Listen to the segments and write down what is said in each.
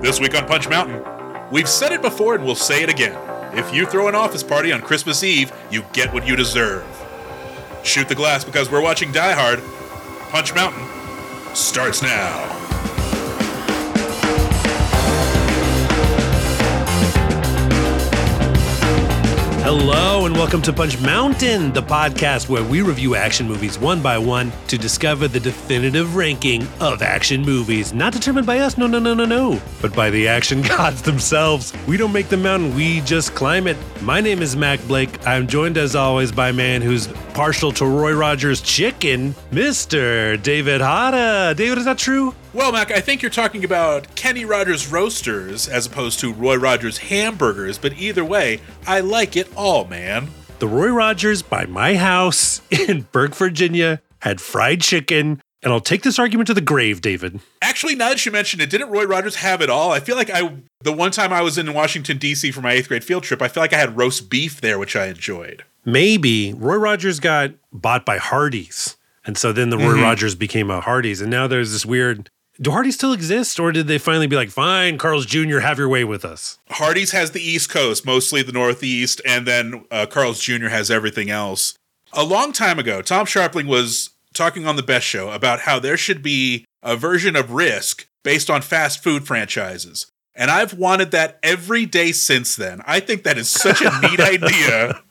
This week on Punch Mountain, we've said it before and we'll say it again. If you throw an office party on Christmas Eve, you get what you deserve. Shoot the glass because we're watching Die Hard. Punch Mountain starts now. Hello, and welcome to Punch Mountain, the podcast where we review action movies one by one to discover the definitive ranking of action movies. Not determined by us, no, no, no, no, no, but by the action gods themselves. We don't make the mountain, we just climb it. My name is Mac Blake. I'm joined as always by a man who's partial to Roy Rogers' chicken, Mr. David Hada. David, is that true? Well, Mac, I think you're talking about Kenny Rogers Roasters as opposed to Roy Rogers Hamburgers, but either way, I like it all, man. The Roy Rogers by my house in Burke, Virginia had fried chicken. And I'll take this argument to the grave, David. Actually, now that you mention it, didn't Roy Rogers have it all? I feel like I, the one time I was in Washington, D.C. for my eighth grade field trip, I feel like I had roast beef there, which I enjoyed. Maybe Roy Rogers got bought by Hardee's. And so then the Roy Mhm. Rogers became a Hardee's. And now there's this weird do Hardee's still exist? Or did they finally be like, fine, Carl's Jr., have your way with us? Hardee's has the East Coast, mostly the Northeast, and then uh, Carl's Jr. has everything else. A long time ago, Tom Scharpling was talking on the Best Show about how there should be a version of Risk based on fast food franchises. And I've wanted that every day since then. I think that is such a neat idea.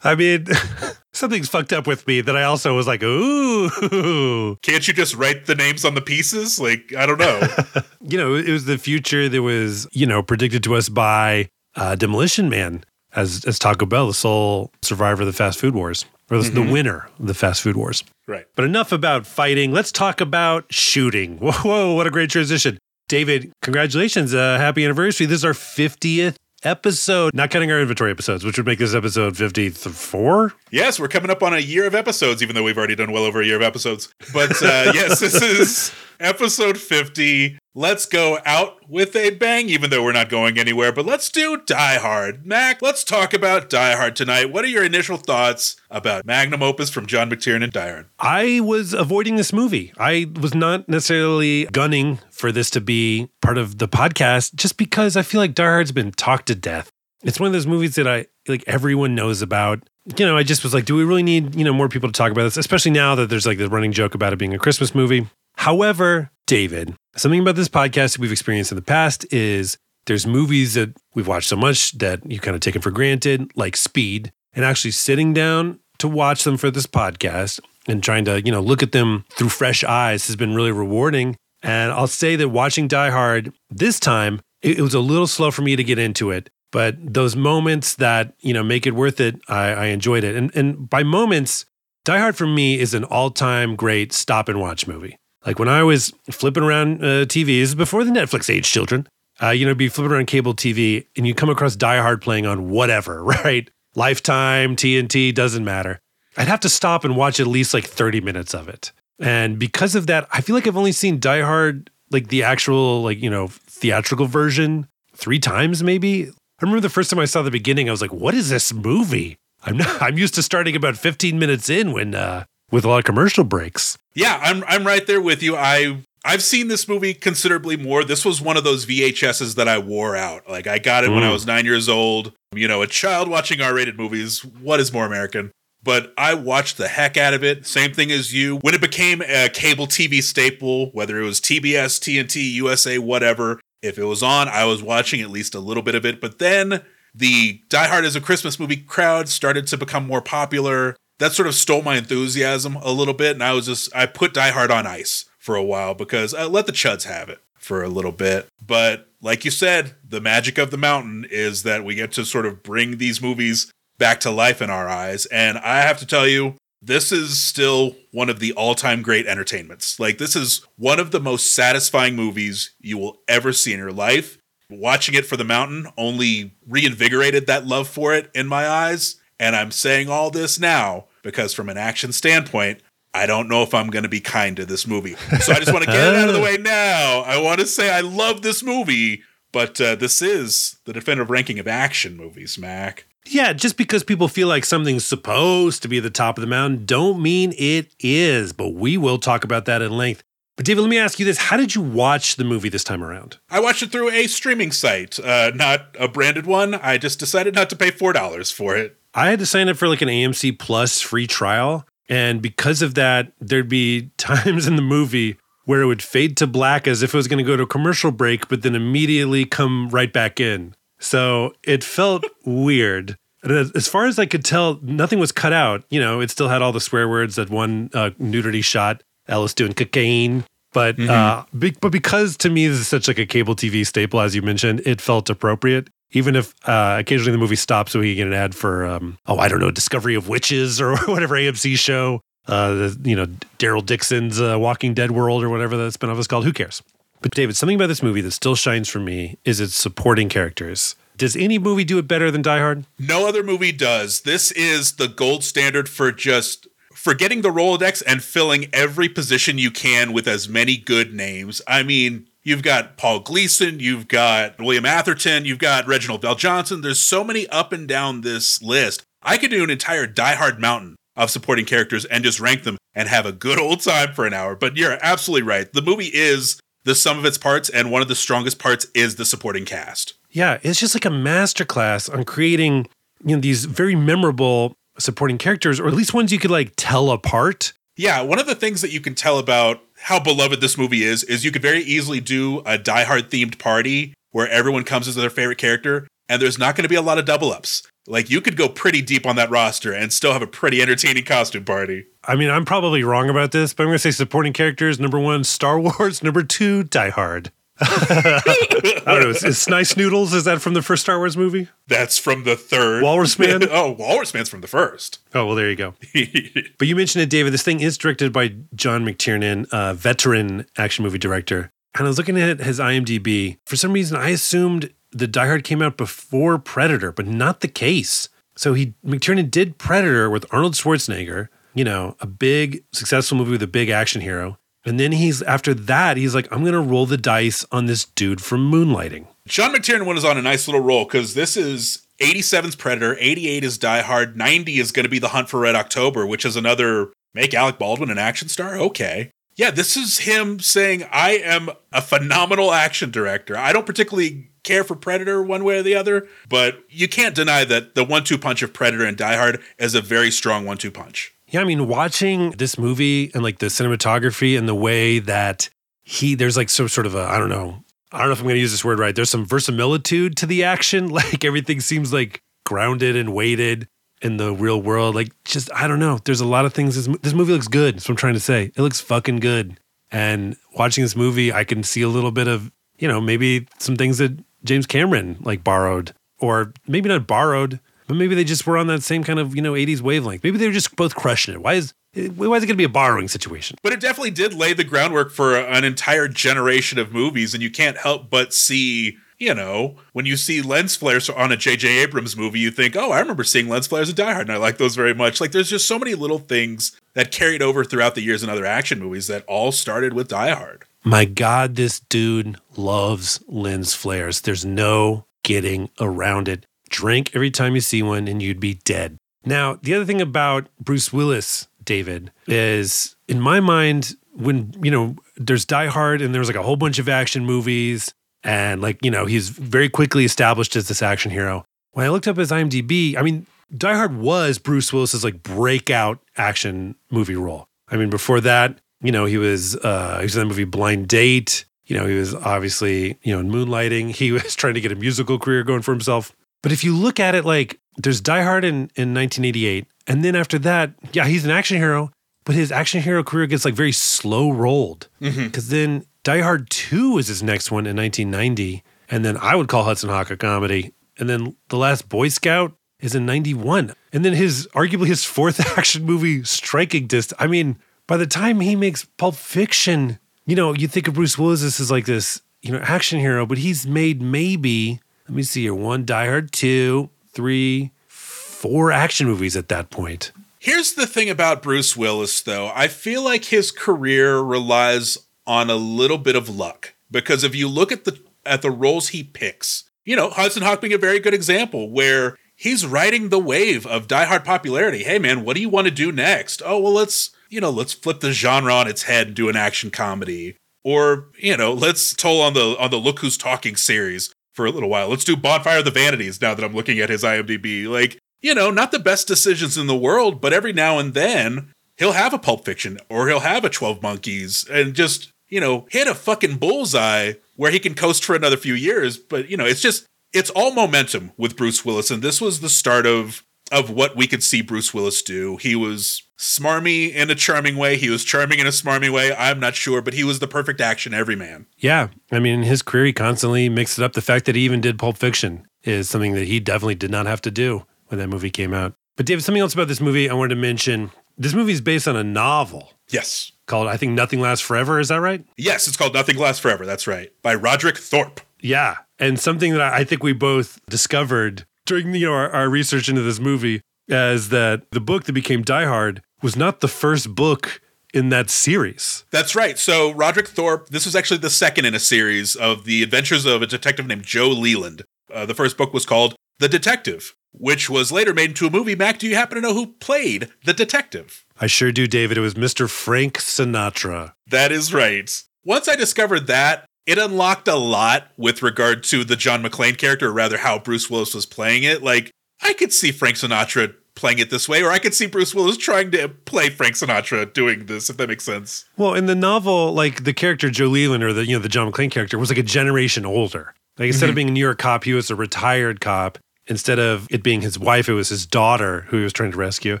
I mean, something's fucked up with me that I also was like, ooh. Can't you just write the names on the pieces? Like, I don't know. You know, it was the future that was, you know, predicted to us by uh, Demolition Man as, as Taco Bell, the sole survivor of the fast food wars, or the, the winner of the fast food wars. right. But enough about fighting. Let's talk about shooting. Whoa, whoa what a great transition. David, congratulations. Uh, happy anniversary. This is our 50th episode, not counting our inventory episodes, which would make this episode 54. Yes, we're coming up on a year of episodes, even though we've already done well over a year of episodes. But uh, yes, this is episode 50. Let's go out with a bang, even though we're not going anywhere. But let's do Die Hard. Mac, let's talk about Die Hard tonight. What are your initial thoughts about Magnum Opus from John McTiernan and Die Hard? I was avoiding this movie. I was not necessarily gunning for this to be part of the podcast just because I feel like Die Hard's been talked to death. It's one of those movies that I like everyone knows about. You know, I just was like, do we really need, you know, more people to talk about this, especially now that there's like the running joke about it being a Christmas movie. However, David, something about this podcast that we've experienced in the past is there's movies that we've watched so much that you kind of take taken for granted, like Speed, and actually sitting down to watch them for this podcast and trying to, you know, look at them through fresh eyes has been really rewarding. And I'll say that watching Die Hard this time, it, it was a little slow for me to get into it. But those moments that, you know, make it worth it, I, I enjoyed it. And and by moments, Die Hard for me is an all-time great stop and watch movie. Like when I was flipping around uh, TVs before the Netflix age, children, uh, you know, be flipping around cable TV and you come across Die Hard playing on whatever, right? Lifetime, TNT, doesn't matter. I'd have to stop and watch at least like 30 minutes of it. And because of that, I feel like I've only seen Die Hard, like the actual, like, you know, theatrical version three times maybe. I remember the first time I saw the beginning, I was like, what is this movie? I'm not, I'm used to starting about 15 minutes in when, uh, with a lot of commercial breaks. Yeah, I'm I'm right there with you. I I've seen this movie considerably more. This was one of those VHSs that I wore out. Like I got it when I Mm. was 9 years old. You know, a child watching R-rated movies, what is more American? But I watched the heck out of it. Same thing as you. When it became a cable TV staple, whether it was TBS, TNT, USA, whatever, if it was on, I was watching at least a little bit of it. But then the Die Hard as a Christmas movie crowd started to become more popular. That sort of stole my enthusiasm a little bit, and I was just I put Die Hard on ice for a while because I let the chuds have it for a little bit. But like you said, the magic of the mountain is that we get to sort of bring these movies back to life in our eyes. And I have to tell you, this is still one of the all-time great entertainments. Like this is one of the most satisfying movies you will ever see in your life. Watching it for the mountain only reinvigorated that love for it in my eyes. And I'm saying all this now because, from an action standpoint, I don't know if I'm going to be kind to this movie. So I just want to get it out of the way now. I want to say I love this movie, but uh, this is the definitive ranking of action movies, Mac. Yeah, just because people feel like something's supposed to be the top of the mountain, don't mean it is. But we will talk about that in length. But David, let me ask you this: How did you watch the movie this time around? I watched it through a streaming site, uh, not a branded one. I just decided not to pay four dollars for it. I had to sign up for like an AMC Plus free trial, and because of that, there'd be times in the movie where it would fade to black as if it was going to go to a commercial break, but then immediately come right back in. So it felt weird. As far as I could tell, nothing was cut out. You know, it still had all the swear words that one uh, nudity shot, Ellis doing cocaine. But mm-hmm. uh, be- but because to me this is such like a cable TV staple, as you mentioned, it felt appropriate. Even if uh, occasionally the movie stops so we can get an ad for um, oh I don't know Discovery of Witches or whatever AMC show uh, the, you know, Daryl Dixon's uh, Walking Dead world or whatever that spinoff is called. Who cares? But David, something about this movie that still shines for me is its supporting characters. Does any movie do it better than Die Hard? No other movie does. This is the gold standard for just forgetting the Rolodex and filling every position you can with as many good names. I mean, you've got Paul Gleason, you've got William Atherton, you've got Reginald VelJohnson. There's so many up and down this list. I could do an entire Die Hard mountain of supporting characters and just rank them and have a good old time for an hour. But you're absolutely right. The movie is the sum of its parts, and one of the strongest parts is the supporting cast. Yeah, it's just like a masterclass on creating you know these very memorable supporting characters, or at least ones you could like tell apart. Yeah, one of the things that you can tell about how beloved this movie is is you could very easily do a Die Hard themed party where everyone comes as their favorite character, and there's not going to be a lot of double ups. Like you could go pretty deep on that roster and still have a pretty entertaining costume party. I mean, I'm probably wrong about this, but I'm going to say supporting characters number one, Star Wars. Number two, Die Hard. I don't know. Is, is Nice Noodles? Is that from the first Star Wars movie? That's from the third. Walrus Man. oh, Walrus Man's from the first. Oh well, there you go. but you mentioned it, David. This thing is directed by John McTiernan, a veteran action movie director. And I was looking at his IMDb. For some reason, I assumed the Die Hard came out before Predator, but not the case. So he McTiernan did Predator with Arnold Schwarzenegger, you know, a big successful movie with a big action hero. And then he's after that, he's like, I'm gonna roll the dice on this dude from Moonlighting. Sean McTiernan was on a nice little roll because this is 87's Predator, 88 is Die Hard, 90 is gonna be The Hunt for Red October, which is another make Alec Baldwin an action star. Okay. Yeah, this is him saying, I am a phenomenal action director. I don't particularly care for Predator one way or the other, but you can't deny that the one two punch of Predator and Die Hard is a very strong one two punch. Yeah, I mean, watching this movie and like the cinematography and the way that he, there's like some sort of a, I don't know, I don't know if I'm going to use this word right. There's some verisimilitude to the action. Like everything seems like grounded and weighted in the real world. Like just, I don't know. There's a lot of things. This, this movie looks good. That's what I'm trying to say. It looks fucking good. And watching this movie, I can see a little bit of, you know, maybe some things that James Cameron like borrowed, or maybe not borrowed, but maybe they just were on that same kind of you know 80s wavelength. Maybe they were just both crushing it. Why is why is it going to be a borrowing situation? But it definitely did lay the groundwork for an entire generation of movies, and you can't help but see. You know, when you see lens flares on a J.J. Abrams movie, you think, oh, I remember seeing lens flares in Die Hard, and I like those very much. Like, there's just so many little things that carried over throughout the years in other action movies that all started with Die Hard my God, this dude loves lens flares. There's no getting around it. Drink every time you see one and you'd be dead. Now, the other thing about Bruce Willis, David, is in my mind, when, you know, there's Die Hard and there's like a whole bunch of action movies and like, you know, he's very quickly established as this action hero. When I looked up his IMDb, I mean, Die Hard was Bruce Willis's like breakout action movie role. I mean, before that, you know, he was uh, he was in the movie Blind Date. You know, he was obviously you know in Moonlighting. He was trying to get a musical career going for himself. But if you look at it like there's Die Hard in, in 1988, and then after that, yeah, he's an action hero, but his action hero career gets like very slow rolled. Because mm-hmm. then Die Hard 2 is his next one in 1990, and then I would call Hudson Hawk a comedy. And then The Last Boy Scout is in 91. And then his arguably his fourth action movie, Striking Distance. I mean, by the time he makes Pulp Fiction, you know, you think of Bruce Willis as like this, you know, action hero, but he's made maybe, let me see here, one Die Hard, two, three, four action movies at that point. Here's the thing about Bruce Willis, though. I feel like his career relies on a little bit of luck because if you look at the at the roles he picks, you know, Hudson Hawk being a very good example where he's riding the wave of Die Hard popularity. Hey man, what do you want to do next? Oh, well let's you know, let's flip the genre on its head and do an action comedy. Or, you know, let's toll on the on the Look Who's Talking series for a little while. Let's do Bonfire of the Vanities now that I'm looking at his IMDb. Like, you know, not the best decisions in the world, but every now and then he'll have a Pulp Fiction or he'll have a 12 Monkeys and just, you know, hit a fucking bullseye where he can coast for another few years. But, you know, it's just, it's all momentum with Bruce Willis. And this was the start of of what we could see Bruce Willis do. He was smarmy in a charming way. He was charming in a smarmy way. I'm not sure, but he was the perfect action everyman. Yeah. I mean, in his career, he constantly mixed it up. The fact that he even did Pulp Fiction is something that he definitely did not have to do when that movie came out. But David, something else about this movie I wanted to mention. This movie is based on a novel. Yes. Called, I think, Nothing Lasts Forever. Is that right? Yes, it's called Nothing Lasts Forever. That's right. By Roderick Thorpe. Yeah. And something that I think we both discovered during you know, our, our research into this movie as that the book that became Die Hard was not the first book in that series. That's right. So Roderick Thorpe, this was actually the second in a series of the adventures of a detective named Joe Leland. Uh, the first book was called The Detective, which was later made into a movie. Mac, do you happen to know who played the detective? I sure do, David. It was Mr. Frank Sinatra. That is right. Once I discovered that, it unlocked a lot with regard to the John McClane character, or rather how Bruce Willis was playing it. Like, I could see Frank Sinatra playing it this way, or I could see Bruce Willis trying to play Frank Sinatra doing this, if that makes sense. Well, in the novel, like the character Joe Leland or the you know the John McClane character was like a generation older. Like instead mm-hmm. of being a New York cop, he was a retired cop. Instead of it being his wife, it was his daughter who he was trying to rescue.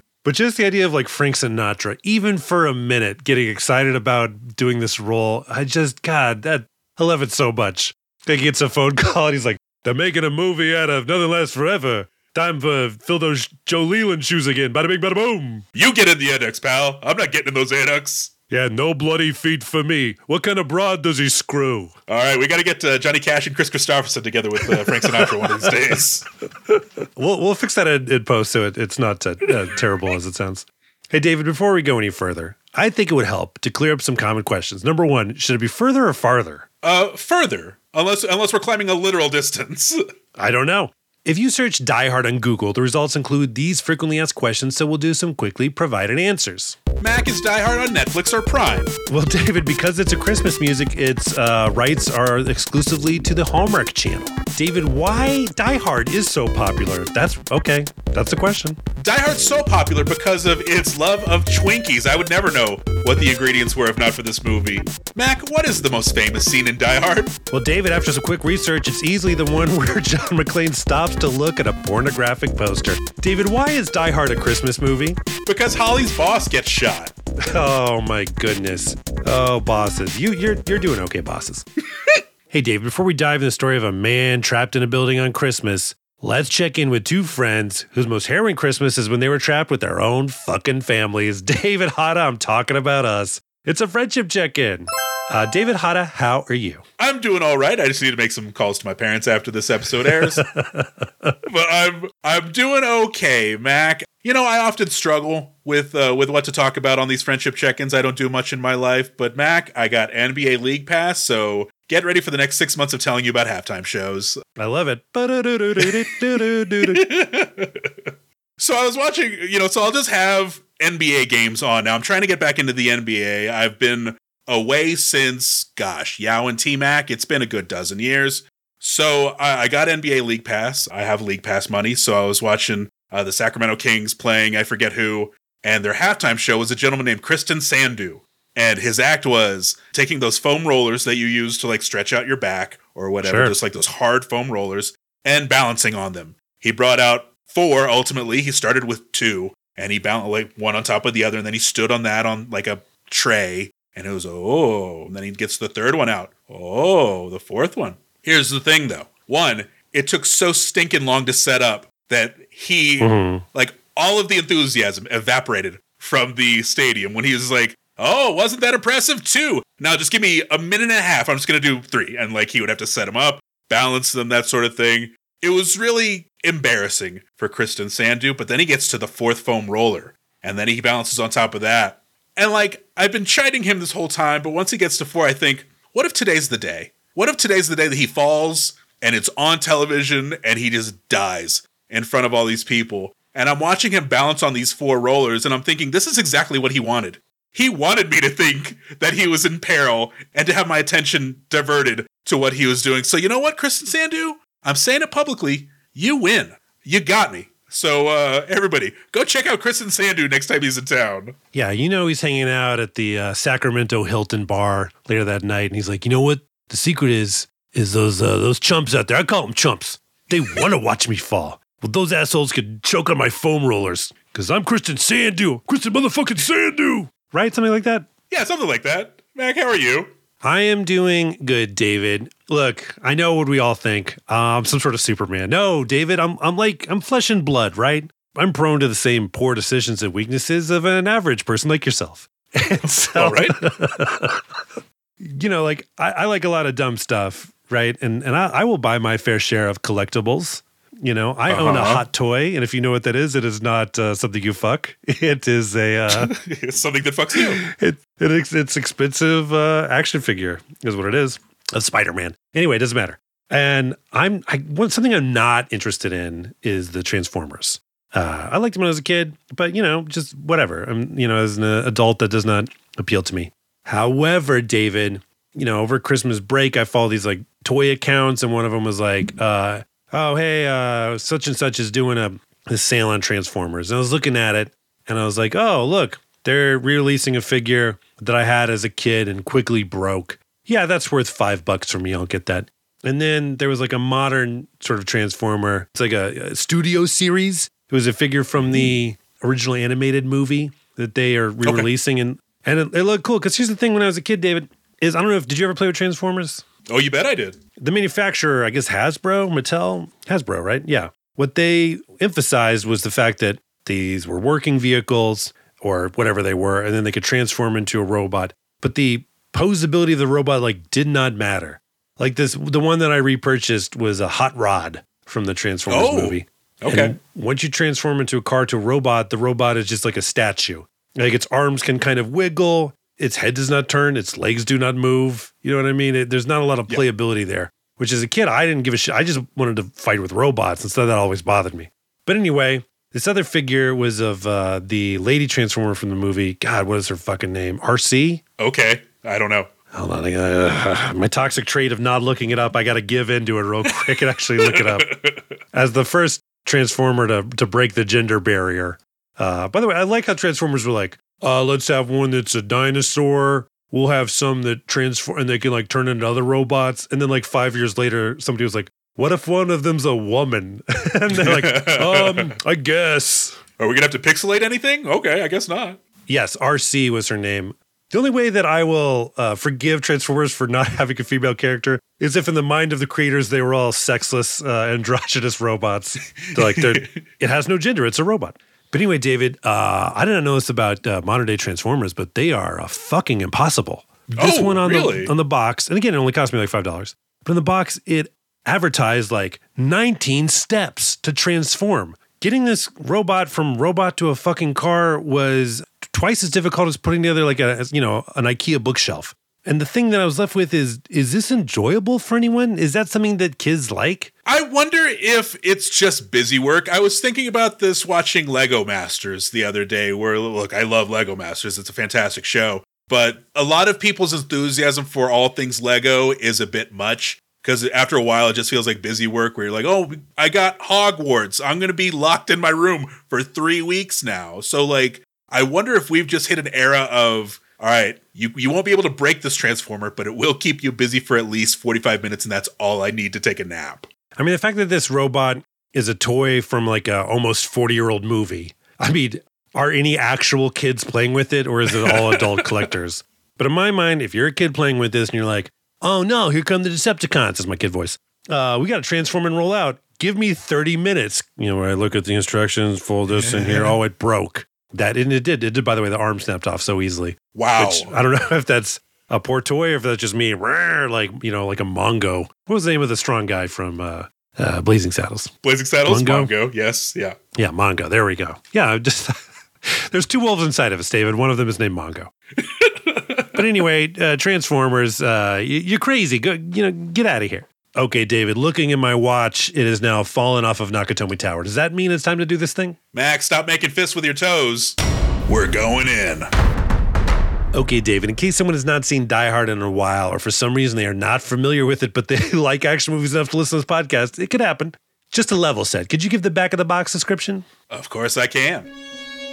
But just the idea of like Frank Sinatra, even for a minute, getting excited about doing this role, I just God, that I love it so much. Like he gets a phone call and he's like, "They're making a movie out of Nothing Lasts Forever." Time for fill those Joe Leland shoes again. Bada bing, bada boom. You get in the annex, pal. I'm not getting in those annex. Yeah, no bloody feet for me. What kind of broad does he screw? All right, we got to get uh, Johnny Cash and Kris Kristofferson together with uh, Frank Sinatra one of these days. we'll we'll fix that in, in post so it, it's not uh, uh, terrible as it sounds. Hey, David, before we go any further, I think it would help to clear up some common questions. Number one, should it be further or farther? Uh, further, unless unless we're climbing a literal distance. I don't know. If you search Die Hard on Google, the results include these frequently asked questions, so we'll do some quickly provided answers. Mac is Die Hard on Netflix or Prime? Well, David, because it's a Christmas music, its uh, rights are exclusively to the Hallmark Channel. David, why Die Hard is so popular? That's okay. That's the question. Die Hard's so popular because of its love of Twinkies. I would never know what the ingredients were if not for this movie. Mac, what is the most famous scene in Die Hard? Well, David, after some quick research, it's easily the one where John McClane stops to look at a pornographic poster. David, why is Die Hard a Christmas movie? Because Holly's boss gets shot. Oh my goodness. Oh, bosses. You you're you're doing okay, bosses. hey Dave. before we dive in the story of a man trapped in a building on Christmas, let's check in with two friends whose most harrowing Christmas is when they were trapped with their own fucking families. David Hata, I'm talking about us. It's a friendship check-in. Uh, David Hata, how are you? I'm doing all right. I just need to make some calls to my parents after this episode airs. but I'm I'm doing okay, Mac. You know, I often struggle with uh, with what to talk about on these friendship check-ins. I don't do much in my life, but Mac, I got NBA League Pass, so get ready for the next six months of telling you about halftime shows. I love it. so I was watching, you know, so I'll just have NBA games on. Now I'm trying to get back into the NBA. I've been away since, gosh, Yao and T Mac. It's been a good dozen years. So I, I, got NBA League Pass. I have League Pass money. So I was watching uh, the Sacramento Kings playing, I forget who, and their halftime show was a gentleman named Kristen Sandu. And his act was taking those foam rollers that you use to like stretch out your back or whatever, sure. just like those hard foam rollers, and balancing on them. He brought out four ultimately. He started with two and he balanced like one on top of the other, and then he stood on that on like a tray and it was, oh, and then he gets the third one out. Oh, the fourth one. Here's the thing though. One, it took so stinking long to set up that he, mm-hmm. like, all of the enthusiasm evaporated from the stadium when he was like, oh, wasn't that impressive? Two. Now just give me a minute and a half. I'm just going to do three. And like, he would have to set them up, balance them, that sort of thing. It was really embarrassing for Kristen Sandu, but then he gets to the fourth foam roller and then he balances on top of that and like, I've been chiding him this whole time, but once he gets to four, I think, what if today's the day? What if today's the day that he falls and it's on television and he just dies in front of all these people? And I'm watching him balance on these four rollers and I'm thinking, this is exactly what he wanted. He wanted me to think that he was in peril and to have my attention diverted to what he was doing. So you know what, Kristen Sandu? I'm saying it publicly. You win. You got me. So uh, everybody, go check out Kristen Sandu next time he's in town. Yeah, you know he's hanging out at the uh, Sacramento Hilton bar later that night, and he's like, you know what? The secret is is those uh, those chumps out there. I call them chumps. They want to watch me fall. Well, those assholes could choke on my foam rollers because I'm Christian Sandu. Christian motherfucking Sandu. Right? Something like that. Yeah, something like that. Mac, how are you? I am doing good, David. Look, I know what we all think. I'm some sort of Superman. No, David, I'm I'm like I'm flesh and blood, right? I'm prone to the same poor decisions and weaknesses of an average person like yourself. And so, All right. you know, like I, I like a lot of dumb stuff, right? And and I, I will buy my fair share of collectibles. You know, I own a Uh-huh. hot toy, and if you know what that is, it is not uh, something you fuck. It is a uh, it's something that fucks you. it, it it's, it's expensive uh, action figure is what it is of Spider-Man. Anyway, it doesn't matter. And I'm I something I'm not interested in is the Transformers. Uh, I liked them when I was a kid, but you know, just whatever. I'm you know, as an adult, that does not appeal to me. However, David, you know, over Christmas break, I follow these like toy accounts, and one of them was like, uh, "Oh, hey, uh, such and such is doing a, a sale on Transformers." And I was looking at it, and I was like, "Oh, look, they're re-releasing a figure that I had as a kid and quickly broke. Yeah, that's worth five bucks for me. I'll get that." And then there was like a modern sort of Transformer. It's like a, a studio series. It was a figure from the original animated movie that they are re-releasing, and and it, it looked cool. Because here's the thing: when I was a kid, David, is I don't know if did you ever play with Transformers? Oh, you bet I did. The manufacturer, I guess Hasbro, Mattel, Hasbro, right? Yeah. What they emphasized was the fact that these were working vehicles or whatever they were, and then they could transform into a robot. But the posability of the robot like did not matter. Like this, the one that I repurchased was a hot rod from the Transformers Oh, movie. okay. And once you transform into a car to a robot, the robot is just like a statue. Like its arms can kind of wiggle, its head does not turn, its legs do not move. You know what I mean? It, there's not a lot of Yeah. playability there. Which as a kid, I didn't give a shit. I just wanted to fight with robots, and so that always bothered me. But anyway, this other figure was of uh, the lady transformer from the movie. God, what is her fucking name? Arcee. Okay. I don't know. Hold on, gotta- my toxic trait of not looking it up. I got to give into it real quick and actually look it up. As the first transformer to to break the gender barrier. Uh, by the way, I like how Transformers were like, uh, let's have one that's a dinosaur. We'll have some that transform and they can like turn into other robots. And then like five years later, somebody was like, what if one of them's a woman? and they're like, um, I guess. Are we gonna have to pixelate anything? Okay, I guess not. Yes, Arcee was her name. The only way that I will uh, forgive Transformers for not having a female character is if, in the mind of the creators, they were all sexless, uh, androgynous robots. They're like, they're, it has no gender; it's a robot. But anyway, David, uh, I didn't know this about uh, modern day Transformers, but they are uh, fucking impossible. This Oh, one on really? the on the box, and again, it only cost me like five dollars. But in the box, it advertised like 19 steps to transform. Getting this robot from robot to a fucking car was twice as difficult as putting together like a you know an IKEA bookshelf. And the thing that I was left with is is this enjoyable for anyone? Is that something that kids like? I wonder if it's just busy work. I was thinking about this watching Lego Masters the other day, where look, I love Lego Masters. It's a fantastic show. But a lot of people's enthusiasm for all things Lego is a bit much because after a while it just feels like busy work where you're like, oh, I got Hogwarts. I'm going to be locked in my room for three weeks now. So, like, I wonder if we've just hit an era of, all right, you, you won't be able to break this transformer, but it will keep you busy for at least 45 minutes, and that's all I need to take a nap. I mean, the fact that this robot is a toy from like a almost 40 year old movie. I mean, are any actual kids playing with it or is it all adult collectors? But in my mind, if you're a kid playing with this and you're like, oh no, here come the Decepticons, is my kid voice. Uh, we got to transform and roll out. Give me 30 minutes. You know, where I look at the instructions, fold this in here. Oh, it broke. That and it did. It did, by the way, the arm snapped off so easily. Wow. Which I don't know if that's a poor toy or if that's just me, like, you know, like a Mongo. What was the name of the strong guy from uh, uh, Blazing Saddles? Blazing Saddles, Mongo? Mongo. Yes, yeah. Yeah, Mongo. There we go. Yeah, just there's two wolves inside of us, David. One of them is named Mongo. but anyway, uh, Transformers, uh, you, you're crazy. Go, you know, get out of here. Okay, David. Looking at my watch, it is now fallen off of Nakatomi Tower. Does that mean it's time to do this thing? Max, stop making fists with your toes. We're going in. Okay, David, in case someone has not seen Die Hard in a while, or for some reason they are not familiar with it, but they like action movies enough to listen to this podcast, it could happen. Just a level set. Could you give the back of the box description? Of course I can.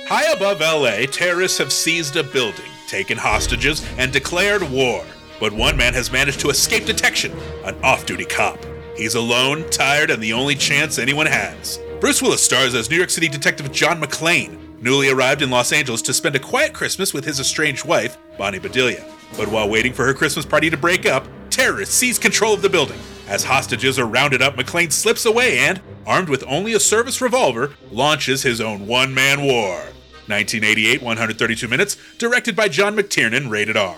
High above LA, terrorists have seized a building, taken hostages, and declared war. But one man has managed to escape detection an off duty cop. He's alone, tired, and the only chance anyone has. Bruce Willis stars as New York City Detective John McClane, newly arrived in Los Angeles to spend a quiet Christmas with his estranged wife, Bonnie Bedelia. But while waiting for her Christmas party to break up, terrorists seize control of the building. As hostages are rounded up, McClane slips away and, armed with only a service revolver, launches his own one man war. 1988, 132 minutes, directed by John McTiernan, rated R.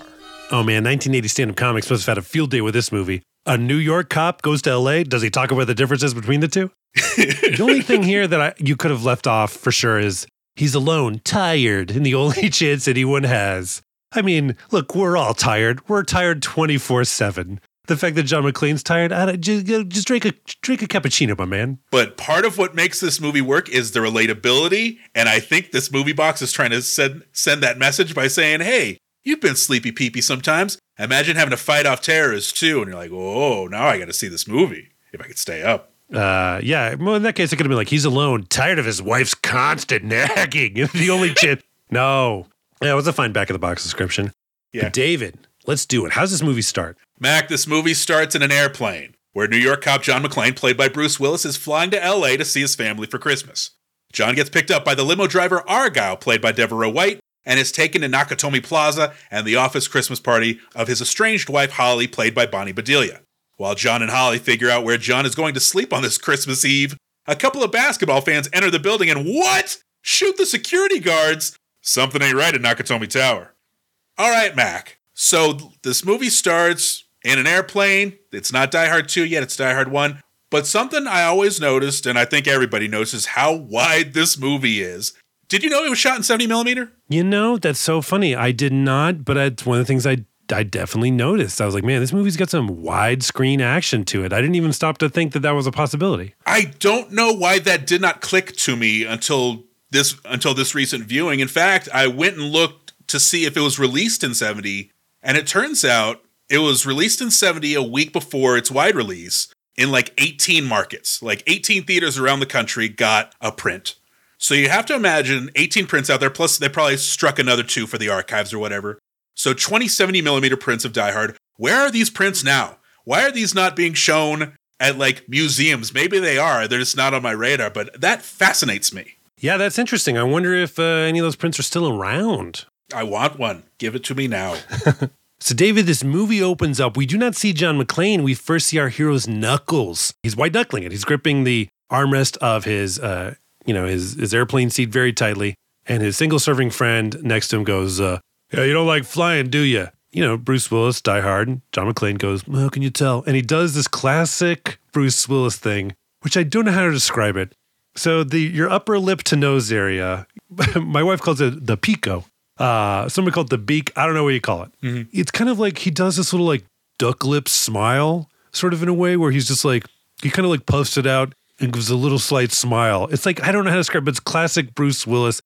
Oh man, 1980 stand up comics must have had a field day with this movie. A New York cop goes to LA. Does he talk about the differences between the two? the only thing here that I, you could have left off for sure is he's alone, tired, and the only chance anyone has. I mean, look, we're all tired. We're tired 24 7. The fact that John McClane's tired, I don't, just, just drink a drink a cappuccino, my man. But part of what makes this movie work is the relatability, and I think this movie box is trying to send send that message by saying, "Hey, you've been sleepy peepee sometimes. Imagine having to fight off terrorists too." And you're like, "Oh, now I got to see this movie if I could stay up." Uh, yeah. Well, in that case, it could have been like he's alone, tired of his wife's constant nagging. the only chip. No, yeah, it was a fine back of the box description. Yeah. But David, let's do it. How's this movie start? Mac, this movie starts in an airplane where New York cop John McClane, played by Bruce Willis, is flying to LA to see his family for Christmas. John gets picked up by the limo driver Argyle, played by De'voreaux White, and is taken to Nakatomi Plaza and the office Christmas party of his estranged wife Holly, played by Bonnie Bedelia. While John and Holly figure out where John is going to sleep on this Christmas Eve, a couple of basketball fans enter the building and what? Shoot the security guards! Something ain't right at Nakatomi Tower. All right, Mac. So this movie starts in an airplane. It's not Die Hard 2 yet, it's Die Hard 1. But something I always noticed, and I think everybody notices, how wide this movie is. Did you know it was shot in 70 millimeter? You know, that's so funny. I did not, but it's one of the things I I definitely noticed. I was like, man, this movie's got some widescreen action to it. I didn't even stop to think that that was a possibility. I don't know why that did not click to me until this until this recent viewing. In fact, I went and looked to see if it was released in 70, and it turns out it was released in 70 a week before its wide release in like 18 markets. Like 18 theaters around the country got a print. So you have to imagine 18 prints out there, plus they probably struck another two for the archives or whatever. So 20 70 millimeter prints of Die Hard. Where are these prints now? Why are these not being shown at like museums? Maybe they are. They're just not on my radar, but that fascinates me. Yeah, that's interesting. I wonder if uh, any of those prints are still around. I want one. Give it to me now. So, David, this movie opens up. We do not see John McClane. We first see our hero's knuckles. He's white knuckling it. He's gripping the armrest of his, uh, you know, his his airplane seat very tightly. And his single serving friend next to him goes, uh, "Yeah, you don't like flying, do you?" You know, Bruce Willis, Die Hard. And John McClane goes, "How can you tell?" And he does this classic Bruce Willis thing, which I don't know how to describe it. So the your upper lip to nose area, my wife calls it the pico. Uh, somebody called the beak. I don't know what you call it. It's kind of like he does this little like duck lip smile, sort of in a way where he's just like he kind of like puffs it out and gives a little slight smile. It's like I don't know how to describe, it, but it's classic Bruce Willis.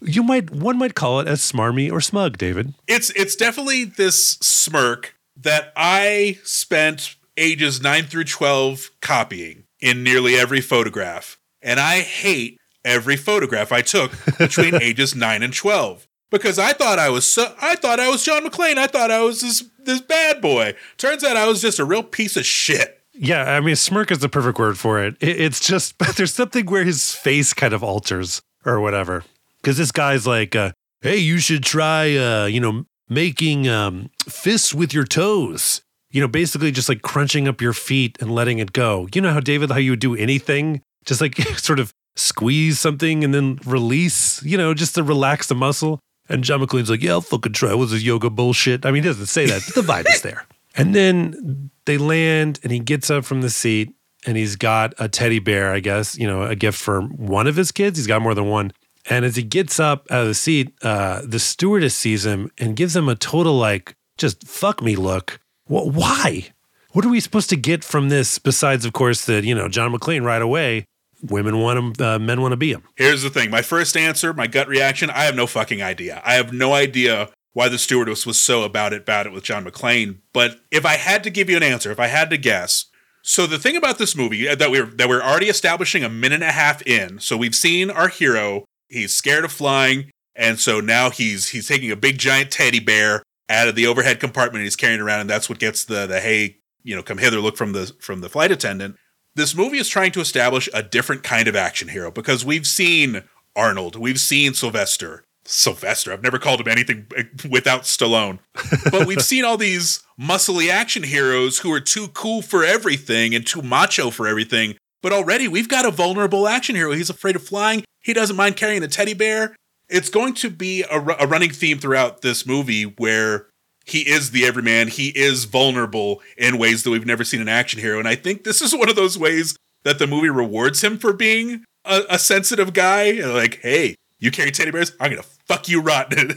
You might one might call it as smarmy or smug, David. it's it's definitely this smirk that I spent ages 9 through 12 copying in nearly every photograph. And I hate every photograph I took between ages 9 and 12 because I thought I was so I thought I was John McClane. I thought I was this this bad boy. Turns out I was just a real piece of shit. Yeah, I mean, smirk is the perfect word for it. it it's just, but there's something where his face kind of alters or whatever. Because this guy's like, uh, hey, you should try, uh, you know, making um, fists with your toes. You know, basically just like crunching up your feet and letting it go. You know how, David, how you would do anything? Just like sort of squeeze something and then release, you know, just to relax the muscle. And John McClane's like, yeah, I'll fucking try. What's this yoga bullshit? I mean, he doesn't say that, but the vibe is there. And then they land and he gets up from the seat and he's got a teddy bear, I guess, you know, a gift for one of his kids. He's got more than one. And as he gets up out of the seat, uh, the stewardess sees him and gives him a total, like, just fuck me look. Wh- why? What are we supposed to get from this besides, of course, that, you know, John McClane right away, women want him, uh, men want to be him? Here's the thing. My first answer, my gut reaction, I have no fucking idea. I have no idea why the stewardess was so about it, about it with John McClane. But if I had to give you an answer, if I had to guess, so the thing about this movie uh, that we're that we're already establishing a minute and a half in, so we've seen our hero, he's scared of flying, and so now he's he's taking a big giant teddy bear out of the overhead compartment and he's carrying around, and that's what gets the the hey, you know, come hither look from the from the flight attendant. This movie is trying to establish a different kind of action hero because we've seen Arnold, we've seen Sylvester, Sylvester. I've never called him anything eh, without Stallone. but we've seen all these muscly action heroes who are too cool for everything and too macho for everything. But already we've got a vulnerable action hero. He's afraid of flying. He doesn't mind carrying a teddy bear. It's going to be a, a running theme throughout this movie where he is the everyman. He is vulnerable in ways that we've never seen an action hero. And I think this is one of those ways that the movie rewards him for being a, a sensitive guy. Like, hey, you carry teddy bears? I'm gonna fuck you rotten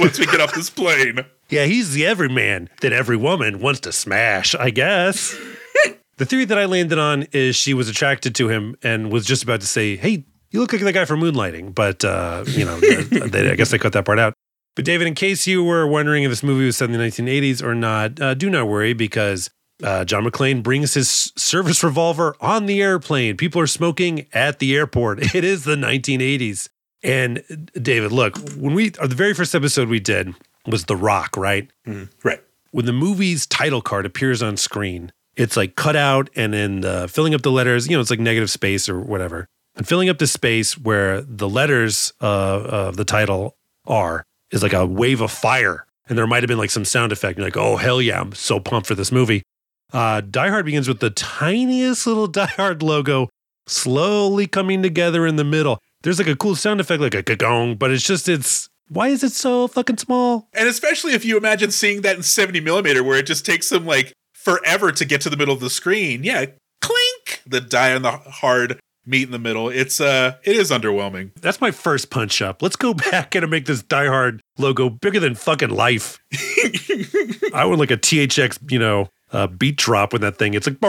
once we get off this plane. Yeah, he's the everyman that every woman wants to smash, I guess. the theory that I landed on is she was attracted to him and was just about to say, "Hey, you look like the guy from Moonlighting," but uh, you know, they, I guess they cut that part out. But David, in case you were wondering if this movie was set in the 1980s or not, uh, do not worry because uh, John McClane brings his service revolver on the airplane. People are smoking at the airport. It is the 1980s. And David, look, when we the very first episode we did was The Rock, right? Mm, right. When the movie's title card appears on screen, it's like cut out and then uh, filling up the letters, you know, it's like negative space or whatever. And filling up the space where the letters uh, of the title are is like a wave of fire. And there might have been like some sound effect. You're like, oh, hell yeah, I'm so pumped for this movie. Uh, Die Hard begins with the tiniest little Die Hard logo slowly coming together in the middle there's like a cool sound effect, like a gong, but it's just it's why is it so fucking small? And especially if you imagine seeing that in 70 millimeter, where it just takes them like forever to get to the middle of the screen. Yeah, clink, the die on the hard meet in the middle. It's uh, it is underwhelming. That's my first punch up. Let's go back and make this Die Hard logo bigger than fucking life. I want like a THX, you know, uh, beat drop with that thing. It's like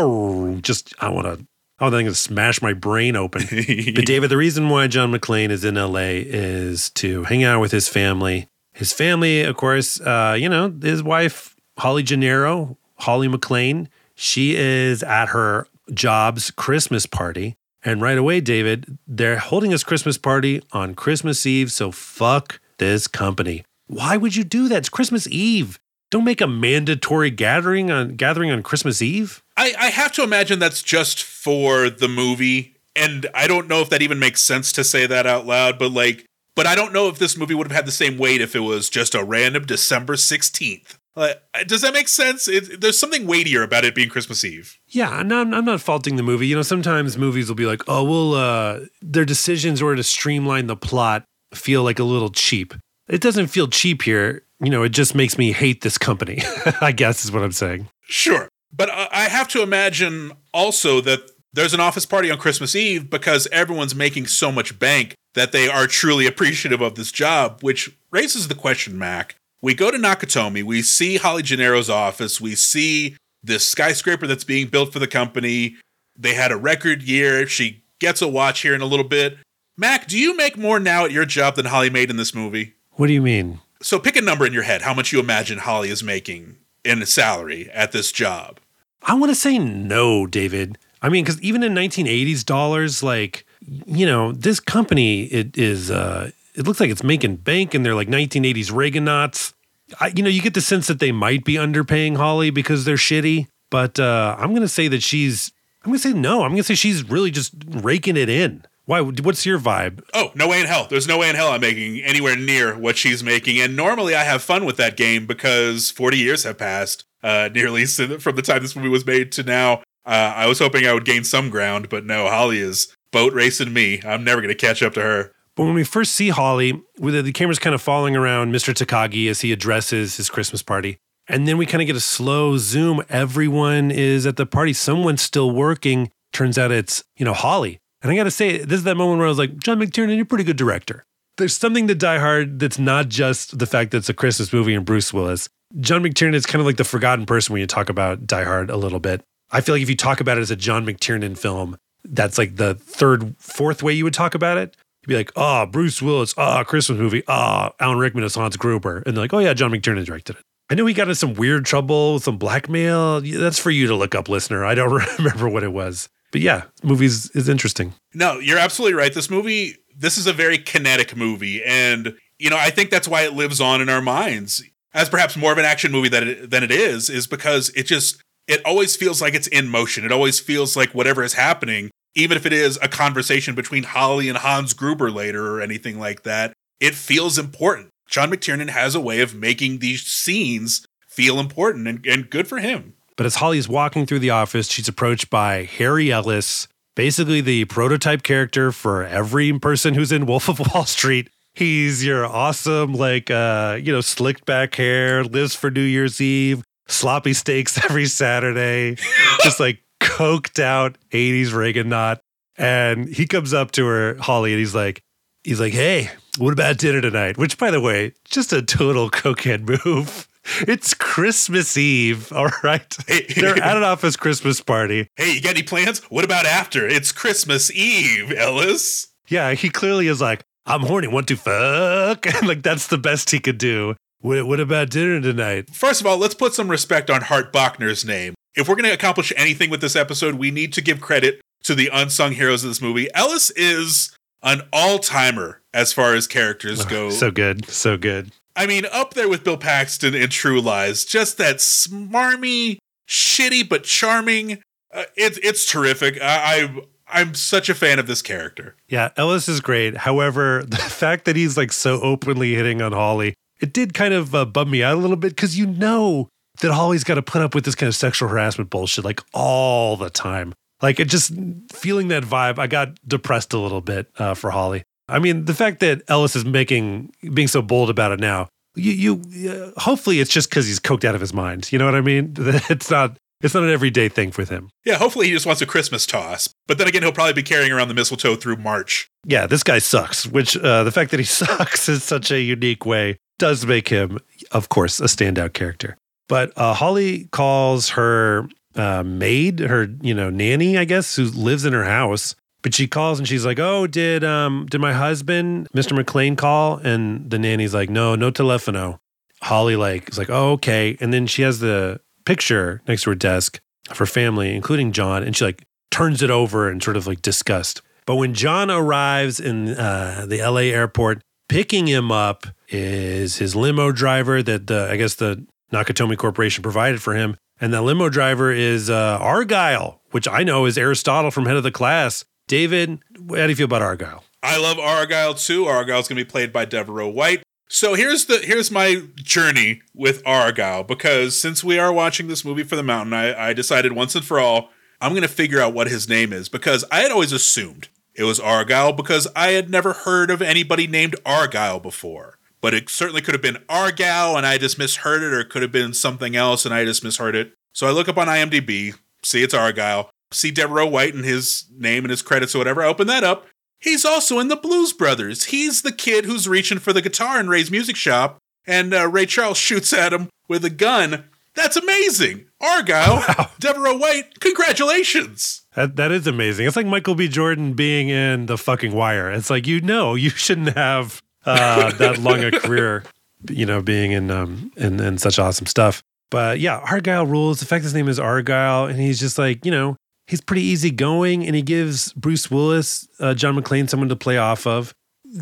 just I want to Oh, then I'm going to smash my brain open. but David, the reason why John McClane is in LA is to hang out with his family. His family, of course, uh, you know, his wife, Holly Gennaro, Holly McClane, she is at her job's Christmas party. And right away, David, they're holding this Christmas party on Christmas Eve. So fuck this company. Why would you do that? It's Christmas Eve. Don't make a mandatory gathering on gathering on Christmas Eve. I, I have to imagine that's just for the movie. And I don't know if that even makes sense to say that out loud, but like, but I don't know if this movie would have had the same weight if it was just a random December 16th. Uh, does that make sense? It, there's something weightier about it being Christmas Eve. Yeah, I'm, I'm not faulting the movie. You know, sometimes movies will be like, oh, well, uh, their decisions or to streamline the plot feel like a little cheap. It doesn't feel cheap here. You know, it just makes me hate this company, I guess is what I'm saying. Sure. But I have to imagine also that there's an office party on Christmas Eve because everyone's making so much bank that they are truly appreciative of this job, which raises the question, Mac. We go to Nakatomi, we see Holly Gennaro's office, we see this skyscraper that's being built for the company. They had a record year. She gets a watch here in a little bit. Mac, do you make more now at your job than Holly made in this movie? What do you mean? So pick a number in your head, how much you imagine Holly is making in a salary at this job? I want to say no, David. I mean, because even in 1980s dollars, like you know, this company it is. Uh, it looks like it's making bank, and they're like 1980s Reaganauts. I, you know, you get the sense that they might be underpaying Holly because they're shitty. But uh, I'm gonna say that she's. I'm gonna say no. I'm gonna say she's really just raking it in. Why? What's your vibe? Oh, no way in hell. There's no way in hell I'm making anywhere near what she's making. And normally I have fun with that game because 40 years have passed, uh, nearly from the time this movie was made to now. Uh, I was hoping I would gain some ground, but no, Holly is boat racing me. I'm never going to catch up to her. But when we first see Holly, with the camera's kind of following around Mr. Takagi as he addresses his Christmas party. And then we kind of get a slow zoom. Everyone is at the party. Someone's still working. Turns out it's, you know, Holly. And I got to say, this is that moment where I was like, John McTiernan, you're a pretty good director. There's something to Die Hard that's not just the fact that it's a Christmas movie and Bruce Willis. John McTiernan is kind of like the forgotten person when you talk about Die Hard a little bit. I feel like if you talk about it as a John McTiernan film, that's like the third, fourth way you would talk about it. You'd be like, oh, Bruce Willis, oh, Christmas movie, oh, Alan Rickman as Hans Gruber. And they're like, oh, yeah, John McTiernan directed it. I know he got in some weird trouble, with some blackmail. That's for you to look up, listener. I don't remember what it was. But yeah, movies is interesting. No, you're absolutely right. This movie, this is a very kinetic movie. And, you know, I think that's why it lives on in our minds as perhaps more of an action movie than it, than it is, is because it just, it always feels like it's in motion. It always feels like whatever is happening, even if it is a conversation between Holly and Hans Gruber later or anything like that, it feels important. John McTiernan has a way of making these scenes feel important and, and good for him. But as Holly's walking through the office, she's approached by Harry Ellis, basically the prototype character for every person who's in Wolf of Wall Street. He's your awesome, like, uh, you know, slicked back hair, lives for New Year's Eve, sloppy steaks every Saturday, just like coked out 80s Reaganomics. And he comes up to her, Holly, and he's like, he's like, hey, what about dinner tonight? Which, by the way, just a total cokehead move. It's Christmas Eve, all right? Hey. They're at an office Christmas party. Hey, you got any plans? What about after? It's Christmas Eve, Ellis. Yeah, he clearly is like, I'm horny, want to fuck? And like, that's the best he could do. What, what about dinner tonight? First of all, let's put some respect on Hart Bochner's name. If we're going to accomplish anything with this episode, we need to give credit to the unsung heroes of this movie. Ellis is an all timer as far as characters oh, go. So good. So good. I mean, up there with Bill Paxton in True Lies, just that smarmy, shitty but charming. Uh, it's it's terrific. I, I I'm such a fan of this character. Yeah, Ellis is great. However, the fact that he's like so openly hitting on Holly, it did kind of uh, bum me out a little bit because you know that Holly's got to put up with this kind of sexual harassment bullshit like all the time. Like it just feeling that vibe, I got depressed a little bit uh, for Holly. I mean, the fact that Ellis is making being so bold about it now, you, you uh, hopefully it's just because he's coked out of his mind. You know what I mean? It's not it's not an everyday thing with him. Yeah, hopefully he just wants a Christmas toss. But then again, he'll probably be carrying around the mistletoe through March. Yeah, this guy sucks. Which uh, the fact that he sucks in such a unique way does make him, of course, a standout character. But uh, Holly calls her uh, maid, her you know nanny, I guess, who lives in her house. But she calls and she's like, "Oh, did um did my husband, Mr. McClane, call?" And the nanny's like, "No, no telefono." Holly like is like, "Oh, okay." And then she has the picture next to her desk of her family, including John, and she like turns it over and sort of like disgust. But when John arrives in uh, the LA airport, picking him up is his limo driver that the I guess the Nakatomi Corporation provided for him. And the limo driver is uh, Argyle, which I know is Aristotle from Head of the Class. David, how do you feel about Argyle? I love Argyle too. Argyle's going to be played by De'voreaux White. So here's the here's my journey with Argyle because since we are watching this movie for the mountain, I, I decided once and for all I'm going to figure out what his name is because I had always assumed it was Argyle because I had never heard of anybody named Argyle before but it certainly could have been Argal and I just misheard it, or it could have been something else and I just misheard it. So I look up on IMDb, see it's Argyle, see De'voreaux White and his name and his credits or whatever. I open that up. He's also in the Blues Brothers. He's the kid who's reaching for the guitar in Ray's music shop, and uh, Ray Charles shoots at him with a gun. That's amazing. Argyle, wow. De'voreaux White, congratulations. That, that is amazing. It's like Michael B. Jordan being in The Fucking Wire. It's like, you know, you shouldn't have uh, that long a career, you know, being in um in, in such awesome stuff. But yeah, Argyle rules. The fact his name is Argyle, and he's just like you know he's pretty easygoing, and he gives Bruce Willis, uh, John McClane, someone to play off of.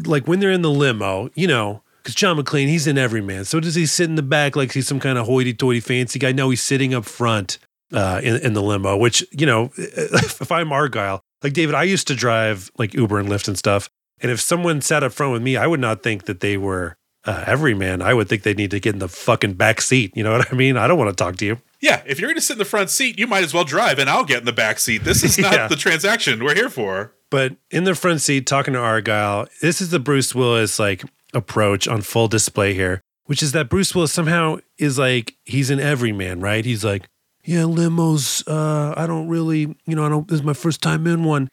Like when they're in the limo, you know, because John McClane, he's in every man. So does he sit in the back like he's some kind of hoity-toity fancy guy? No, he's sitting up front uh, in, in the limo. Which you know, if I'm Argyle, like David, I used to drive like Uber and Lyft and stuff, and if someone sat up front with me, I would not think that they were uh, every man. I would think they need to get in the fucking back seat. You know what I mean? I don't want to talk to you. Yeah, if you're going to sit in the front seat, you might as well drive, and I'll get in the back seat. This is not yeah. the transaction we're here for. But in the front seat, talking to Argyle, this is the Bruce Willis like approach on full display here, which is that Bruce Willis somehow is like he's an everyman, right? He's like, yeah, limos. Uh, I don't really, you know, I don't. This is my first time in one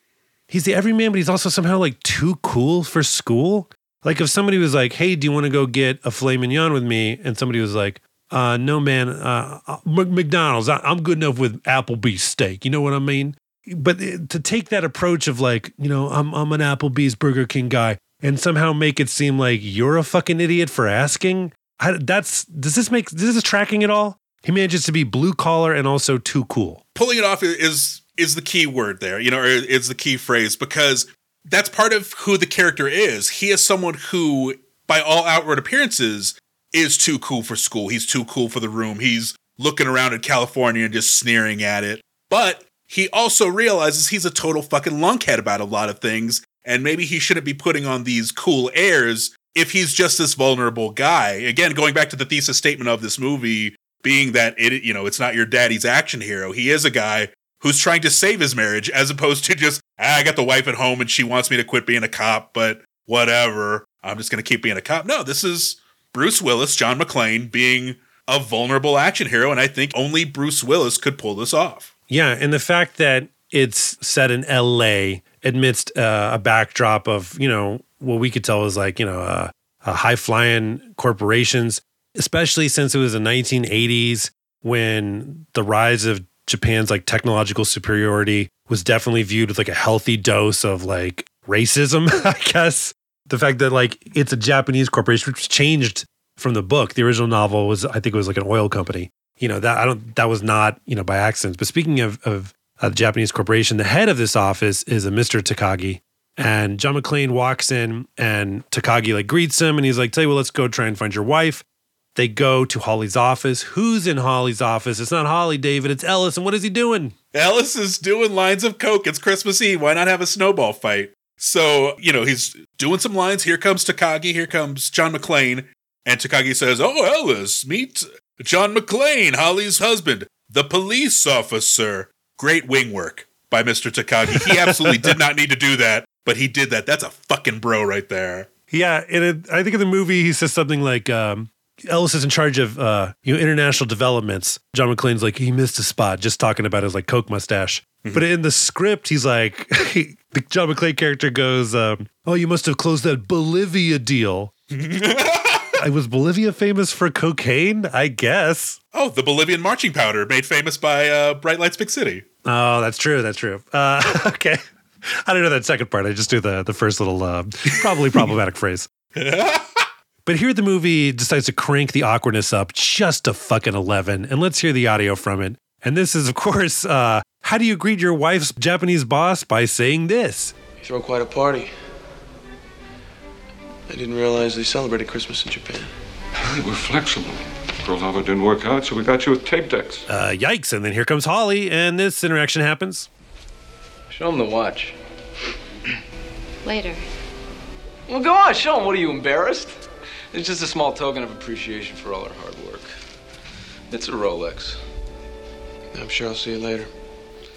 he's the everyman, but he's also somehow like too cool for school. Like if somebody was like, "Hey, do you want to go get a filet mignon with me?" and somebody was like, uh, "No, man, uh, uh McDonald's. I, am good enough with Applebee's steak." You know what I mean? but to take that approach of like, you know, I'm I'm an Applebee's Burger King guy and somehow make it seem like you're a fucking idiot for asking. I, that's does this make does this tracking at all? He manages to be blue collar and also too cool. pulling it off is is the key word there, you know, or is the key phrase because that's part of who the character is. He is someone who, by all outward appearances, is too cool for school. He's too cool for the room. He's looking around at California and just sneering at it. But he also realizes he's a total fucking lunkhead about a lot of things, and maybe he shouldn't be putting on these cool airs if he's just this vulnerable guy. Again, going back to the thesis statement of this movie being that it you know it's not your daddy's action hero he is a guy who's trying to save his marriage as opposed to just ah, i got the wife at home and she wants me to quit being a cop but whatever i'm just going to keep being a cop no this is bruce willis john mcclane being a vulnerable action hero and i think only bruce willis could pull this off Yeah, and the fact that it's set in L.A. amidst uh, a backdrop of you know what we could tell was like you know uh, uh, high flying corporations, especially since it was the 1980s when the rise of Japan's like technological superiority was definitely viewed with like a healthy dose of like racism, I guess. The fact that like it's a Japanese corporation, which changed from the book. The original novel was, I think, it was like an oil company. You know that I don't. That was not you know by accident. But speaking of of uh, the Japanese corporation, the head of this office is a Mr. Takagi, and John McClane walks in, and Takagi like greets him, and he's like, "Tell you what, let's go try and find your wife." They go to Holly's office. Who's in Holly's office? It's not Holly, David. It's Ellis. And what is he doing? Ellis is doing lines of coke. It's Christmas Eve. Why not have a snowball fight? So, you know, he's doing some lines. Here comes Takagi. Here comes John McClane. And Takagi says, Oh, Ellis, meet John McClane, Holly's husband, the police officer. Great wing work by Mr. Takagi. He absolutely did not need to do that, but he did that. That's a fucking bro right there. Yeah, and it, I think in the movie he says something like um, Ellis is in charge of uh, you know international developments. John McClane's like he missed a spot just talking about his like coke mustache. But in the script, he's like the John McClane character goes, um, "Oh, you must have closed that Bolivia deal." I was Bolivia famous for cocaine, I guess. Oh, the Bolivian marching powder made famous by uh, Bright Lights Big City. Oh, that's true. That's true. Uh, okay. I don't know that second part. I just do the the first little uh, probably problematic phrase. But here the movie decides to crank the awkwardness up just to fucking 11. And let's hear the audio from it. And this is, of course, uh, how do you greet your wife's Japanese boss by saying this? You throw quite a party. I didn't realize they celebrated Christmas in Japan. we're flexible. Pearl Harbor didn't work out, so we got you with tape decks. Uh, yikes. And then here comes Holly, and this interaction happens. Show him the watch. Later. Well, go on, show him. What are you, embarrassed? It's just a small token of appreciation for all our hard work. It's a Rolex. I'm sure I'll see you later.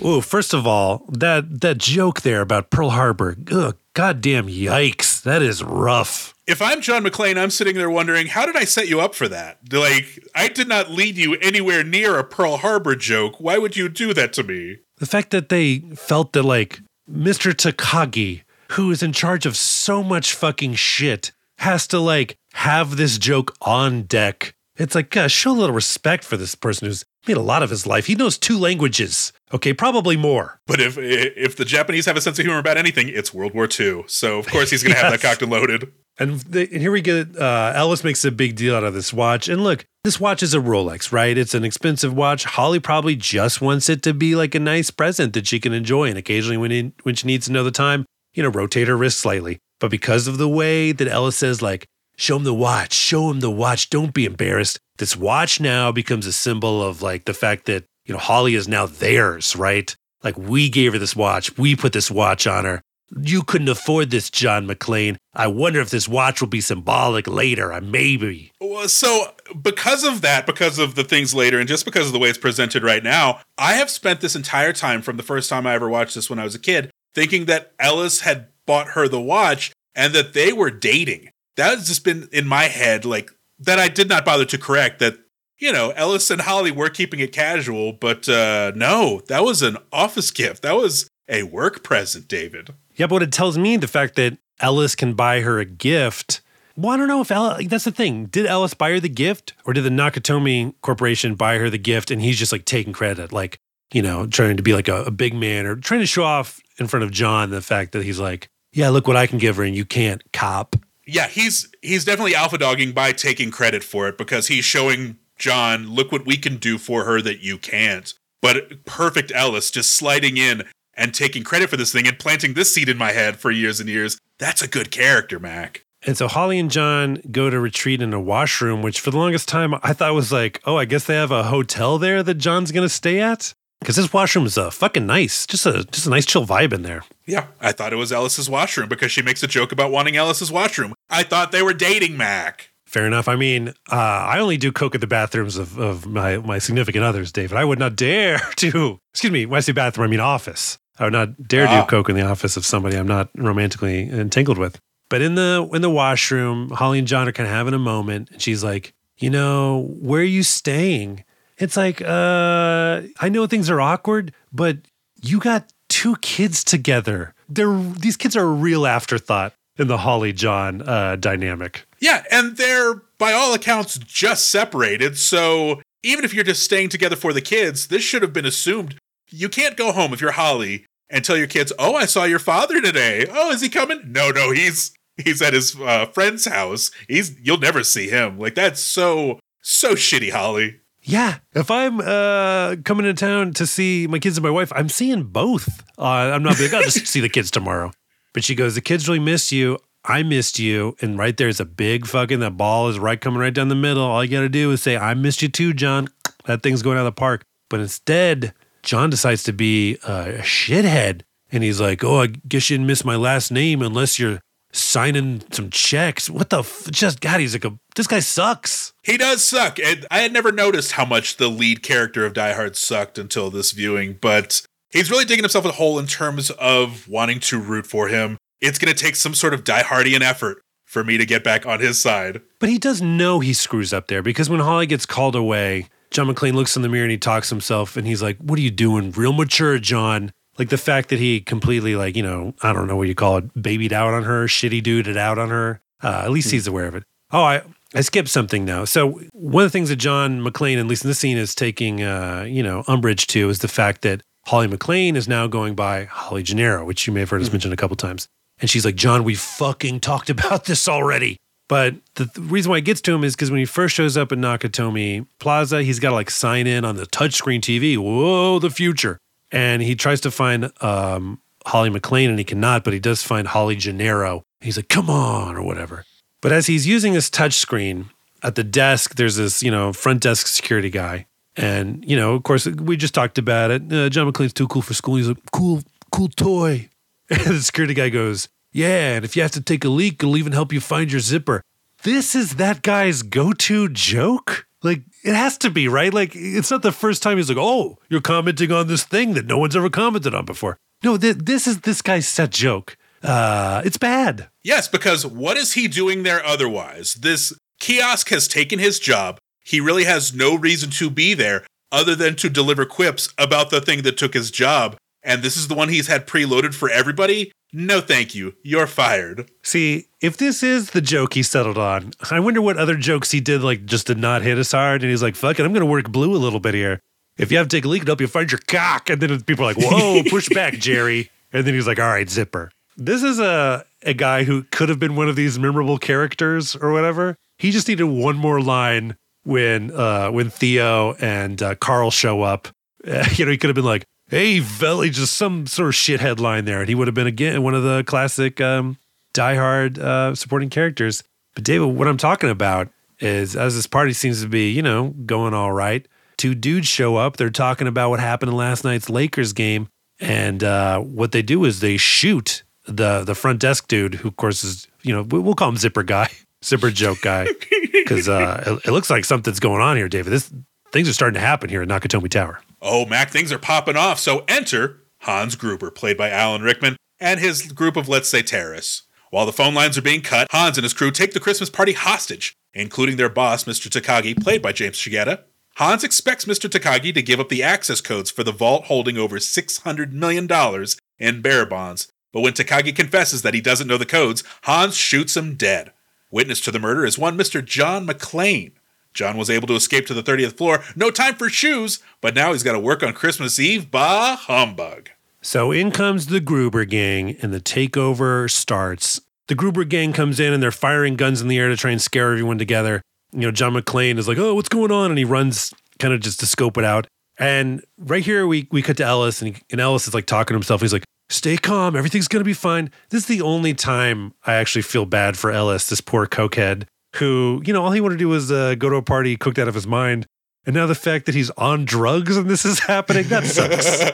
Ooh, first of all, that, that joke there about Pearl Harbor, ugh, goddamn yikes. That is rough. If I'm John McClane, I'm sitting there wondering, how did I set you up for that? Like, I did not lead you anywhere near a Pearl Harbor joke. Why would you do that to me? The fact that they felt that, like, Mr. Takagi, who is in charge of so much fucking shit, has to, like, have this joke on deck. It's like, gosh, show a little respect for this person who's made a lot of his life. He knows two languages. Okay, probably more. But if if the Japanese have a sense of humor about anything, it's World War II. So of course he's going to have that cocked and loaded. And, the, and here we get uh, Ellis makes a big deal out of this watch. And look, this watch is a Rolex, right? It's an expensive watch. Holly probably just wants it to be like a nice present that she can enjoy. And occasionally, when it, when she needs to know the time, you know, rotate her wrist slightly. But because of the way that Ellis says, like, show him the watch, show him the watch, don't be embarrassed. This watch now becomes a symbol of like the fact that you know Holly is now theirs, right? Like we gave her this watch, we put this watch on her. You couldn't afford this, John McClane. I wonder if this watch will be symbolic later. Maybe. So because of that, because of the things later, and just because of the way it's presented right now, I have spent this entire time from the first time I ever watched this when I was a kid, thinking that Ellis had bought her the watch and that they were dating. That has just been in my head, like that I did not bother to correct that. You know, Ellis and Holly were keeping it casual, but uh, no, that was an office gift. That was a work present, David. Yeah, but what it tells me, the fact that Ellis can buy her a gift. Well, I don't know if Ellis, that's the thing. Did Ellis buy her the gift or did the Nakatomi Corporation buy her the gift and he's just like taking credit? Like, you know, trying to be like a, a big man or trying to show off in front of John the fact that he's like, yeah, look what I can give her and you can't, cop. Yeah, he's he's definitely alpha dogging by taking credit for it because he's showing John, look what we can do for her that you can't. But perfect Ellis just sliding in and taking credit for this thing and planting this seed in my head for years and years. That's a good character, Mac. And so Holly and John go to retreat in a washroom, which for the longest time I thought was like, oh, I guess they have a hotel there that John's gonna stay at. Because this washroom is uh, fucking nice. Just a just a nice chill vibe in there. Yeah, I thought it was Ellis's washroom because she makes a joke about wanting Ellis's washroom. I thought they were dating Mac. Fair enough. I mean, uh, I only do coke at the bathrooms of, of my, my significant others, David. I would not dare to, excuse me, when I say bathroom, I mean office. I would not dare Ah. do coke in the office of somebody I'm not romantically entangled with. But in the in the washroom, Holly and John are kind of having a moment, and she's like, "You know, where are you staying?" It's like, uh, I know things are awkward, but you got two kids together. They're these kids are a real afterthought in the Holly John uh, dynamic. Yeah, and they're by all accounts just separated. So even if you're just staying together for the kids, this should have been assumed. You can't go home if you're Holly and tell your kids, "Oh, I saw your father today. Oh, is he coming?" No, no, he's he's at his uh, friend's house. He's you'll never see him. Like that's so so shitty, Holly. Yeah, if I'm uh, coming to town to see my kids and my wife, I'm seeing both. Uh, I'm not like, I'll just see the kids tomorrow. But she goes, the kids really missed you. I missed you. And right there's a big fucking, that ball is right coming right down the middle. All you got to do is say, I missed you too, John. That thing's going out of the park. But instead, John decides to be a shithead. And he's like, oh, I guess you didn't miss my last name unless you're signing some checks. What the f- just God, he's like a this guy sucks. He does suck. And I had never noticed how much the lead character of Die Hard sucked until this viewing, but he's really digging himself a hole in terms of wanting to root for him. It's going to take some sort of diehardian effort for me to get back on his side. But he does know he screws up there because when Holly gets called away, John McClane looks in the mirror and he talks to himself and he's like, What are you doing? Real mature, John. Like the fact that he completely, like, you know, I don't know what you call it, babied out on her, shitty duded out on her. Uh, at least he's aware of it. Oh, I, I skipped something now. So one of the things that John McClane, at least in this scene, is taking, uh, you know, umbrage to is the fact that Holly McClane is now going by Holly Gennaro, which you may have heard us mention a couple times. And she's like, John, we fucking talked about this already. But the, the reason why it gets to him is because when he first shows up at Nakatomi Plaza, he's got to like sign in on the touchscreen TV. Whoa, the future. And he tries to find um, Holly McClane, and he cannot, but he does find Holly Gennaro. He's like, come on, or whatever. But as he's using this touchscreen at the desk, there's this, you know, front desk security guy. And, you know, of course, we just talked about it. Uh, John McClane's too cool for school. He's a cool, cool toy. And the security guy goes, Yeah, and if you have to take a leak, it'll even help you find your zipper. This is that guy's go to joke? Like, it has to be, right? Like, it's not the first time he's like, Oh, you're commenting on this thing that no one's ever commented on before. No, th- this is this guy's set joke. Uh, it's bad. Yes, because what is he doing there otherwise? This kiosk has taken his job. He really has no reason to be there other than to deliver quips about the thing that took his job. And this is the one he's had preloaded for everybody? No, thank you. You're fired. See, if this is the joke he settled on, I wonder what other jokes he did, like just did not hit as hard. And he's like, fuck it, I'm going to work blue a little bit here. If you have to take a leak, it'll help you find your cock. And then people are like, whoa, push back, Jerry. And then he's like, all right, zipper. This is a, a guy who could have been one of these memorable characters or whatever. He just needed one more line when uh, when Theo and uh, Carl show up. Uh, you know, he could have been like, hey, Velly, just some sort of shit headline there. And he would have been, again, one of the classic um, diehard uh, supporting characters. But David, what I'm talking about is as this party seems to be, you know, going all right, two dudes show up. They're talking about what happened in last night's Lakers game. And uh, what they do is they shoot the the front desk dude, who of course is, you know, we- we'll call him Zipper Guy, Zipper Joke Guy, because uh, it, it looks like something's going on here, David. This things are starting to happen here at Nakatomi Tower. Oh, Mac, things are popping off. So enter Hans Gruber, played by Alan Rickman, and his group of, let's say, terrorists. While the phone lines are being cut, Hans and his crew take the Christmas party hostage, including their boss, Mr. Takagi, played by James Shigeta. Hans expects Mr. Takagi to give up the access codes for the vault holding over $600 million in bearer bonds. But when Takagi confesses that he doesn't know the codes, Hans shoots him dead. Witness to the murder is one Mr. John McClane, John was able to escape to the 30th floor. No time for shoes, but now he's got to work on Christmas Eve. Bah humbug. So in comes the Gruber gang, and the takeover starts. The Gruber gang comes in and they're firing guns in the air to try and scare everyone together. You know, John McClane is like, "Oh, what's going on?" And he runs kind of just to scope it out. And right here, we we cut to Ellis, and, he, and Ellis is like talking to himself. He's like, "Stay calm, everything's gonna be fine." This is the only time I actually feel bad for Ellis, this poor cokehead, who you know all he wanted to do was uh, go to a party, cooked out of his mind, and now the fact that he's on drugs and this is happening that sucks.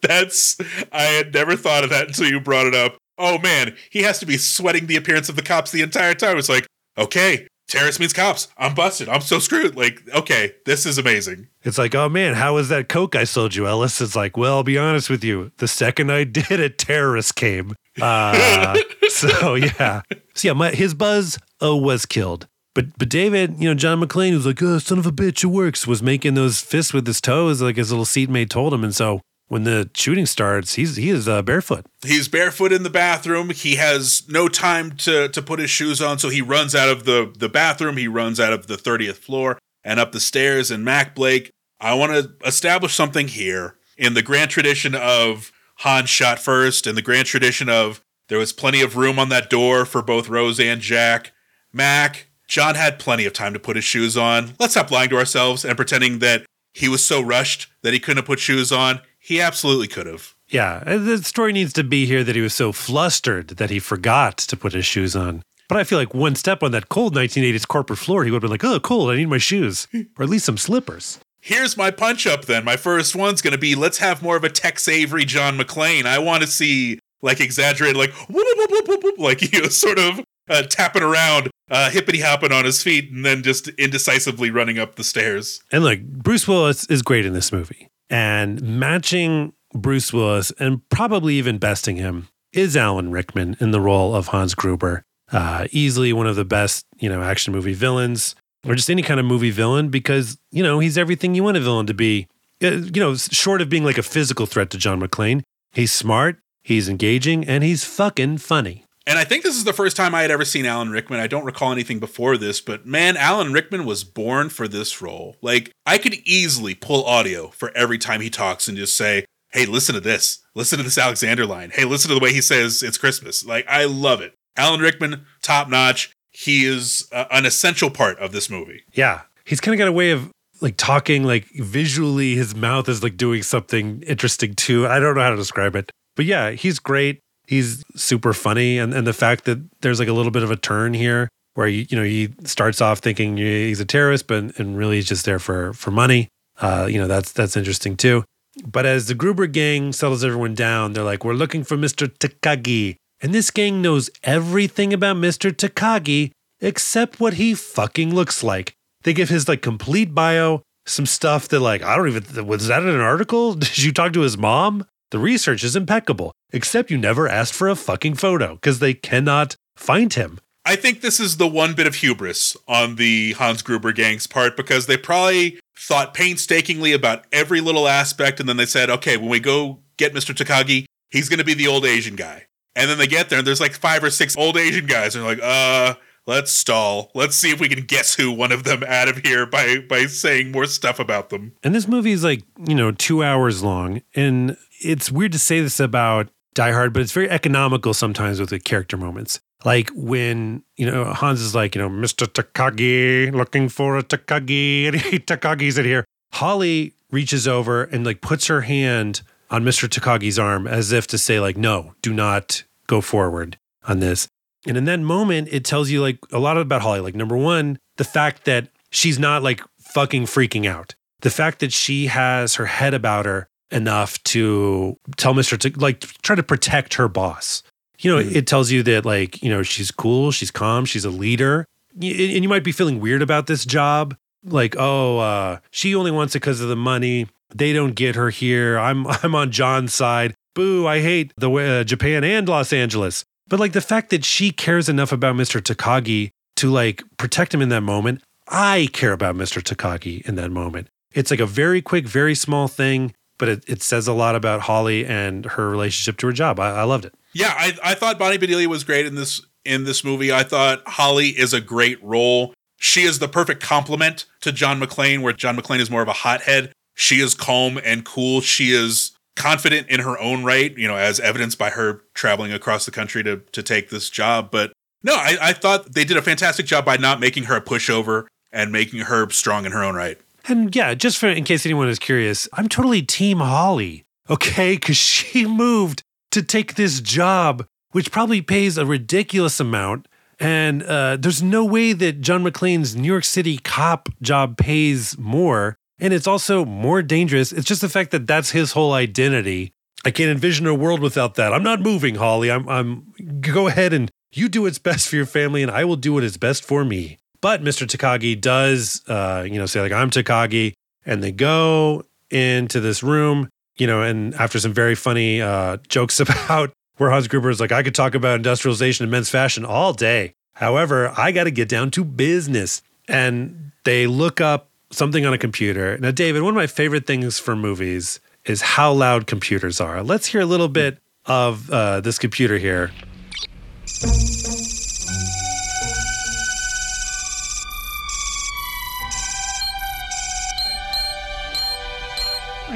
That's I had never thought of that until you brought it up. Oh man, he has to be sweating the appearance of the cops the entire time. It's like, okay, terrorist means cops. I'm busted. I'm so screwed. Like, okay, this is amazing. It's like, oh man, how was that Coke I sold you, Ellis? It's like, well, I'll be honest with you. The second I did it, terrorists came. Uh, so yeah. So yeah, my, his buzz uh, was killed. But but David, you know, John McClane was like, oh, son of a bitch, it works, was making those fists with his toes, like his little seatmate told him. And so when the shooting starts, he's he is uh, barefoot. He's barefoot in the bathroom. He has no time to to put his shoes on, so he runs out of the the bathroom. He runs out of the thirtieth floor and up the stairs. And Mac Blake, I want to establish something here in the grand tradition of Han shot first, in the grand tradition of there was plenty of room on that door for both Rose and Jack. Mac, John had plenty of time to put his shoes on. Let's stop lying to ourselves and pretending that he was so rushed that he couldn't have put shoes on. He absolutely could have. Yeah, the story needs to be here that he was so flustered that he forgot to put his shoes on. But I feel like one step on that cold 1980s corporate floor, he would have been like, oh, cold, I need my shoes, or at least some slippers. Here's my punch up then. My first one's going to be let's have more of a Tex Avery John McClane. I want to see like exaggerated, like whoop, whoop, whoop, whoop, like you know, sort of uh, tapping around, uh, hippity hopping on his feet, and then just indecisively running up the stairs. And look, Bruce Willis is great in this movie. And matching Bruce Willis and probably even besting him is Alan Rickman in the role of Hans Gruber. Uh, easily one of the best, you know, action movie villains or just any kind of movie villain because, you know, he's everything you want a villain to be. Uh, you know, short of being like a physical threat to John McClane, he's smart, he's engaging, and he's fucking funny. And I think this is the first time I had ever seen Alan Rickman. I don't recall anything before this, but man, Alan Rickman was born for this role. Like, I could easily pull audio for every time he talks and just say, hey, listen to this. Listen to this Alexander line. Hey, listen to the way he says it's Christmas. Like, I love it. Alan Rickman, top notch. He is uh, an essential part of this movie. Yeah. He's kind of got a way of like talking, like visually, his mouth is like doing something interesting too. I don't know how to describe it. But yeah, he's great. He's super funny. And, and the fact that there's like a little bit of a turn here where you, you know he starts off thinking he's a terrorist but and really he's just there for for money. Uh, you know that's that's interesting too. But as the gruber gang settles everyone down they're like we're looking for mr takagi. And this gang knows everything about mr takagi except what he fucking looks like. They give his like complete bio some stuff that like i don't even was that in an article? Did you talk to his mom the research is impeccable, except you never asked for a fucking photo because they cannot find him. I think this is the one bit of hubris on the Hans Gruber gang's part because they probably thought painstakingly about every little aspect and then they said, okay, when we go get Mr. Takagi, he's going to be the old Asian guy. And then they get there and there's like five or six old Asian guys and they're like, uh, let's stall. Let's see if we can guess who one of them out of here by by saying more stuff about them. And this movie is like, you know, 2 hours long and it's weird to say this about Die Hard, but it's very economical sometimes with the character moments. Like when, you know, Hans is like, you know, Mr. Takagi, looking for a Takagi, and Takagi's in here. Holly reaches over and like puts her hand on Mr. Takagi's arm as if to say, like, no, do not go forward on this. And in that moment, it tells you like a lot about Holly. Like, number one, the fact that she's not like fucking freaking out. The fact that she has her head about her enough to tell Mr. to like try to protect her boss. You know, mm-hmm. it tells you that like, you know, she's cool, she's calm, she's a leader. And you might be feeling weird about this job. Like, oh, uh, she only wants it because of the money. They don't get her here. I'm I'm on John's side. Boo, I hate the way uh, Japan and Los Angeles. But like the fact that she cares enough about Mr. Takagi to like protect him in that moment, I care about Mr. Takagi in that moment. It's like a very quick, very small thing but it, it says a lot about Holly and her relationship to her job. I, I loved it. Yeah, I, I thought Bonnie Bedelia was great in this in this movie. I thought Holly is a great role. she is the perfect complement to John McClane, where John McClane is more of a hothead. She is calm and cool. She is confident in her own right, you know, as evidenced by her traveling across the country to to take this job. But no, I, I thought they did a fantastic job by not making her a pushover and making her strong in her own right. And yeah, just for in case anyone is curious, I'm totally Team Holly, okay? Because she moved to take this job, which probably pays a ridiculous amount. And uh, there's no way that John McClane's New York City cop job pays more. And it's also more dangerous. It's just the fact that that's his whole identity. I can't envision a world without that. I'm not moving, Holly. I'm, I'm, go ahead and you do what's best for your family, and I will do what is best for me. But Mr. Takagi does, uh, you know, say like I'm Takagi, and they go into this room, you know, and after some very funny uh, jokes about where Hans Gruber is like, I could talk about industrialization and men's fashion all day. However, I got to get down to business, and they look up something on a computer. Now, David, one of my favorite things for movies is how loud computers are. Let's hear a little bit of uh, this computer here.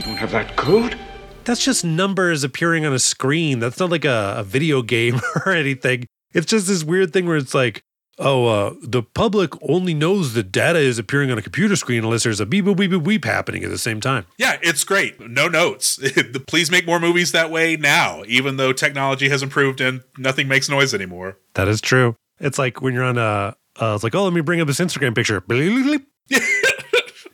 I don't have that code. That's just numbers appearing on a screen. That's not like a, a video game or anything. It's just this weird thing where it's like, oh, uh, the public only knows the data is appearing on a computer screen unless there's a beep, beep, beep, beep, beep happening at the same time. Yeah, it's great. No notes. Please make more movies that way now, even though technology has improved and nothing makes noise anymore. That is true. It's like when you're on a, uh, it's like, oh, let me bring up this Instagram picture.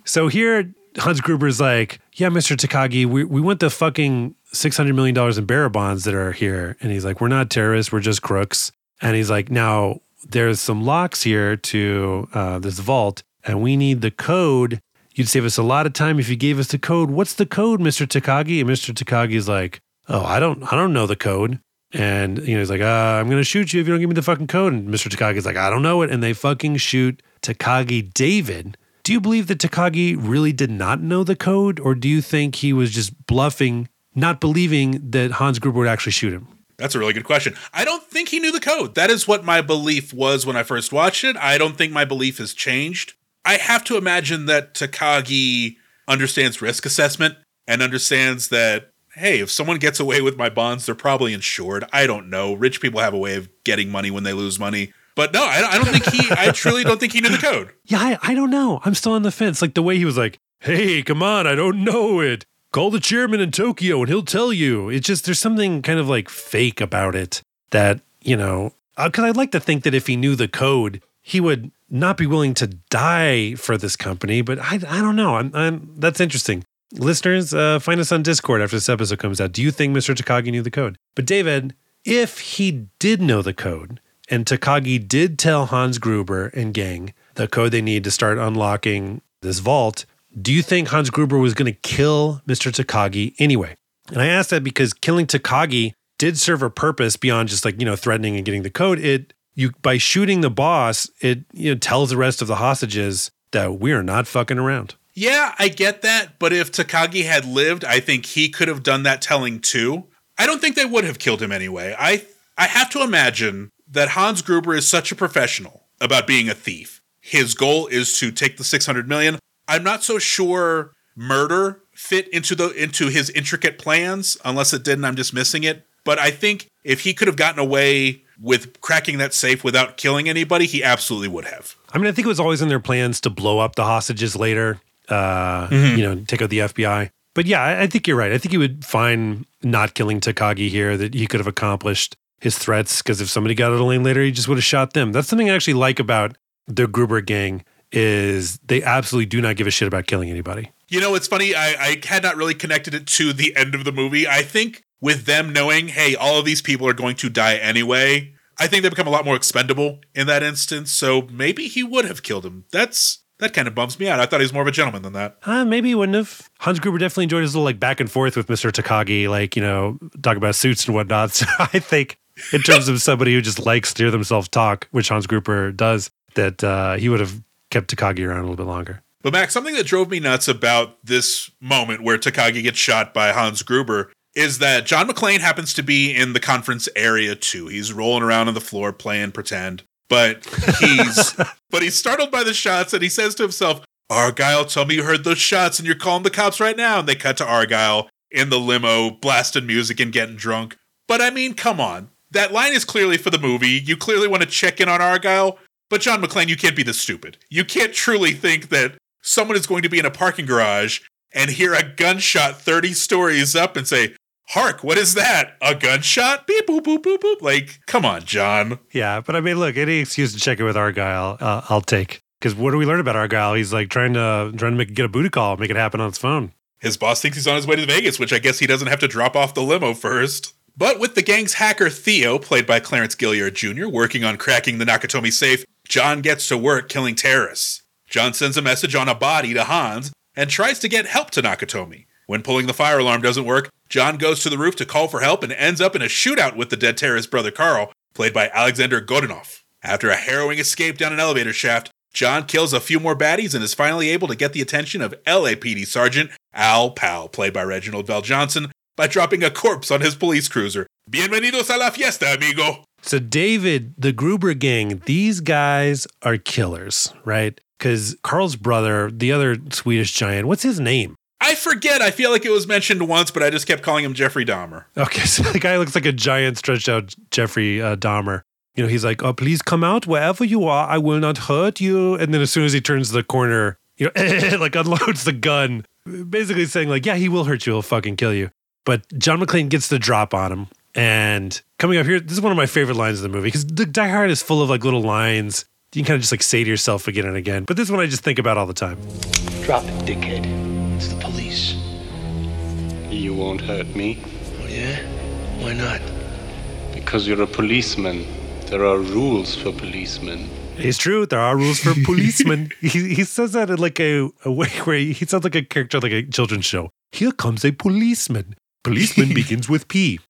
so here, Hans Gruber's like, yeah, Mr. Takagi, we, we want the fucking $600 million in bearer bonds that are here. And he's like, we're not terrorists, we're just crooks. And he's like, now there's some locks here to uh, this vault, and we need the code. You'd save us a lot of time if you gave us the code. What's the code, Mr. Takagi? And Mr. Takagi's like, oh, I don't, I don't know the code. And you know, he's like, uh, I'm gonna shoot you if you don't give me the fucking code. And Mr. Takagi's like, I don't know it. And they fucking shoot Takagi David. Do you believe that Takagi really did not know the code, or do you think he was just bluffing, not believing that Hans Gruber would actually shoot him? That's a really good question. I don't think he knew the code. That is what my belief was when I first watched it. I don't think my belief has changed. I have to imagine that Takagi understands risk assessment and understands that, hey, if someone gets away with my bonds, they're probably insured. I don't know. Rich people have a way of getting money when they lose money. But no, I don't, I don't think he, I truly don't think he knew the code. Yeah, I, I don't know. I'm still on the fence. Like the way he was like, hey, come on, I don't know it. Call the chairman in Tokyo and he'll tell you. It's just, there's something kind of like fake about it that, you know, because I'd like to think that if he knew the code, he would not be willing to die for this company. But I, I don't know. I'm, I'm that's interesting. Listeners, uh, find us on Discord after this episode comes out. Do you think Mr. Takagi knew the code? But David, if he did know the code, and Takagi did tell Hans Gruber and gang the code they need to start unlocking this vault. Do you think Hans Gruber was going to kill Mr. Takagi anyway? And I ask that because killing Takagi did serve a purpose beyond just like, you know, threatening and getting the code. It you by shooting the boss, it you know tells the rest of the hostages that we are not fucking around. Yeah, I get that, but if Takagi had lived, I think he could have done that telling too. I don't think they would have killed him anyway. I I have to imagine that Hans Gruber is such a professional about being a thief. His goal is to take the 600 million. I'm not so sure murder fit into the into his intricate plans unless it didn't I'm just missing it. But I think if he could have gotten away with cracking that safe without killing anybody, he absolutely would have. I mean, I think it was always in their plans to blow up the hostages later, uh, mm-hmm. you know, take out the FBI. But yeah, I think you're right. I think he would find not killing Takagi here that he could have accomplished his threats because if somebody got out of lane later, he just would have shot them. That's something I actually like about the Gruber gang is they absolutely do not give a shit about killing anybody. You know, it's funny. I, I had not really connected it to the end of the movie. I think with them knowing, hey, all of these people are going to die anyway, I think they become a lot more expendable in that instance. So maybe he would have killed him. That's that kind of bums me out. I thought he was more of a gentleman than that. Uh, maybe he wouldn't have. Hans Gruber definitely enjoyed his little like back and forth with Mr. Takagi, like, you know, talk about suits and whatnot. So I think in terms of somebody who just likes to hear themselves talk, which Hans Gruber does, that uh, he would have kept Takagi around a little bit longer. But Max, something that drove me nuts about this moment where Takagi gets shot by Hans Gruber is that John McClane happens to be in the conference area too. He's rolling around on the floor playing pretend. but he's but he's startled by the shots and he says to himself, Argyle, tell me you heard those shots and you're calling the cops right now. And they cut to Argyle in the limo, blasting music and getting drunk. But I mean, come on. That line is clearly for the movie. You clearly want to check in on Argyle, but John McClane, you can't be this stupid. You can't truly think that someone is going to be in a parking garage and hear a gunshot 30 stories up and say, Hark, what is that? A gunshot? Beep, boop, boop, boop, boop. Like, come on, John. Yeah, but I mean, look, any excuse to check in with Argyle, uh, I'll take. Because what do we learn about Argyle? He's like trying to trying to make get a booty call, make it happen on his phone. His boss thinks he's on his way to Vegas, which I guess he doesn't have to drop off the limo first. But with the gang's hacker Theo, played by Clarence Gilliard Jr., working on cracking the Nakatomi safe, John gets to work killing terrorists. John sends a message on a body to Hans and tries to get help to Nakatomi. When pulling the fire alarm doesn't work, John goes to the roof to call for help and ends up in a shootout with the dead terrorist brother Carl, played by Alexander Godunov. After a harrowing escape down an elevator shaft, John kills a few more baddies and is finally able to get the attention of LAPD Sergeant Al Powell, played by Reginald VelJohnson, by dropping a corpse on his police cruiser. Bienvenidos a la fiesta, amigo. So David, the Gruber gang, these guys are killers, right? Because Carl's brother, the other Swedish giant, what's his name? I forget. I feel like it was mentioned once, but I just kept calling him Jeffrey Dahmer. Okay, so the guy looks like a giant, stretched out Jeffrey uh, Dahmer. You know, he's like, "Oh, please come out wherever you are. I will not hurt you." And then as soon as he turns the corner, you know, like unloads the gun, basically saying like, "Yeah, he will hurt you. He'll fucking kill you." But John McClane gets the drop on him. And coming up here, this is one of my favorite lines of the movie because the Die Hard is full of like little lines you can kind of just like say to yourself again and again. But this one I just think about all the time. Drop it, dickhead. It's the police. You won't hurt me Oh, yeah? Why not? because you're a policeman. There are rules for policemen. It's true. There are rules for policemen. he, he says that in like a, a way where he, he sounds like a character like a children's show. Here comes a policeman. Policeman begins with P.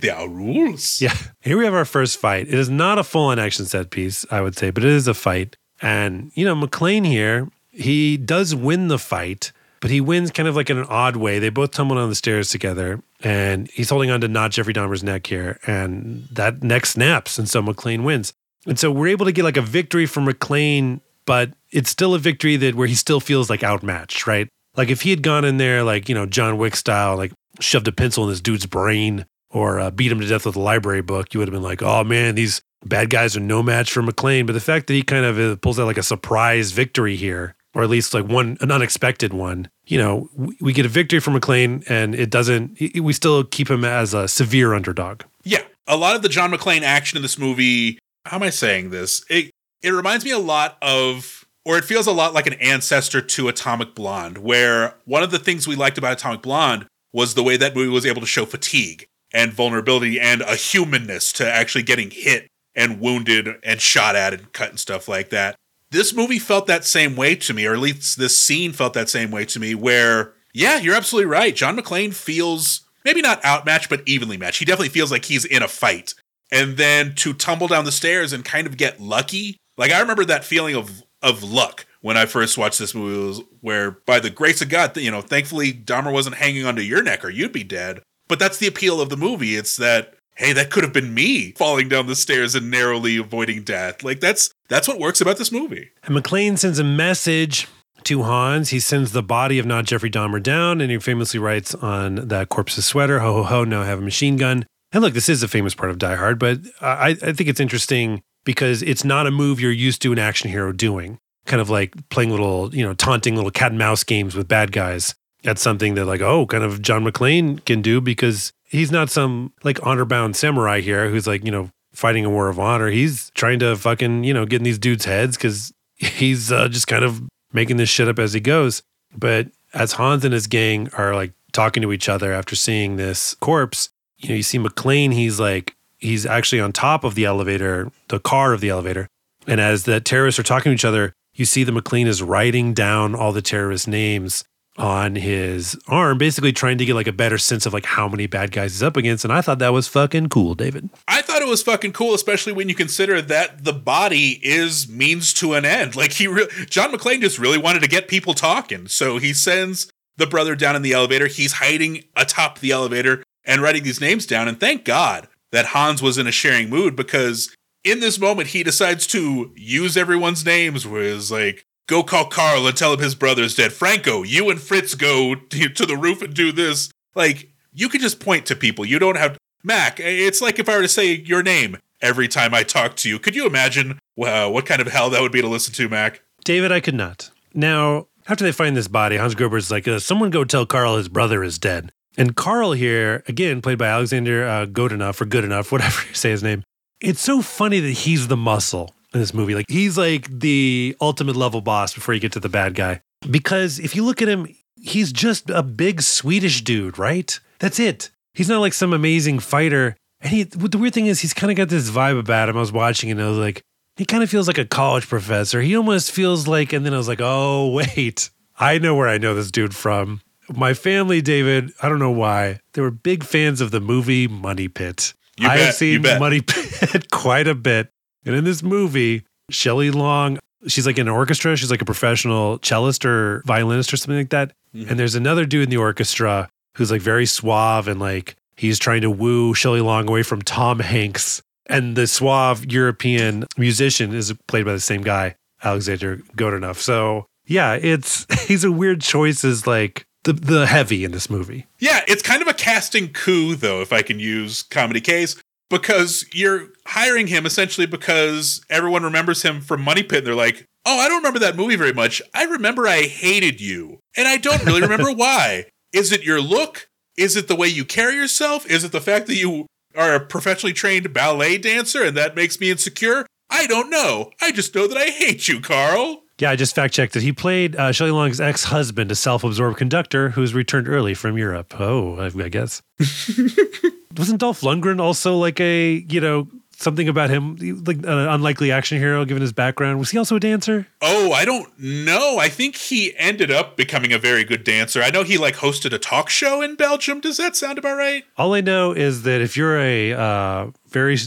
there are rules. Yeah. Here we have our first fight. It is not a full on action set piece, I would say, but it is a fight. And, you know, McClane here, he does win the fight, but he wins kind of like in an odd way. They both tumble down the stairs together, and he's holding on to not Jeffrey Dahmer's neck here, and that neck snaps, and so McClane wins. And so we're able to get like a victory from McClane, but it's still a victory that where he still feels like outmatched, right? Like if he had gone in there like, you know, John Wick style, like shoved a pencil in this dude's brain or uh, beat him to death with a library book, you would have been like, oh man, these bad guys are no match for McClane. But the fact that he kind of uh, pulls out like a surprise victory here, or at least like one, an unexpected one, you know, we, we get a victory from McClane and it doesn't, it- we still keep him as a severe underdog. Yeah, a lot of the John McClane action in this movie. How am I saying this? It it reminds me a lot of, or it feels a lot like an ancestor to Atomic Blonde, where one of the things we liked about Atomic Blonde was the way that movie was able to show fatigue and vulnerability and a humanness to actually getting hit and wounded and shot at and cut and stuff like that. This movie felt that same way to me, or at least this scene felt that same way to me, where, yeah, you're absolutely right. John McClane feels maybe not outmatched, but evenly matched. He definitely feels like he's in a fight. And then to tumble down the stairs and kind of get lucky. Like I remember that feeling of of luck when I first watched this movie was where by the grace of God, you know, thankfully Dahmer wasn't hanging onto your neck or you'd be dead. But that's the appeal of the movie. It's that hey, that could have been me falling down the stairs and narrowly avoiding death. Like that's that's what works about this movie. And McClane sends a message to Hans. He sends the body of not Jeffrey Dahmer down, and he famously writes on that corpse's sweater, ho ho ho, now have a machine gun. And look, this is a famous part of Die Hard, but I, I think it's interesting because it's not a move you're used to an action hero doing. Kind of like playing little, you know, taunting little cat and mouse games with bad guys. That's something that, like, oh, kind of John McClane can do because he's not some like honor bound samurai here who's like, you know, fighting a war of honor. He's trying to fucking, you know, get in these dudes' heads because he's uh, just kind of making this shit up as he goes. But as Hans and his gang are like talking to each other after seeing this corpse, you know, you see McClane, he's like, he's actually on top of the elevator, the car of the elevator. And as the terrorists are talking to each other, you see that McClane is writing down all the terrorist names on his arm, basically trying to get like a better sense of like how many bad guys he's up against. And I thought that was fucking cool, David. I thought it was fucking cool, especially when you consider that the body is means to an end. Like he, re- John McClane just really wanted to get people talking, so he sends the brother down in the elevator. He's hiding atop the elevator and writing these names down. And thank God that Hans was in a sharing mood because in this moment, he decides to use everyone's names, where it's like, go call Carl and tell him his brother's dead. Franco, you and Fritz go to to the roof and do this. Like, you can just point to people. You don't have. Mac, it's like if I were to say your name every time I talk to you. Could you imagine wow, what kind of hell that would be to listen to, Mac? David, I could not. Now, after they find this body, Hans Gruber's like, uh, someone go tell Carl his brother is dead. And Carl here, again, played by Alexander uh, Godunov or Good Enough, whatever you say his name. It's so funny that he's the muscle in this movie. Like he's like the ultimate level boss before you get to the bad guy. Because if you look at him, he's just a big Swedish dude, right? That's it. He's not like some amazing fighter. And he, the weird thing is, he's kind of got this vibe about him. I was watching and I was like, he kind of feels like a college professor. He almost feels like, and then I was like, oh, wait, I know where I know this dude from. My family, David, I don't know why, they were big fans of the movie Money Pit. You I bet, have seen. Money Pit quite a bit. And in this movie, Shelley Long, she's like in an orchestra. She's like a professional cellist or violinist or something like that. Mm-hmm. And there's another dude in the orchestra who's like very suave and like he's trying to woo Shelley Long away from Tom Hanks. And the suave European musician is played by the same guy, Alexander Godunov. So yeah, it's he's a weird choice as like the the heavy in this movie. Yeah, it's kind of a casting coup, though, if I can use comedy case, because you're hiring him essentially because everyone remembers him from Money Pit. And they're like, oh, I don't remember that movie very much. I remember I hated you, and I don't really remember why. Is it your look? Is it the way you carry yourself? Is it the fact that you are a professionally trained ballet dancer and that makes me insecure? I don't know. I just know that I hate you, Carl. Yeah, I just fact checked it. He played uh, Shelley Long's ex husband, a self absorbed conductor who's returned early from Europe. Oh, I, I guess. Wasn't Dolph Lundgren also like a, you know, something about him, like an unlikely action hero given his background? Was he also a dancer? Oh, I don't know. I think he ended up becoming a very good dancer. I know he like hosted a talk show in Belgium. Does that sound about right? All I know is that if you're a uh, very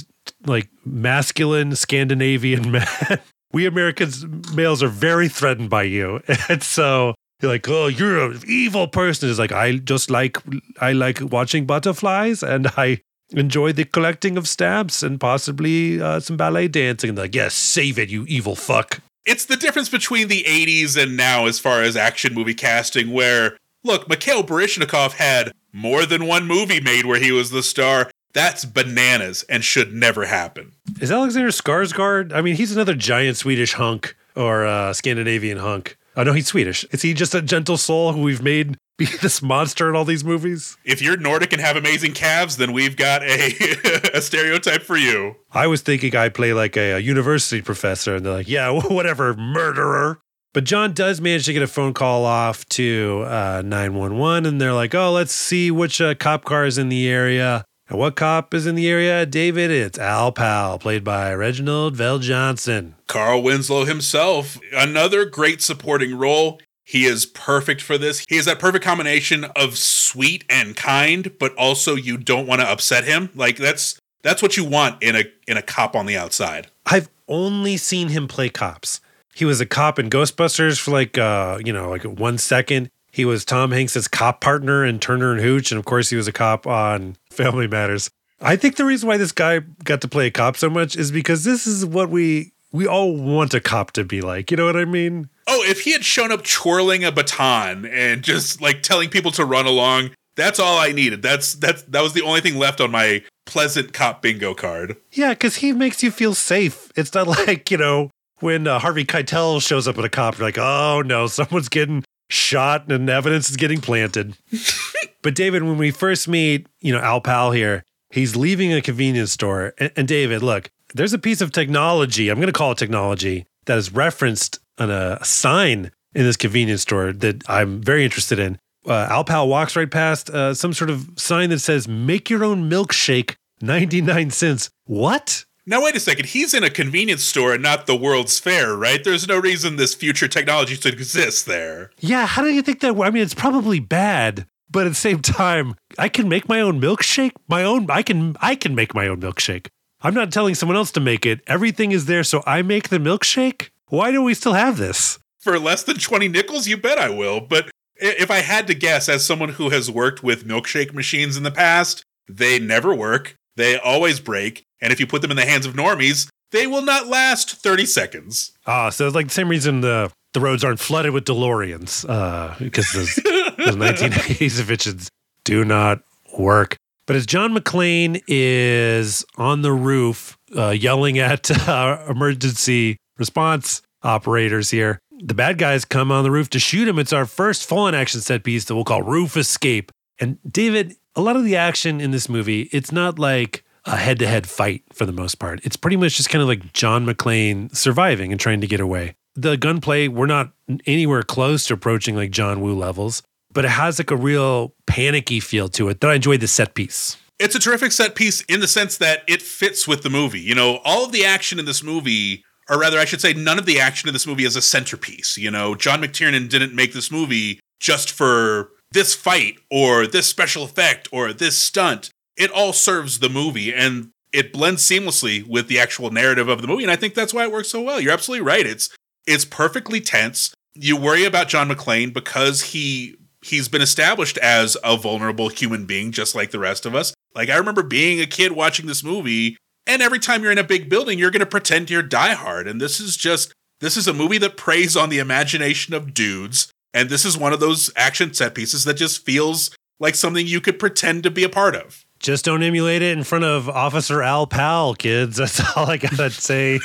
like masculine Scandinavian man, we Americans males are very threatened by you, and so you're like, oh, you're an evil person. It's like I just like I like watching butterflies, and I enjoy the collecting of stamps and possibly uh, some ballet dancing. And like, yes, save it, you evil fuck. It's the difference between the 80s and now as far as action movie casting, where, look, Mikhail Baryshnikov had more than one movie made where he was the star. That's bananas and should never happen. Is Alexander Skarsgård? I mean, he's another giant Swedish hunk or uh, Scandinavian hunk. Oh no, he's Swedish. Is he just a gentle soul who we've made be this monster in all these movies? If you're Nordic and have amazing calves, then we've got a, a stereotype for you. I was thinking I'd play like a, a university professor, and they're like, "Yeah, whatever, murderer." But John does manage to get a phone call off to uh, 911, and they're like, "Oh, let's see which uh, cop car is in the area." And what cop is in the area, David? It's Al Pal, played by Reginald Vell Johnson. Carl Winslow himself, another great supporting role. He is perfect for this. He has that perfect combination of sweet and kind, but also you don't want to upset him. Like that's that's what you want in a in a cop on the outside. I've only seen him play cops. He was a cop in Ghostbusters for like uh, you know, like one second. He was Tom Hanks's cop partner in Turner and Hooch, and of course he was a cop on Family Matters. I think the reason why this guy got to play a cop so much is because this is what we we all want a cop to be like. You know what I mean? Oh, if he had shown up twirling a baton and just like telling people to run along, that's all I needed. That's that's that was the only thing left on my pleasant cop bingo card. Yeah, because he makes you feel safe. It's not like you know when uh, Harvey Keitel shows up at a cop, you're like, oh no, someone's getting shot and evidence is getting planted. but David, when we first meet, you know, Al Pal here, he's leaving a convenience store. And, and David, look, there's a piece of technology, I'm going to call it technology, that is referenced on a sign in this convenience store that I'm very interested in. Uh, Al Pal walks right past uh, some sort of sign that says, make your own milkshake, 99 cents. What? Now wait a second. He's in a convenience store and not the World's Fair, right? There's no reason this future technology should exist there. Yeah, how do you think that? I mean, it's probably bad, but at the same time, I can make my own milkshake. My own, I can, I can make my own milkshake. I'm not telling someone else to make it. Everything is there, so I make the milkshake. Why do we still have this? For less than 20 nickels, you bet I will. But if I had to guess, as someone who has worked with milkshake machines in the past, they never work. They always break. And if you put them in the hands of normies, they will not last 30 seconds. Ah, so it's like the same reason the the roads aren't flooded with DeLoreans, uh, because those, those 1980s efficients do not work. But as John McClane is on the roof uh, yelling at uh, emergency response operators here, the bad guys come on the roof to shoot him. It's our first full on action set piece that we'll call Roof Escape. And David, a lot of the action in this movie, it's not like a head to head fight for the most part. It's pretty much just kind of like John McClane surviving and trying to get away. The gunplay, we're not anywhere close to approaching like John Woo levels, but it has like a real panicky feel to it that I enjoyed the set piece. It's a terrific set piece in the sense that it fits with the movie. You know, all of the action in this movie, or rather, I should say, none of the action in this movie is a centerpiece. You know, John McTiernan didn't make this movie just for this fight or this special effect or this stunt. It all serves the movie and it blends seamlessly with the actual narrative of the movie. And I think that's why it works so well. You're absolutely right. It's it's perfectly tense. You worry about John McClane because he he's been established as a vulnerable human being, just like the rest of us. Like I remember being a kid watching this movie, and every time you're in a big building, you're going to pretend you're Die Hard, and this is just this is a movie that preys on the imagination of dudes, and this is one of those action set pieces that just feels like something you could pretend to be a part of. Just don't emulate it in front of Officer Al Powell, kids. That's all I gotta say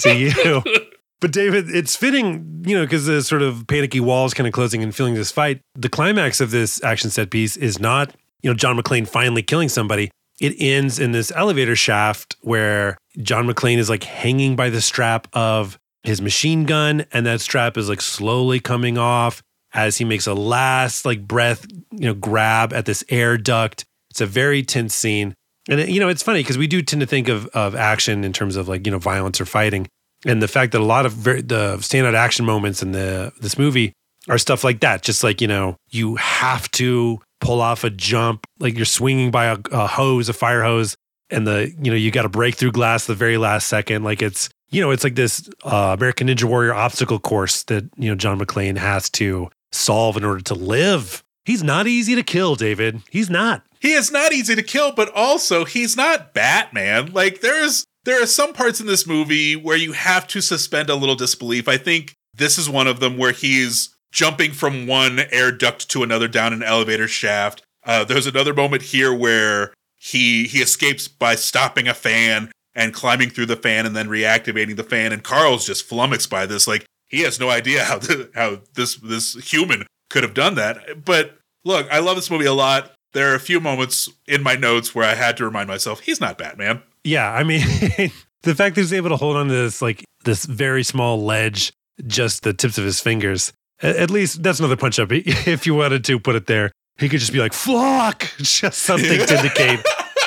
to you. But David, it's fitting, you know, because the sort of panicky walls kind of closing and feeling this fight. The climax of this action set piece is not, you know, John McClane finally killing somebody. It ends in this elevator shaft where John McClane is like hanging by the strap of his machine gun, and that strap is like slowly coming off as he makes a last like breath, you know, grab at this air duct. It's a very tense scene. And you know, it's funny because we do tend to think of of action in terms of like, you know, violence or fighting. And the fact that a lot of very, the standout action moments in the this movie are stuff like that. Just like, you know, you have to pull off a jump, like you're swinging by a, a hose, a fire hose, and the, you know, you got to break through glass the very last second. Like it's, you know, it's like this uh, American Ninja Warrior obstacle course that, you know, John McClane has to solve in order to live. He's not easy to kill, David. He's not. He is not easy to kill, but also he's not Batman. Like there's there are some parts in this movie where you have to suspend a little disbelief. I think this is one of them where he's jumping from one air duct to another down an elevator shaft. Uh, there's another moment here where he he escapes by stopping a fan and climbing through the fan and then reactivating the fan. And Carl's just flummoxed by this. Like he has no idea how how this this human could have done that. But look, I love this movie a lot. There are a few moments in my notes where I had to remind myself he's not Batman. Yeah, I mean, the fact that he's able to hold on to this like this very small ledge, just the tips of his fingers. At least that's another punch up. If you wanted to put it there, he could just be like "flock," just something to indicate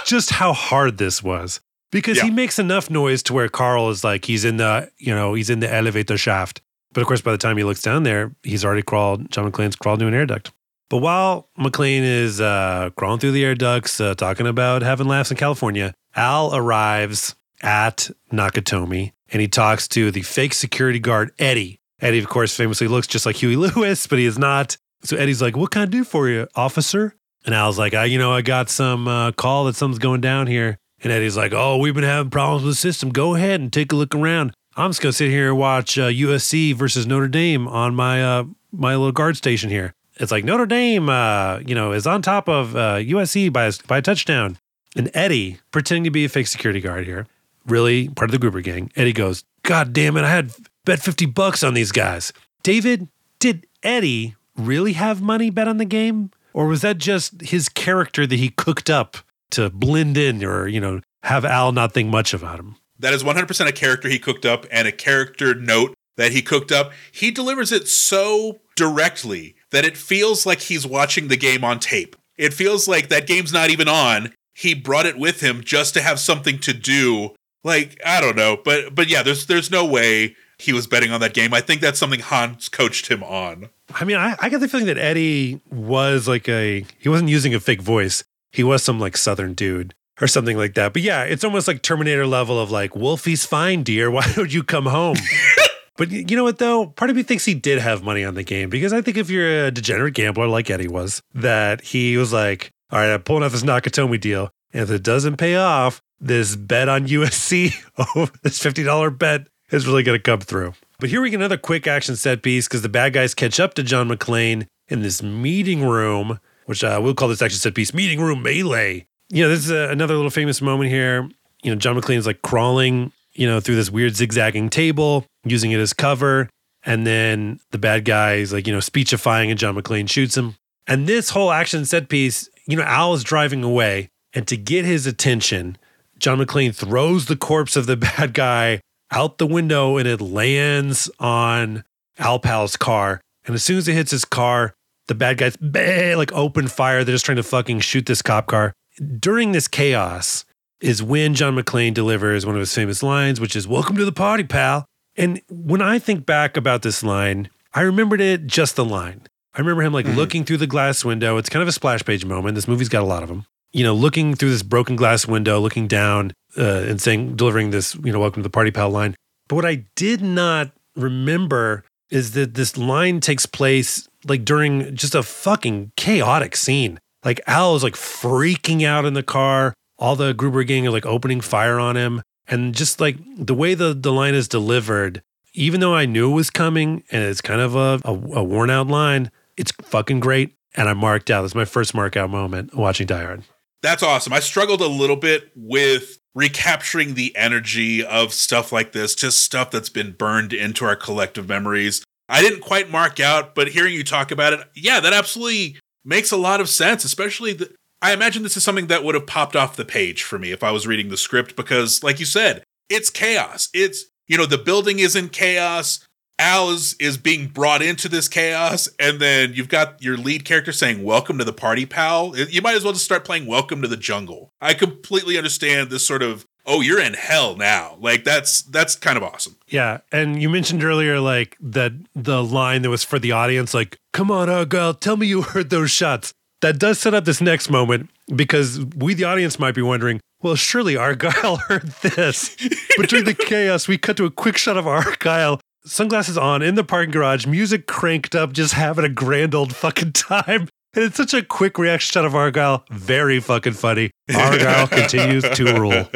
just how hard this was. Because he makes enough noise to where Carl is like he's in the you know he's in the elevator shaft. But of course, by the time he looks down there, he's already crawled. John McClane's crawled to an air duct. But while McClane is uh, crawling through the air ducts, uh, talking about having laughs in California, Al arrives at Nakatomi and he talks to the fake security guard, Eddie. Eddie, of course, famously looks just like Huey Lewis, but he is not. So Eddie's like, What can I do for you, officer? And Al's like, I, You know, I got some uh, call that something's going down here. And Eddie's like, Oh, we've been having problems with the system. Go ahead and take a look around. I'm just going to sit here and watch uh, USC versus Notre Dame on my, uh, my little guard station here it's like Notre Dame, uh, you know, is on top of uh, USC by a, by a touchdown. And Eddie, pretending to be a fake security guard here, really part of the Gruber gang, Eddie goes, God damn it, I had bet 50 bucks on these guys. David, did Eddie really have money bet on the game? Or was that just his character that he cooked up to blend in or, you know, have Al not think much about him? That is 100% a character he cooked up and a character note that he cooked up. He delivers it so directly that it feels like he's watching the game on tape. It feels like that game's not even on. He brought it with him just to have something to do. Like, I don't know, but but yeah, there's there's no way he was betting on that game. I think that's something Hans coached him on. I mean, I, I get the feeling that Eddie was like a, he wasn't using a fake voice. He was some like Southern dude or something like that. But yeah, it's almost like Terminator level of like, Wolfie's fine, dear. Why don't you come home? but you know what, though? Part of me thinks he did have money on the game because I think if you're a degenerate gambler like Eddie was, that he was like, all right, I'm pulling off this Nakatomi deal. And if it doesn't pay off, this bet on USC, oh, this $50 bet is really going to come through. But here we get another quick action set piece because the bad guys catch up to John McClane in this meeting room, which uh, we'll call this action set piece meeting room melee. You know, this is a, another little famous moment here. You know, John McClane is like crawling, you know, through this weird zigzagging table, using it as cover. And then the bad guy is like, you know, speechifying and John McClane shoots him. And this whole action set piece, you know, Al is driving away. And to get his attention, John McClane throws the corpse of the bad guy out the window and it lands on Al Pal's car. And as soon as it hits his car, the bad guys bah, like open fire. They're just trying to fucking shoot this cop car. During this chaos is when John McClane delivers one of his famous lines, which is "Welcome to the party, pal." And when I think back about this line, I remembered it just the line. I remember him like mm-hmm. looking through the glass window. It's kind of a splash page moment. This movie's got a lot of them. You know, looking through this broken glass window, looking down uh, and saying, delivering this, you know, welcome to the party pal line. But what I did not remember is that this line takes place like during just a fucking chaotic scene. Like Al is like freaking out in the car. All the Gruber gang are like opening fire on him. And just like the way the, the line is delivered, even though I knew it was coming and it's kind of a, a, a worn out line, it's fucking great. And I marked out. It's my first mark out moment watching Die Hard. That's awesome. I struggled a little bit with recapturing the energy of stuff like this, just stuff that's been burned into our collective memories. I didn't quite mark out, but hearing you talk about it, yeah, that absolutely makes a lot of sense, especially the, I imagine this is something that would have popped off the page for me if I was reading the script because like you said, it's chaos. It's you know, the building is in chaos. Al is, is being brought into this chaos, and then you've got your lead character saying, Welcome to the party, pal. You might as well just start playing Welcome to the Jungle. I completely understand this sort of oh you're in hell now like that's that's kind of awesome yeah and you mentioned earlier like that the line that was for the audience like come on uh, girl, tell me you heard those shots that does set up this next moment because we the audience might be wondering well surely Argyle heard this but during the chaos we cut to a quick shot of Argyle sunglasses on in the parking garage, music cranked up, just having a grand old fucking time. And it's such a quick reaction shot of Argyle. Very fucking funny. Argyle continues to rule.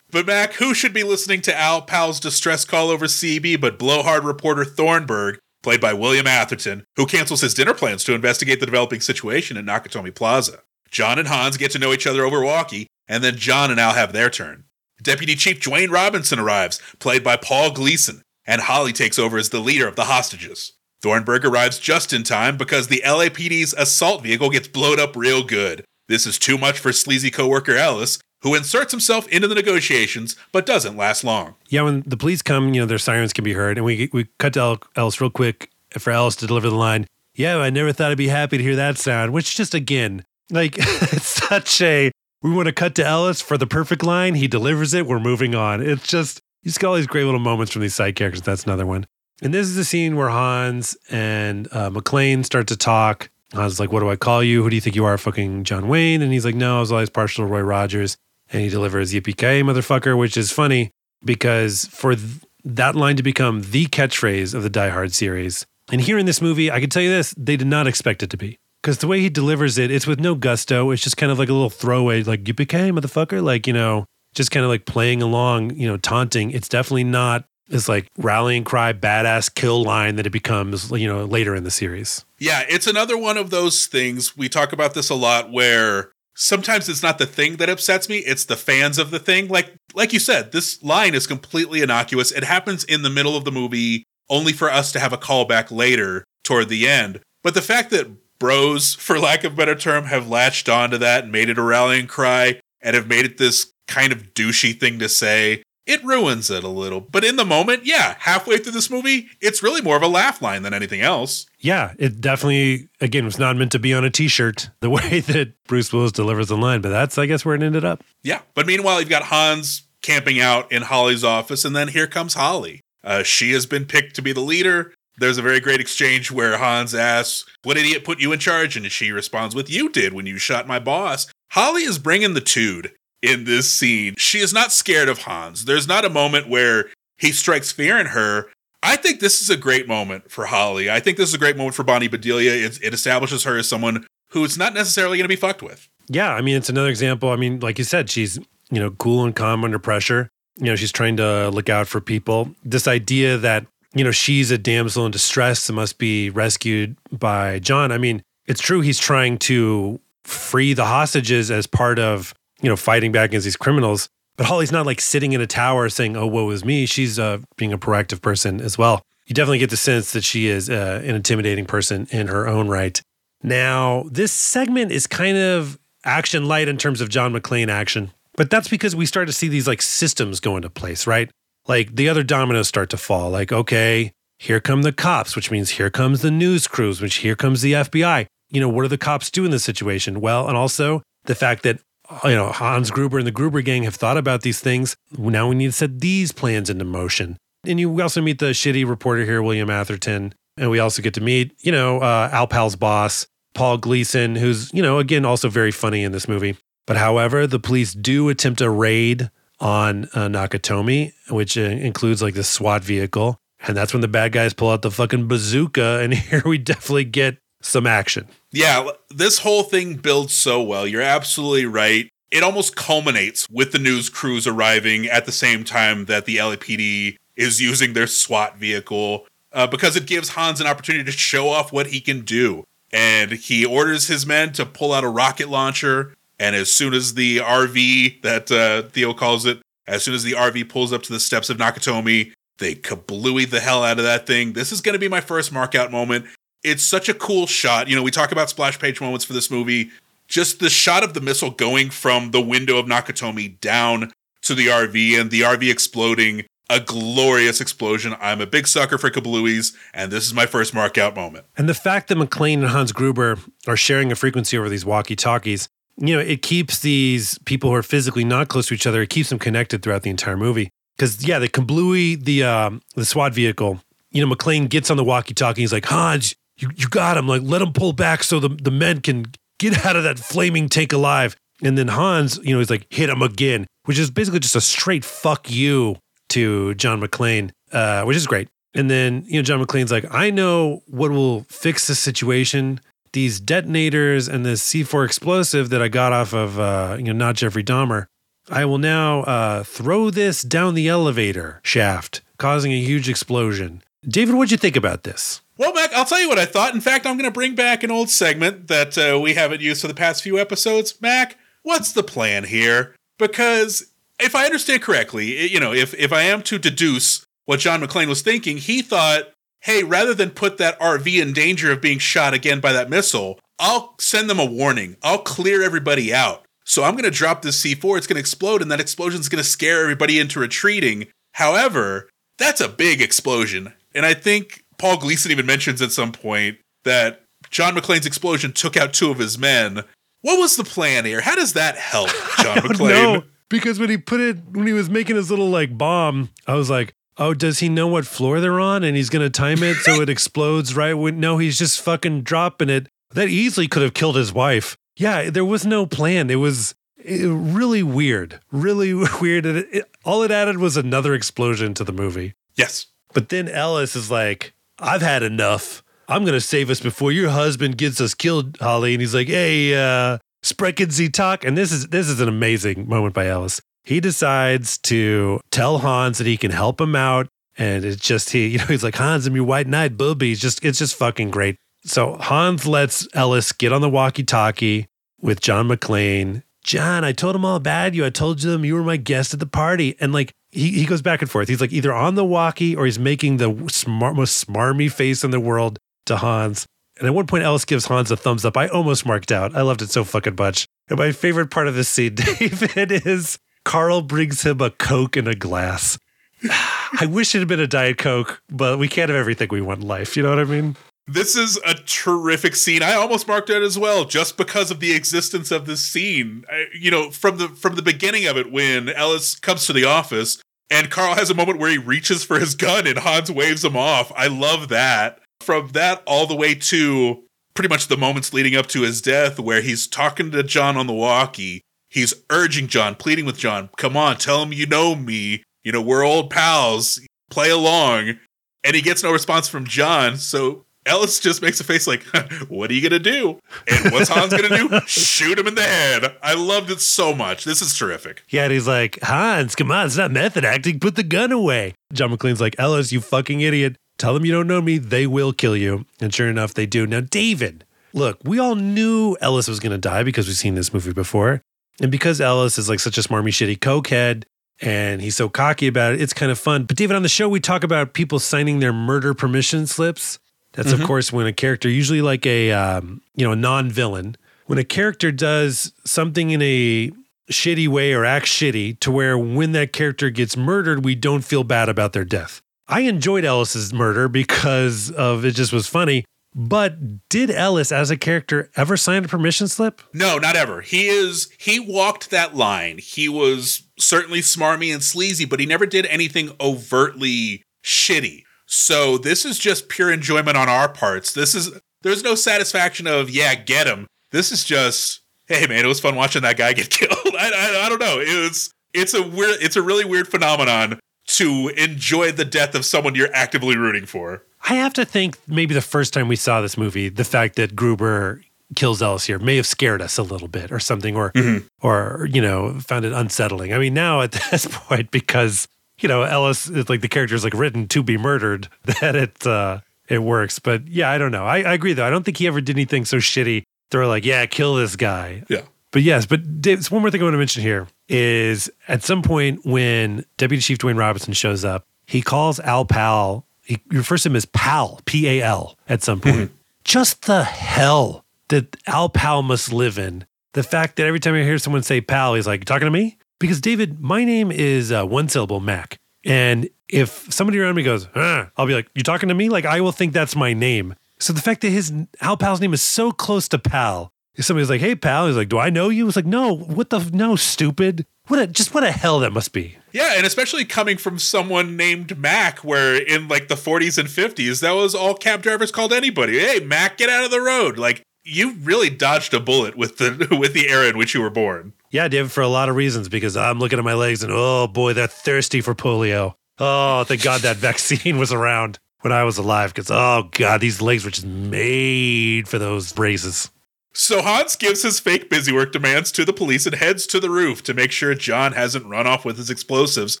But Mac, who should be listening to Al Pal's distress call over CB but blowhard reporter Thornburg, played by William Atherton, who cancels his dinner plans to investigate the developing situation at Nakatomi Plaza. John and Hans get to know each other over walkie, and then John and Al have their turn. Deputy Chief Dwayne Robinson arrives, played by Paul Gleason, and Holly takes over as the leader of the hostages. Thornburg arrives just in time because the LAPD's assault vehicle gets blown up real good. This is too much for sleazy coworker Ellis, who inserts himself into the negotiations but doesn't last long. Yeah, when the police come, you know, their sirens can be heard, and we we cut to Ellis real quick for Ellis to deliver the line. Yeah, I never thought I'd be happy to hear that sound. Which just again, like it's such a we want to cut to Ellis for the perfect line. He delivers it. We're moving on. It's just you just got all these great little moments from these side characters. That's another one. And this is the scene where Hans and uh, McClane start to talk. Hans is like, What do I call you? Who do you think you are, fucking John Wayne? And he's like, No, I was always partial to Roy Rogers. And he delivers Yippee Ki motherfucker, which is funny because for th- that line to become the catchphrase of the Die Hard series. And here in this movie, I can tell you this, they did not expect it to be. Because the way he delivers it, it's with no gusto. It's just kind of like a little throwaway, like, Yippee Ki motherfucker. Like, you know, just kind of like playing along, you know, taunting. It's definitely not this like rallying cry, badass kill line that it becomes, you know, later in the series. Yeah, it's another one of those things. We talk about this a lot where sometimes it's not the thing that upsets me, it's the fans of the thing. Like like you said, this line is completely innocuous. It happens in the middle of the movie only for us to have a callback later toward the end. But the fact that bros, for lack of a better term, have latched onto that and made it a rallying cry and have made it this kind of douchey thing to say, it ruins it a little. But in the moment, yeah, halfway through this movie, it's really more of a laugh line than anything else. Yeah, it definitely, again, was not meant to be on a t shirt the way that Bruce Willis delivers the line, but that's, I guess, where it ended up. Yeah. But meanwhile, you've got Hans camping out in Holly's office, and then here comes Holly. Uh, she has been picked to be the leader. There's a very great exchange where Hans asks, What idiot put you in charge? And she responds with, You did when you shot my boss. Holly is bringing the tude in this scene. She is not scared of Hans. There's not a moment where he strikes fear in her. I think this is a great moment for Holly. I think this is a great moment for Bonnie Bedelia. It, it establishes her as someone who's not necessarily going to be fucked with. Yeah, I mean, it's another example. I mean, like you said, she's, you know, cool and calm under pressure. You know, she's trying to look out for people. This idea that, you know, she's a damsel in distress and must be rescued by John. I mean, it's true he's trying to free the hostages as part of, you know, fighting back against these criminals. But Holly's not like sitting in a tower saying, oh, woe is me. She's uh, being a proactive person as well. You definitely get the sense that she is uh, an intimidating person in her own right. Now, this segment is kind of action light in terms of John McClane action, but that's because we start to see these like systems go into place, right? Like the other dominoes start to fall. Like, okay, here come the cops, which means here comes the news crews, which here comes the FBI. You know, what do the cops do in this situation? Well, and also the fact that you know Hans Gruber and the Gruber gang have thought about these things. Now we need to set these plans into motion. And you also meet the shitty reporter here, William Atherton, and we also get to meet, you know, uh, Al Pal's boss, Paul Gleason, who's, you know, again, also very funny in this movie. But however, the police do attempt a raid on uh, Nakatomi, which uh, includes like the SWAT vehicle. And that's when the bad guys pull out the fucking bazooka. And here we definitely get some action. Yeah, this whole thing builds so well. You're absolutely right. It almost culminates with the news crews arriving at the same time that the LAPD is using their SWAT vehicle uh, because it gives Hans an opportunity to show off what he can do. And he orders his men to pull out a rocket launcher. And as soon as the RV that uh, Theo calls it, as soon as the RV pulls up to the steps of Nakatomi, they kablooey the hell out of that thing. This is going to be my first markout moment. It's such a cool shot. You know, we talk about splash page moments for this movie. Just the shot of the missile going from the window of Nakatomi down to the RV and the RV exploding a glorious explosion. I'm a big sucker for kablooies, and this is my first markout moment. And the fact that McClane and Hans Gruber are sharing a frequency over these walkie talkies, you know, it keeps these people who are physically not close to each other, it keeps them connected throughout the entire movie. Because, yeah, the kablooey, the, um, the SWAT vehicle, you know, McClane gets on the walkie talkie. He's like, Hans, you, you got him. Like, let him pull back so the, the men can get out of that flaming tank alive. And then Hans, you know, he's like, hit him again, which is basically just a straight fuck you to John McClane, uh, which is great. And then, you know, John McClane's like, I know what will fix this situation. These detonators and this C4 explosive that I got off of, uh, you know, not Jeffrey Dahmer. I will now uh, throw this down the elevator shaft, causing a huge explosion. David, what'd you think about this? Well, Mac, I'll tell you what I thought. In fact, I'm going to bring back an old segment that uh, we haven't used for the past few episodes. Mac, what's the plan here? Because if I understand correctly, you know, if if I am to deduce what John McClane was thinking, he thought, hey, rather than put that RV in danger of being shot again by that missile, I'll send them a warning. I'll clear everybody out. So I'm going to drop this C4. It's going to explode, and that explosion is going to scare everybody into retreating. However, that's a big explosion. And I think Paul Gleason even mentions at some point that John McClane's explosion took out two of his men. What was the plan here? How does that help John McClane? because when he put it when he was making his little like bomb, I was like, "Oh, does he know what floor they're on and he's going to time it so it explodes right when no, he's just fucking dropping it." That easily could have killed his wife. Yeah, there was no plan. It was it, really weird. Really weird it, it, all it added was another explosion to the movie. Yes. But then Ellis is like, "I've had enough. I'm going to save us before your husband gets us killed, Holly." And he's like, "Hey, uh Sprechen talk. And this is this is an amazing moment by Ellis. He decides to tell Hans that he can help him out. And it's just he, you know, he's like, Hans, I'm your white knight, booby. It's just it's just fucking great. So Hans lets Ellis get on the walkie-talkie with John McClane. John, I told him all about you. I told them you were my guest at the party. And like he, he goes back and forth. He's like either on the walkie or he's making the smart, most smarmy face in the world to Hans. And at one point, Ellis gives Hans a thumbs up. I almost marked out. I loved it so fucking much. And my favorite part of this scene, David, is Carl brings him a Coke in a glass. I wish it had been a Diet Coke, but we can't have everything we want in life. You know what I mean? This is a terrific scene. I almost marked it as well, just because of the existence of this scene. I, you know, from the from the beginning of it, when Ellis comes to the office and Carl has a moment where he reaches for his gun and Hans waves him off. I love that from that all the way to pretty much the moments leading up to his death, where he's talking to John on the walkie. He's urging John, pleading with John, come on, tell him you know me. You know, we're old pals. Play along. And he gets no response from John. So Ellis just makes a face like, "What are you gonna do?" And what's Hans gonna do? Shoot him in the head. I loved it so much. This is terrific. Yeah, and he's like, Hans, come on, it's not method acting. Put the gun away. John McClane's like, Ellis, you fucking idiot. Tell them you don't know me. They will kill you. And sure enough, they do. Now, David, look, we all knew Ellis was to die because we've seen this movie before. And because Ellis is like such a smarmy, shitty cokehead and he's so cocky about it, it's kind of fun. But David, on the show, we talk about people signing their murder permission slips. That's, of course, when a character, usually like a, um, you know, a non villain, when a character does something in a shitty way or acts shitty to where when that character gets murdered, we don't feel bad about their death. I enjoyed Ellis's murder because of it just was funny. But did Ellis as a character ever sign a permission slip? No, not ever. He is he walked that line. He was certainly smarmy and sleazy, but he never did anything overtly shitty. So this is just pure enjoyment on our parts. This is there's no satisfaction of yeah, get him. This is just hey man, it was fun watching that guy get killed. I, I, I don't know. It was it's a weird it's a really weird phenomenon to enjoy the death of someone you're actively rooting for. I have to think maybe the first time we saw this movie, the fact that Gruber kills Ellis here may have scared us a little bit or something, or mm-hmm. or you know found it unsettling. I mean, now at this point, because you know Ellis is like the character is like written to be murdered, that it uh, it works. But yeah, I don't know. I, I agree though. I don't think he ever did anything so shitty. They're like, yeah, kill this guy. Yeah. But yes, but Dave, so one more thing I want to mention here is at some point when Deputy Chief Dwayne Robinson shows up, he calls Al Pal, he refers to him as Pal, P A L, at some point. Just the hell that Al Pal must live in. The fact that every time I hear someone say Pal, he's like, talking to me? Because David, my name is uh, one syllable Mac. And if somebody around me goes, I'll be like, You talking to me? Like, I will think that's my name. So the fact that his Al Pal's name is so close to Pal, if somebody's like, Hey, Pal, he's like, Do I know you? It's like, No, what the, no, stupid. What a, just what a hell that must be. Yeah, and especially coming from someone named Mac, where in like the 40s and 50s, that was all cab drivers called anybody. Hey, Mac, get out of the road. Like you really dodged a bullet with the with the era in which you were born. Yeah, David, for a lot of reasons, because I'm looking at my legs and oh boy, they're thirsty for polio. Oh, thank God that vaccine was around when I was alive, because oh God, these legs were just made for those braces. So Hans gives his fake busy work demands to the police and heads to the roof to make sure John hasn't run off with his explosives.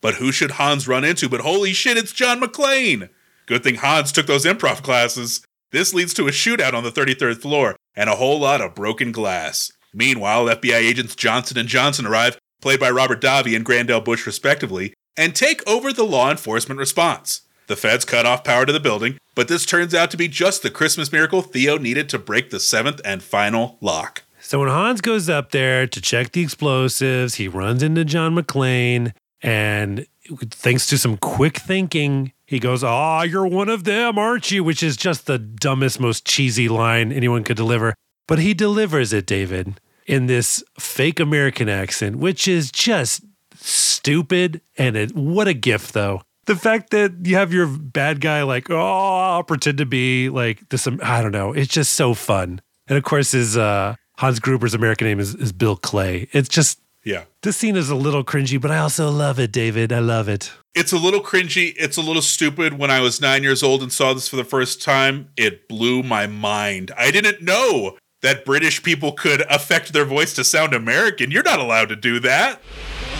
But who should Hans run into? But holy shit, it's John McClane! Good thing Hans took those improv classes. This leads to a shootout on the 33rd floor and a whole lot of broken glass. Meanwhile, FBI agents Johnson and Johnson arrive, played by Robert Davi and Grand L. Bush respectively, and take over the law enforcement response. The feds cut off power to the building, but this turns out to be just the Christmas miracle Theo needed to break the seventh and final lock. So when Hans goes up there to check the explosives, he runs into John McClane, and thanks to some quick thinking, he goes, Ah, you're one of them, aren't you? Which is just the dumbest, most cheesy line anyone could deliver. But he delivers it, David, in this fake American accent, which is just stupid. And it, what a gift, though. The fact that you have your bad guy like, oh, I'll pretend to be like this. I don't know. It's just so fun. And of course, his uh, Hans Gruber's American name is, is Bill Clay. It's just Yeah. this scene is a little cringy, but I also love it, David. I love it. It's a little cringy. It's a little stupid. When I was nine years old and saw this for the first time, it blew my mind. I didn't know that British people could affect their voice to sound American. You're not allowed to do that.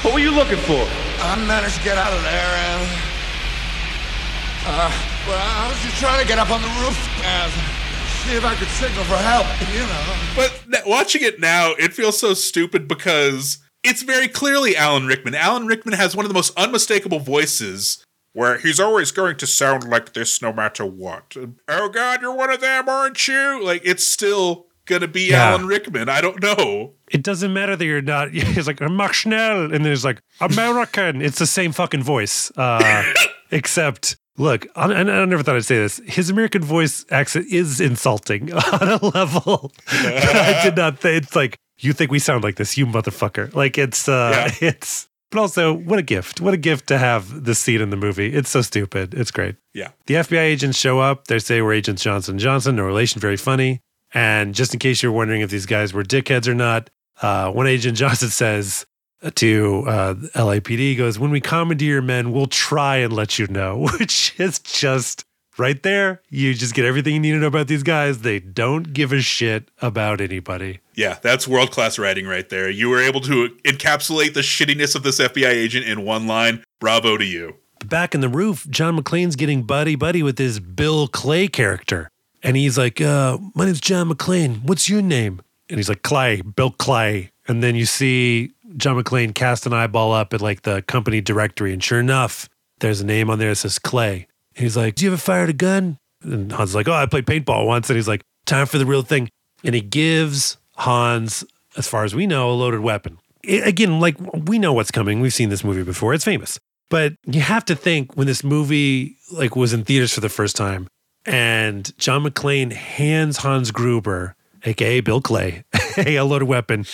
What were you looking for? I managed to get out of there and. Uh, well, I was just trying to get up on the roof and see if I could signal for help, you know. But watching it now, it feels so stupid because it's very clearly Alan Rickman. Alan Rickman has one of the most unmistakable voices where he's always going to sound like this no matter what. Oh God, you're one of them, aren't you? Like it's still gonna be Yeah. Alan Rickman. I don't know. It doesn't matter that you're not. He's like Mark Schnell, and there's like American. It's the same fucking voice, uh, except look. I, and I never thought I'd say this. His American voice accent is insulting on a level that I did not think. It's like you think we sound like this, you motherfucker. Like it's uh, Yeah. it's. But also, what a gift! What a gift to have this scene in the movie. It's so stupid. It's great. Yeah. The FBI agents show up. They say we're agents Johnson Johnson. No relation. Very funny. And just in case you're wondering if these guys were dickheads or not, uh, one agent Johnson says to uh, LAPD, he goes, "When we commandeer your men, we'll try and let you know," which is just right there, you just get everything you need to know about these guys. They don't give a shit about anybody. Yeah, that's world class writing right there. You were able to encapsulate the shittiness of this FBI agent in one line. Bravo to you. Back in the roof, John McClane's getting buddy buddy with his Bill Clay character. And he's like, uh, My name's John McClane. What's your name? And he's like, Clay, Bill Clay. And then you see John McClane cast an eyeball up at like the company directory. And sure enough, there's a name on there that says Clay. He's like, Do you ever fired a gun? And Hans is like, Oh, I played paintball once. And he's like, Time for the real thing. And he gives Hans, as far as we know, a loaded weapon. I- again, like we know what's coming. We've seen this movie before. It's famous. But you have to think when this movie like was in theaters for the first time and John McClane hands Hans Gruber, aka Bill Clay, a loaded weapon,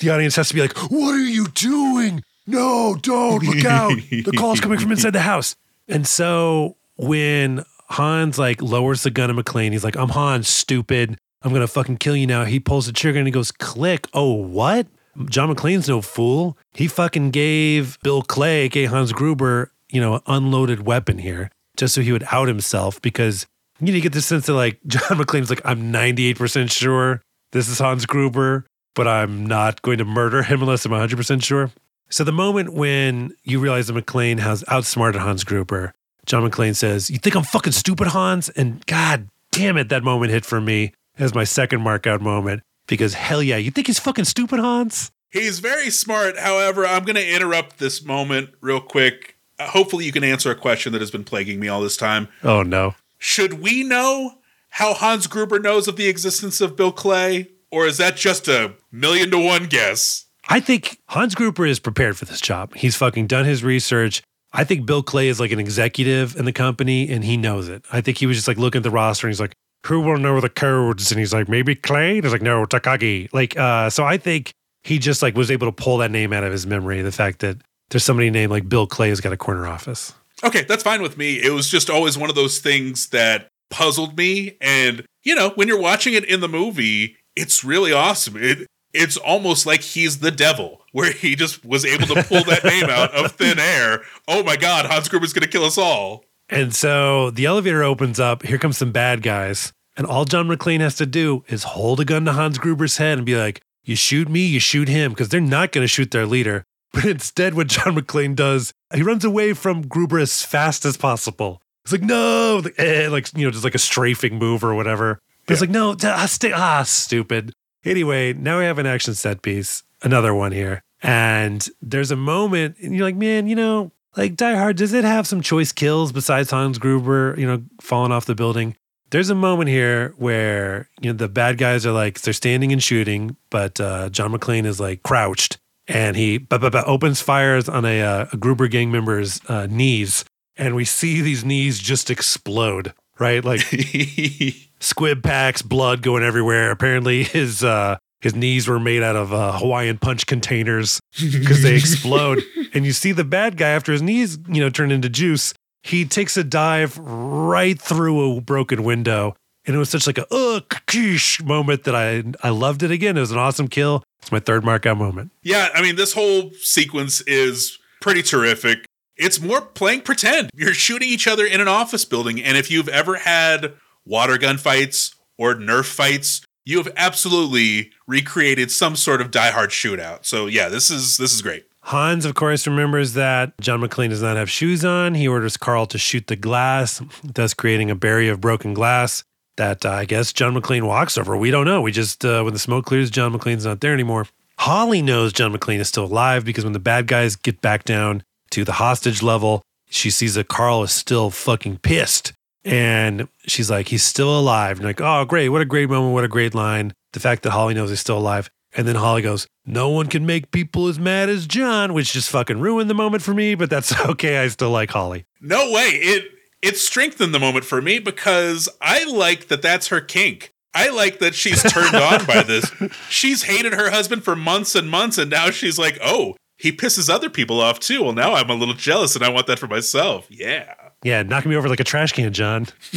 the audience has to be like, What are you doing? No, don't look out. The call's coming from inside the house. And so when Hans like lowers the gun at McClane, he's like, I'm Hans, stupid. I'm gonna fucking kill you now. He pulls the trigger and he goes, click. Oh, what? John McClane's no fool. He fucking gave Bill Clay, aka Hans Gruber, you know, an unloaded weapon here, just so he would out himself because you know, you get the sense that like John McClane's like, I'm 98% sure this is Hans Gruber, but I'm not going to murder him unless I'm 100% sure. So the moment when you realize that McClane has outsmarted Hans Gruber, John McClane says, You think I'm fucking stupid, Hans? And god damn it, that moment hit for me as my second markout moment because hell yeah, you think he's fucking stupid, Hans? He's very smart. However, I'm going to interrupt this moment real quick. Uh, hopefully, you can answer a question that has been plaguing me all this time. Oh no. Should we know how Hans Gruber knows of the existence of Bill Clay? Or is that just a million to one guess? I think Hans Gruber is prepared for this job. He's fucking done his research. I think Bill Clay is like an executive in the company and he knows it. I think he was just like looking at the roster and he's like, who will know the codes? And he's like, maybe Clay? And he's like, no, Takagi. Like, uh, so I think he just like was able to pull that name out of his memory. The fact that there's somebody named like Bill Clay who's got a corner office. Okay, that's fine with me. It was just always one of those things that puzzled me. And, you know, when you're watching it in the movie, it's really awesome. It, it's almost like he's the devil, where he just was able to pull that name out of thin air. Oh my God, Hans Gruber's going to kill us all. And so the elevator opens up. Here comes some bad guys. And all John McClane has to do is hold a gun to Hans Gruber's head and be like, you shoot me, you shoot him, because they're not going to shoot their leader. But instead, what John McClane does, he runs away from Gruber as fast as possible. It's like, no, like, eh, like you know, just like a strafing move or whatever. But It's like, no, ah, st- ah, stupid. Anyway, now we have an action set piece, another one here. And there's a moment, and you're like, man, you know, like Die Hard, does it have some choice kills besides Hans Gruber, you know, falling off the building? There's a moment here where, you know, the bad guys are like, they're standing and shooting, but uh, John McClane is like crouched and he opens fires on a, uh, a Gruber gang member's uh, knees. And we see these knees just explode, right? Like squib packs, blood going everywhere. Apparently, his uh, his knees were made out of uh, Hawaiian punch containers because they explode. and you see the bad guy after his knees, you know, turn into juice. He takes a dive right through a broken window, and it was such like a uh quiche moment that I I loved it again. It was an awesome kill. It's my third markout moment. Yeah, I mean, this whole sequence is pretty terrific. It's more playing pretend. You're shooting each other in an office building, and if you've ever had water gun fights or Nerf fights, you have absolutely recreated some sort of diehard shootout. So yeah, this is this is great. Hans, of course, remembers that John McClane does not have shoes on. He orders Carl to shoot the glass, thus creating a barrier of broken glass that uh, I guess John McClane walks over. We don't know. We just, uh, when the smoke clears, John McClane's not there anymore. Holly knows John McClane is still alive because when the bad guys get back down to the hostage level, she sees that Carl is still fucking pissed. And she's like, he's still alive. And like, oh, great. What a great moment. What a great line. The fact that Holly knows he's still alive. And then Holly goes, no one can make people as mad as John, which just fucking ruined the moment for me, but that's okay. I still like Holly. No way. It it strengthened the moment for me because I like that that's her kink. I like that she's turned on by this. She's hated her husband for months and months, and now she's like, oh, he pisses other people off too. Well, now I'm a little jealous and I want that for myself. Yeah. Yeah, knocking me over like a trash can, John.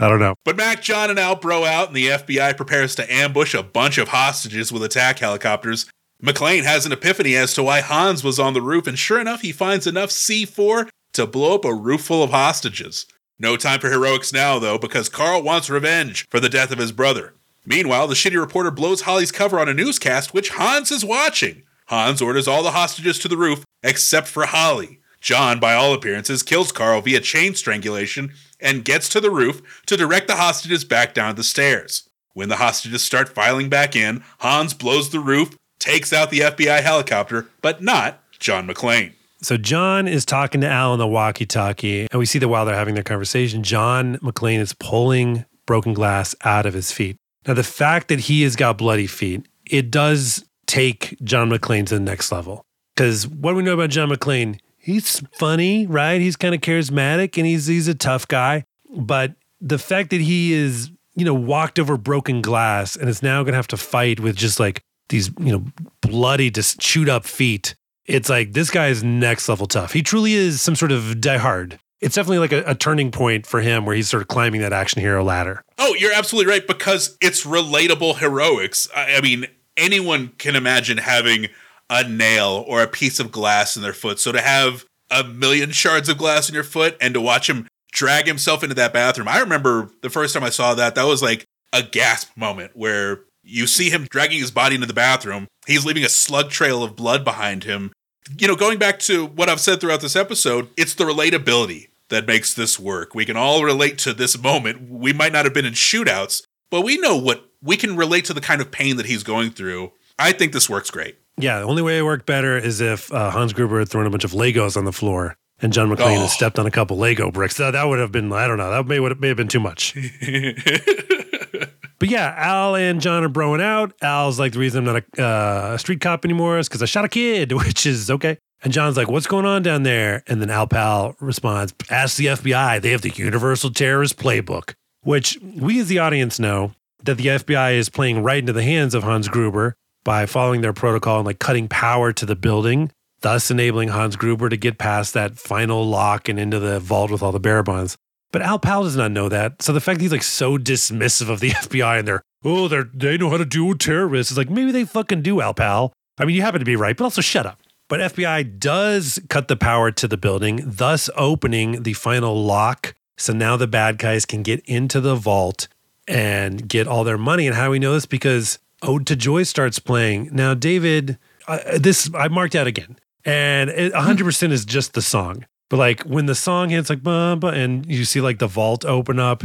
I don't know. But Mac, John, and Al bro out, and the FBI prepares to ambush a bunch of hostages with attack helicopters. McClane has an epiphany as to why Hans was on the roof, and sure enough, he finds enough C4 to blow up a roof full of hostages. No time for heroics now, though, because Carl wants revenge for the death of his brother. Meanwhile, the shitty reporter blows Holly's cover on a newscast, which Hans is watching. Hans orders all the hostages to the roof except for Holly. John, by all appearances, kills Carl via chain strangulation and gets to the roof to direct the hostages back down the stairs. When the hostages start filing back in, Hans blows the roof, takes out the FBI helicopter, but not John McClane. So John is talking to Al on the walkie-talkie, and we see that while they're having their conversation, John McClane is pulling broken glass out of his feet. Now, the fact that he has got bloody feet, it does take John McClane to the next level. Because what do we know about John McClane? He's funny, right? He's kind of charismatic and he's he's a tough guy. But the fact that he is, you know, walked over broken glass and is now gonna have to fight with just like these, you know, bloody, just chewed up feet. It's like this guy is next level tough. He truly is some sort of diehard. It's definitely like a, a turning point for him where he's sort of climbing that action hero ladder. Oh, you're absolutely right because it's relatable heroics. I, I mean, anyone can imagine having a nail or a piece of glass in their foot. So to have a million shards of glass in your foot and to watch him drag himself into that bathroom. I remember the first time I saw that, that was like a gasp moment where you see him dragging his body into the bathroom. He's leaving a slug trail of blood behind him. You know, going back to what I've said throughout this episode, it's the relatability that makes this work. We can all relate to this moment. We might not have been in shootouts, but we know what we can relate to the kind of pain that he's going through. I think this works great. Yeah, the only way it worked better is if uh, Hans Gruber had thrown a bunch of Legos on the floor and John McClane Oh. had stepped on a couple Lego bricks. That, that would have been, I don't know, that may, would, may have been too much. but yeah, Al and John are broing out. Al's like, the reason I'm not a, uh, a street cop anymore is because I shot a kid, which is okay. And John's like, what's going on down there? And then Al Pal responds, ask the FBI. They have the Universal Terrorist Playbook, which we as the audience know that the FBI is playing right into the hands of Hans Gruber by following their protocol and like cutting power to the building, thus enabling Hans Gruber to get past that final lock and into the vault with all the bearer bonds. But Al Pal does not know that. So the fact he's like so dismissive of the FBI and they're, oh, they're, they know how to deal with terrorists. It's like, maybe they fucking do, Al Pal. I mean, you happen to be right, but also shut up. But FBI does cut the power to the building, thus opening the final lock. So now the bad guys can get into the vault and get all their money. And how do we know this? Because Ode to Joy starts playing. Now, David, uh, this I marked out again, and it 100% is just the song. But like when the song hits like bah, bah, and you see like the vault open up,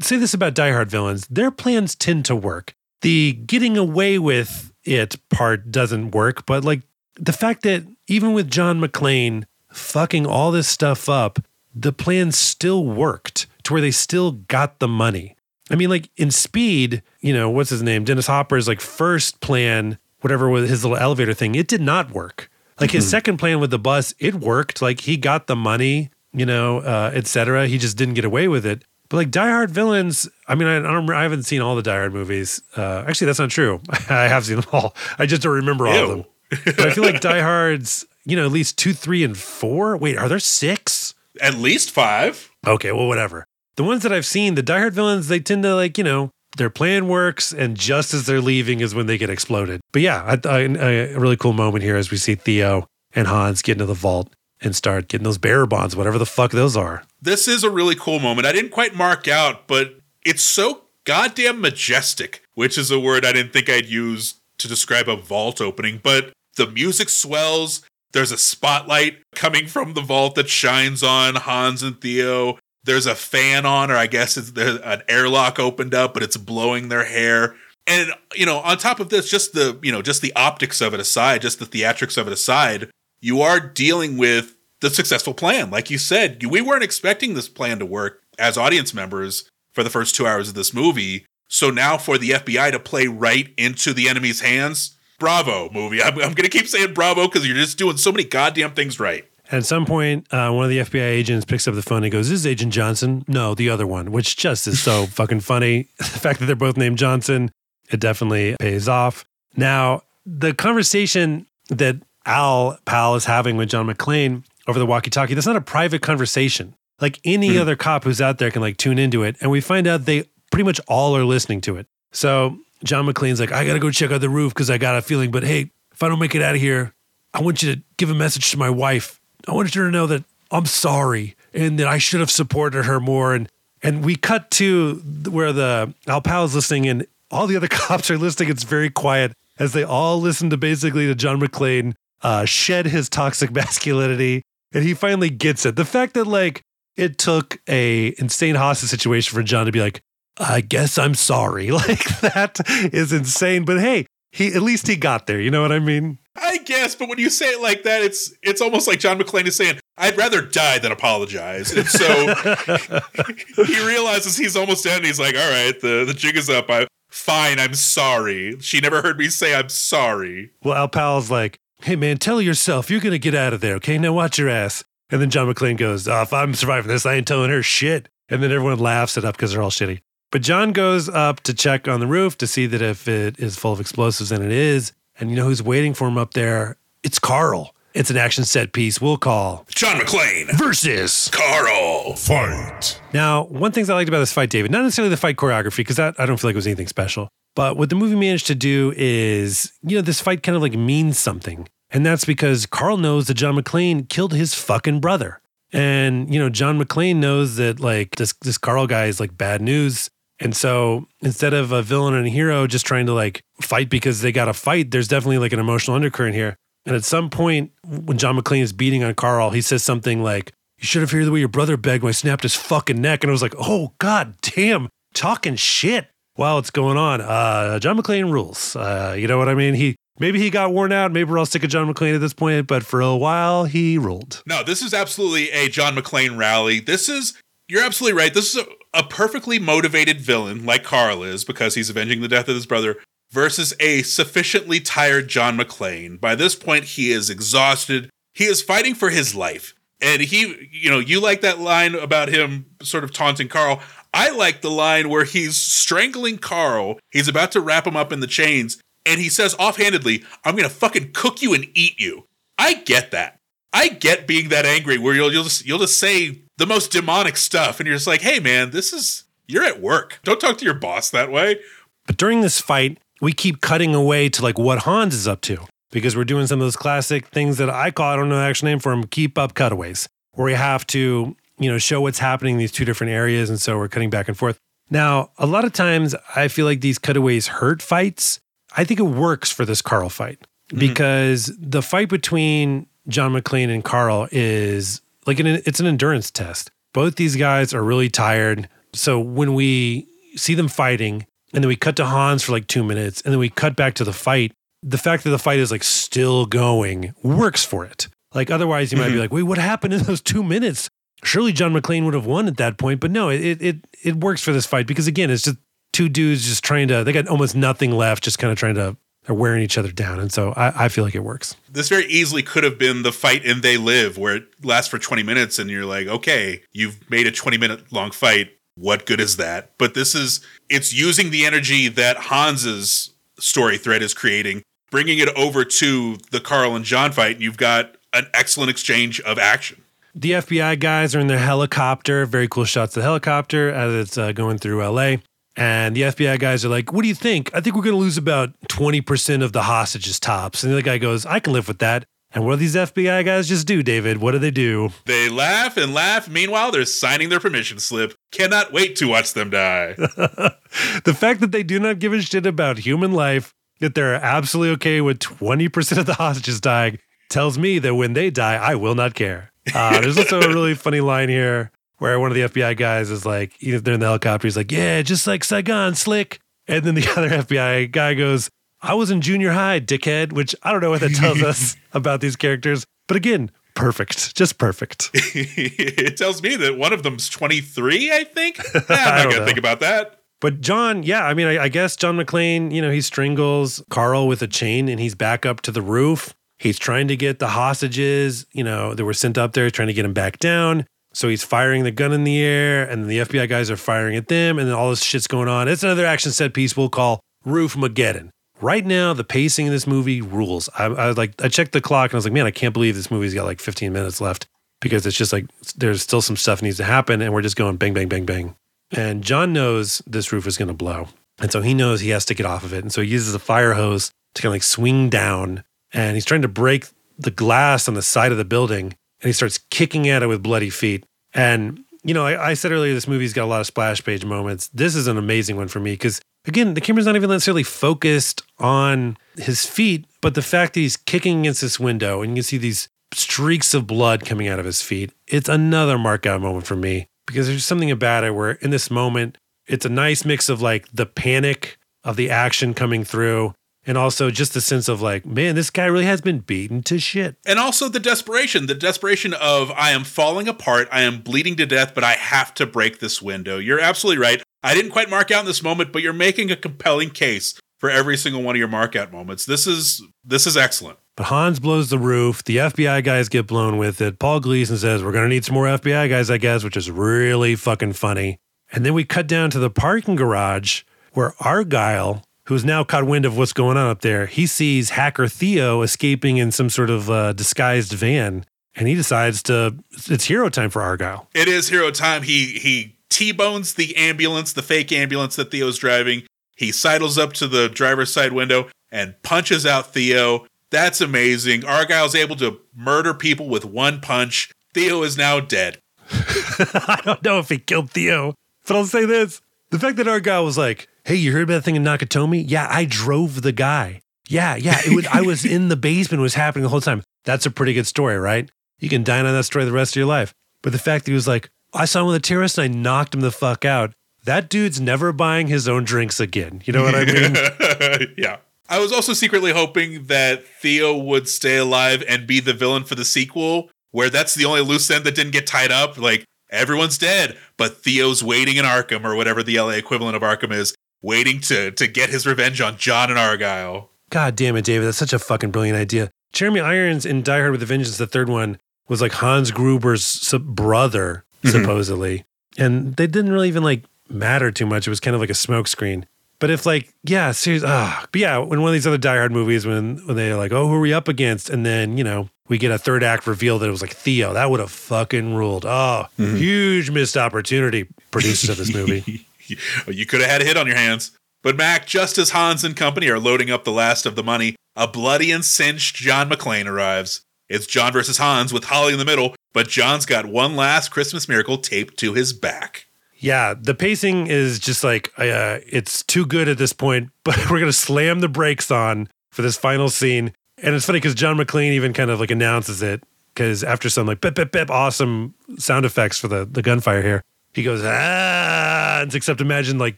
say this about Die Hard villains, their plans tend to work. The getting away with it part doesn't work, but like the fact that even with John McClane fucking all this stuff up, the plan still worked to where they still got the money. I mean, like in Speed, you know, what's his name? Dennis Hopper's like first plan, whatever with his little elevator thing, it did not work. Like his second plan with the bus, it worked. Like he got the money, you know, uh, et cetera. He just didn't get away with it. But like Die Hard villains, I mean, I, I don't, I haven't seen all the Die Hard movies. Uh, actually, that's not true. I have seen them all. I just don't remember all of them. But I feel like Die Hard's, you know, at least two, three, and four. Wait, are there six? At least five. Okay, well, whatever. The ones that I've seen, the Die Hard villains, they tend to like, you know, their plan works, and just as they're leaving is when they get exploded. But yeah, a really cool moment here as we see Theo and Hans get into the vault and start getting those bearer bonds, whatever the fuck those are. This is a really cool moment. I didn't quite mark out, but it's so goddamn majestic, which is a word I didn't think I'd use to describe a vault opening. But the music swells. There's a spotlight coming from the vault that shines on Hans and Theo. There's a fan on, or I guess it's an airlock opened up, but it's blowing their hair. And you know, on top of this, just the you know, just the optics of it aside, just the theatrics of it aside, you are dealing with the successful plan. Like you said, we weren't expecting this plan to work as audience members for the first two hours of this movie. So now for the FBI to play right into the enemy's hands, bravo, movie. I'm, I'm going to keep saying bravo because you're just doing so many goddamn things right. At some point, uh, one of the FBI agents picks up the phone and goes, This is Agent Johnson. No, the other one, which just is so fucking funny. The fact that they're both named Johnson, it definitely pays off. Now, the conversation that Al Pal is having with John McClane over the walkie talkie, that's not a private conversation. Like any other cop who's out there can like tune into it. And we find out they pretty much all are listening to it. So John McClane's like, I got to go check out the roof because I got a feeling, but hey, if I don't make it out of here, I want you to give a message to my wife. I wanted her to know that I'm sorry, and that I should have supported her more. And and we cut to where the Al Pal is listening, and all the other cops are listening. It's very quiet as they all listen to basically to John McClane uh, shed his toxic masculinity, and he finally gets it. The fact that like it took a insane hostage situation for John to be like, I guess I'm sorry. Like that is insane. But hey, he at least he got there. You know what I mean? I guess, but when you say it like that, it's it's almost like John McClane is saying, "I'd rather die than apologize." And so he realizes he's almost dead, and he's like, "All right, the the jig is up. I fine. I'm sorry. She never heard me say I'm sorry." Well, Al Pal's like, "Hey man, tell yourself you're gonna get out of there. Okay, now watch your ass." And then John McClane goes, oh, "If I'm surviving this, I ain't telling her shit." And then everyone laughs it up because they're all shitty. But John goes up to check on the roof to see that if it is full of explosives, and it is. And you know who's waiting for him up there? It's Carl. It's an action set piece we'll call John McClane versus Carl. Fight. Now, one thing I liked about this fight, David, not necessarily the fight choreography, because that I don't feel like it was anything special. But what the movie managed to do is, you know, this fight kind of like means something. And that's because Carl knows that John McClane killed his fucking brother. And, you know, John McClane knows that like this this Carl guy is like bad news. And so instead of a villain and a hero just trying to like fight because they got to fight, there's definitely like an emotional undercurrent here. And at some point, when John McClane is beating on Carl, he says something like, You should have heard the way your brother begged when I snapped his fucking neck. And I was like, Oh, god damn, talking shit while it's going on. Uh, John McClane rules. Uh, you know what I mean? He maybe he got worn out. Maybe we're all sick of John McClane at this point, but for a while he ruled. No, this is absolutely a John McClane rally. This is you're absolutely right. This is a, a perfectly motivated villain like Carl is because he's avenging the death of his brother versus a sufficiently tired John McClane. By this point, he is exhausted. He is fighting for his life. And he, you know, you like that line about him sort of taunting Carl. I like the line where he's strangling Carl. He's about to wrap him up in the chains. And he says offhandedly, I'm going to fucking cook you and eat you. I get that. I get being that angry where you'll, you'll just, you'll just say the most demonic stuff. And you're just like, hey, man, this is, you're at work. Don't talk to your boss that way. But during this fight, we keep cutting away to like what Hans is up to because we're doing some of those classic things that I call, I don't know the actual name for them, keep up cutaways, where we have to, you know, show what's happening in these two different areas. And so we're cutting back and forth. Now, a lot of times I feel like these cutaways hurt fights. I think it works for this Carl fight mm-hmm. because the fight between John McClane and Carl is like an it's an endurance test. Both these guys are really tired. So when we see them fighting and then we cut to Hans for like 2 minutes and then we cut back to the fight, the fact that the fight is like still going works for it. Like otherwise you might be mm-hmm. like, "Wait, what happened in those 2 minutes?" Surely John McClane would have won at that point, but no, it it it works for this fight because again, it's just two dudes just trying to they got almost nothing left, just kind of trying to they're wearing each other down. And so I, I feel like it works. This very easily could have been the fight in They Live, where it lasts for 20 minutes and you're like, okay, you've made a 20 minute long fight. What good is that? But this is, it's using the energy that Hans's story thread is creating, bringing it over to the Carl and John fight. And you've got an excellent exchange of action. The FBI guys are in their helicopter. Very cool shots of the helicopter as it's uh, going through LA. And the FBI guys are like, What do you think? I think we're going to lose about 20% of the hostages tops. And the other guy goes, I can live with that. And what do these FBI guys just do, David? What do they do? They laugh and laugh. Meanwhile, they're signing their permission slip. Cannot wait to watch them die. the fact that they do not give a shit about human life, that they're absolutely okay with 20% of the hostages dying, tells me that when they die, I will not care. Uh, there's also a really funny line here where one of the FBI guys is like, you they're in the helicopter. He's like, yeah, just like Saigon, slick. And then the other FBI guy goes, I was in junior high, dickhead, which I don't know what that tells us about these characters. But again, perfect, just perfect. it tells me that one of them's 23, I think. Eh, I'm not going to think about that. But John, yeah, I mean, I, I guess John McClane, you know, he strangles Carl with a chain and he's back up to the roof. He's trying to get the hostages, you know, that were sent up there, trying to get him back down. So he's firing the gun in the air, and the FBI guys are firing at them, and then all this shit's going on. It's another action set piece we'll call Roof Mageddon. Right now, the pacing in this movie rules. I, I was like, I checked the clock and I was like, man, I can't believe this movie's got like 15 minutes left because it's just like there's still some stuff needs to happen, and we're just going bang, bang, bang, bang. And John knows this roof is going to blow, and so he knows he has to get off of it, and so he uses a fire hose to kind of like swing down, and he's trying to break the glass on the side of the building. And he starts kicking at it with bloody feet. And, you know, I, I said earlier this movie's got a lot of splash page moments. This is an amazing one for me because, again, the camera's not even necessarily focused on his feet, but the fact that he's kicking against this window and you can see these streaks of blood coming out of his feet. It's another mark out moment for me because there's something about it where in this moment, it's a nice mix of like the panic of the action coming through and also just the sense of like, man, this guy really has been beaten to shit. And also the desperation, the desperation of I am falling apart, I am bleeding to death, but I have to break this window. You're absolutely right. I didn't quite mark out in this moment, but you're making a compelling case for every single one of your mark out moments. This is this is excellent. But Hans blows the roof. The FBI guys get blown with it. Paul Gleason says, We're going to need some more FBI guys, I guess, which is really fucking funny. And then we cut down to the parking garage where Argyle, who's now caught wind of what's going on up there, he sees hacker Theo escaping in some sort of uh, disguised van. And he decides to, it's hero time for Argyle. It is hero time. He he T-bones the ambulance, the fake ambulance that Theo's driving. He sidles up to the driver's side window and punches out Theo. That's amazing. Argyle's able to murder people with one punch. Theo is now dead. I don't know if he killed Theo, but I'll say this. The fact that Argyle was like, hey, you heard about that thing in Nakatomi? Yeah, I drove the guy. Yeah, yeah, it was, I was in the basement, it was happening the whole time. That's a pretty good story, right? You can dine on that story the rest of your life. But the fact that he was like, I saw him with a terrorist and I knocked him the fuck out. That dude's never buying his own drinks again. You know what I mean? yeah. I was also secretly hoping that Theo would stay alive and be the villain for the sequel, where that's the only loose end that didn't get tied up. Like, everyone's dead, but Theo's waiting in Arkham, or whatever the LA equivalent of Arkham is, waiting to, to get his revenge on John and Argyle. God damn it, David. That's such a fucking brilliant idea. Jeremy Irons in Die Hard with a Vengeance, the third one, was like Hans Gruber's sub- brother, supposedly. And they didn't really even like matter too much. It was kind of like a smokescreen. But if like, yeah, seriously, ah, but yeah, when one of these other Die Hard movies, when when they're like, oh, who are we up against? And then, you know, we get a third act reveal that it was like Theo. That would have fucking ruled. Oh, huge missed opportunity, producers of this movie. you could have had a hit on your hands. But Mac, just as Hans and company are loading up the last of the money, a bloody and cinched John McClane arrives. It's John versus Hans with Holly in the middle, but John's got one last Christmas miracle taped to his back. Yeah, the pacing is just like uh, it's too good at this point, but we're gonna slam the brakes on for this final scene. And it's funny because John McClane even kind of like announces it because after some like bip bip bip awesome sound effects for the the gunfire here, he goes ah. Except imagine like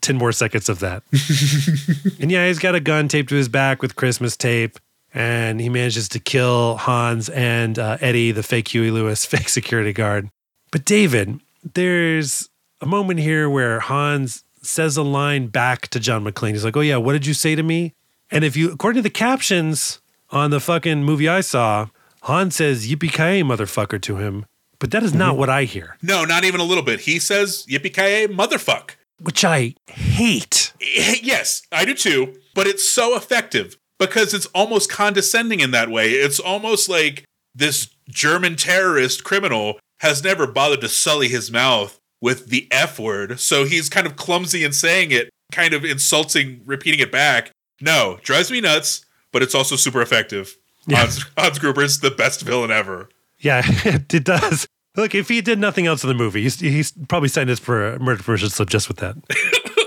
ten more seconds of that. and yeah, he's got a gun taped to his back with Christmas tape, and he manages to kill Hans and uh, Eddie, the fake Huey Lewis, fake security guard. But David, there's a moment here where Hans says a line back to John McClane. He's like, "Oh yeah, what did you say to me?" And if you, according to the captions on the fucking movie I saw, Hans says "Yippee ki motherfucker" to him, but that is not mm-hmm. what I hear, No, not even a little bit. He says, Yippee ki motherfuck. which I hate. Yes, I do too, but it's so effective because it's almost condescending in that way. It's almost like this German terrorist criminal has never bothered to sully his mouth with the F word, so he's kind of clumsy in saying it, kind of insulting, repeating it back. No, drives me nuts, but it's also super effective. Hans, Hans Gruber's the best villain ever. Yeah, it does. Look, if he did nothing else in the movie, he's, he's probably signed us for a murder permission slip just with that.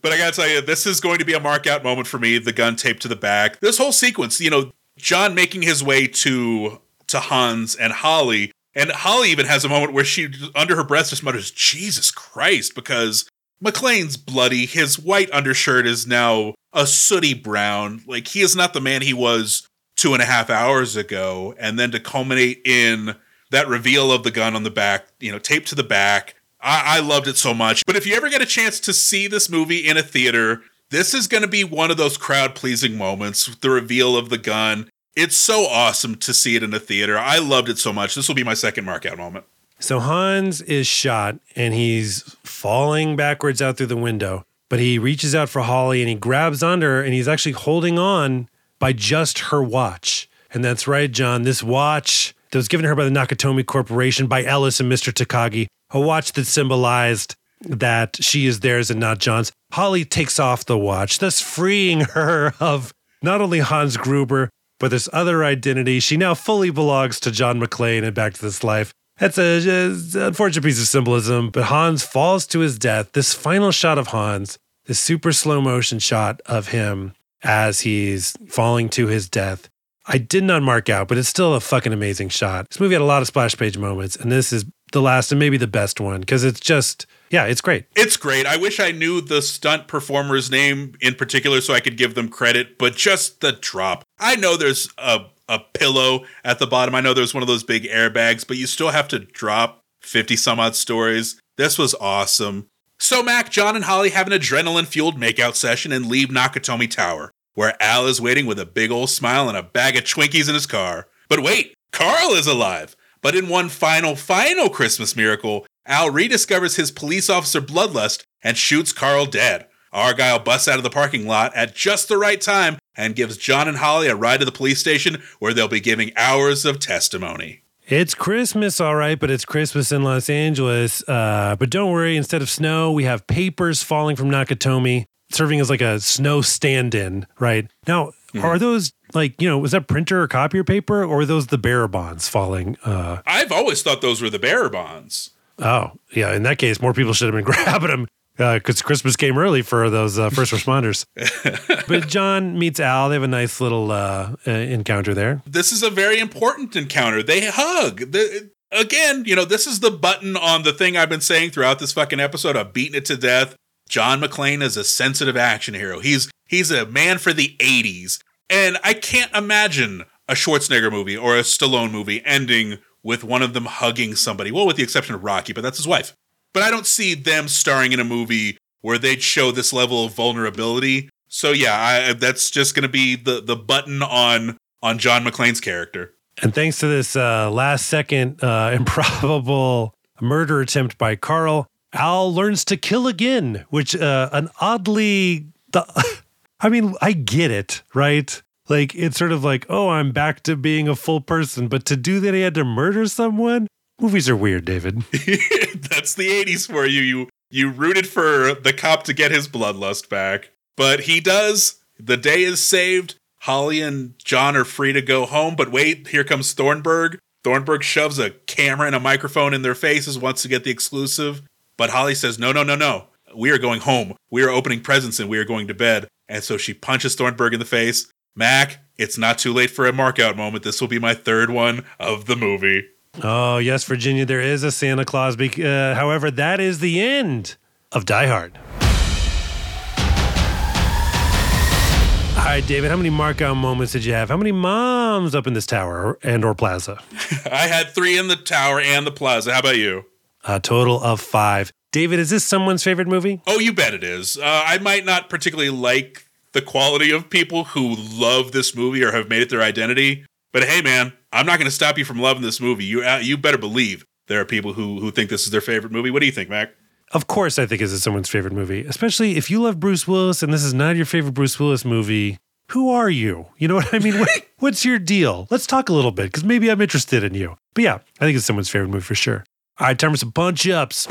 But I gotta tell you, this is going to be a mark out moment for me. The gun taped to the back. This whole sequence, you know, John making his way to to Hans and Holly, and Holly even has a moment where she, under her breath, just mutters, "Jesus Christ!" because McClane's bloody. His white undershirt is now a sooty brown. Like he is not the man he was two and a half hours ago. And then to culminate in that reveal of the gun on the back, you know, taped to the back. I, I loved it so much. But if you ever get a chance to see this movie in a theater, this is going to be one of those crowd pleasing moments. The reveal of the gun. It's so awesome to see it in a theater. I loved it so much. This will be my second mark out moment. So Hans is shot and he's falling backwards out through the window, but he reaches out for Holly and he grabs her and he's actually holding on by just her watch. And that's right, John, this watch that was given to her by the Nakatomi Corporation by Ellis and Mr. Takagi, a watch that symbolized that she is theirs and not John's. Holly takes off the watch, thus freeing her of not only Hans Gruber, but this other identity, she now fully belongs to John McClane and Back to This Life. That's a, just unfortunate piece of symbolism, but Hans falls to his death. This final shot of Hans, this super slow motion shot of him as he's falling to his death. I did not mark out, but it's still a fucking amazing shot. This movie had a lot of splash page moments, and this is the last and maybe the best one because it's just, yeah, it's great. It's great. I wish I knew the stunt performer's name in particular so I could give them credit, but just the drop. I know there's a, a pillow at the bottom. I know there's one of those big airbags, but you still have to drop 50 some odd stories. This was awesome. So, Mac, John, and Holly have an adrenaline fueled makeout session and leave Nakatomi Tower, where Al is waiting with a big old smile and a bag of Twinkies in his car. But wait, Carl is alive. But in one final, final Christmas miracle, Al rediscovers his police officer bloodlust and shoots Carl dead. Argyle busts out of the parking lot at just the right time and gives John and Holly a ride to the police station where they'll be giving hours of testimony. It's Christmas, all right, but it's Christmas in Los Angeles. Uh, but don't worry, instead of snow, we have papers falling from Nakatomi, serving as like a snow stand in, right? Now, are those like, you know, was that printer or copier paper or are those the bearer bonds falling? Uh, I've always thought those were the bearer bonds. oh, yeah, in that case, more people should have been grabbing them because Christmas came early for those uh, first responders. but John meets Al. They have a nice little uh, uh, encounter there. This is a very important encounter. They hug. The, again, you know, this is the button on the thing I've been saying throughout this fucking episode. I've beaten it to death. John McClane is a sensitive action hero. He's he's a man for the 80s. And I can't imagine a Schwarzenegger movie or a Stallone movie ending with one of them hugging somebody. Well, with the exception of Rocky, but that's his wife. But I don't see them starring in a movie where they'd show this level of vulnerability. So yeah, I, that's just going to be the the button on on John McClane's character. And thanks to this uh, last second uh, improbable murder attempt by Carl, Al learns to kill again, which uh, an oddly, the, I mean, I get it, right? Like it's sort of like, oh, I'm back to being a full person, but to do that, he had to murder someone. Movies are weird, David. That's the 80s for you. You you rooted for the cop to get his bloodlust back, but he does. The day is saved. Holly and John are free to go home, but wait, here comes Thornburg. Thornburg shoves a camera and a microphone in their faces, wants to get the exclusive, but Holly says, "No, no, no, no. We are going home. We are opening presents and we are going to bed." And so she punches Thornburg in the face. Mac, it's not too late for a markout moment. This will be my third one of the movie. Oh, yes, Virginia, there is a Santa Claus. bec- Uh, however, that is the end of Die Hard. All right, David, how many markout moments did you have? How many moms up in this tower and or plaza? I had three in the tower and the plaza. How about you? A total of five. David, is this someone's favorite movie? Oh, you bet it is. Uh, I might not particularly like the quality of people who love this movie or have made it their identity, but hey, man, I'm not going to stop you from loving this movie. You uh, you better believe there are people who who think this is their favorite movie. What do you think, Mac? Of course, I think this is someone's favorite movie, especially if you love Bruce Willis and this is not your favorite Bruce Willis movie. Who are you? You know what I mean? What- What's your deal? Let's talk a little bit because maybe I'm interested in you. But yeah, I think it's someone's favorite movie for sure. All right, time for some punch ups.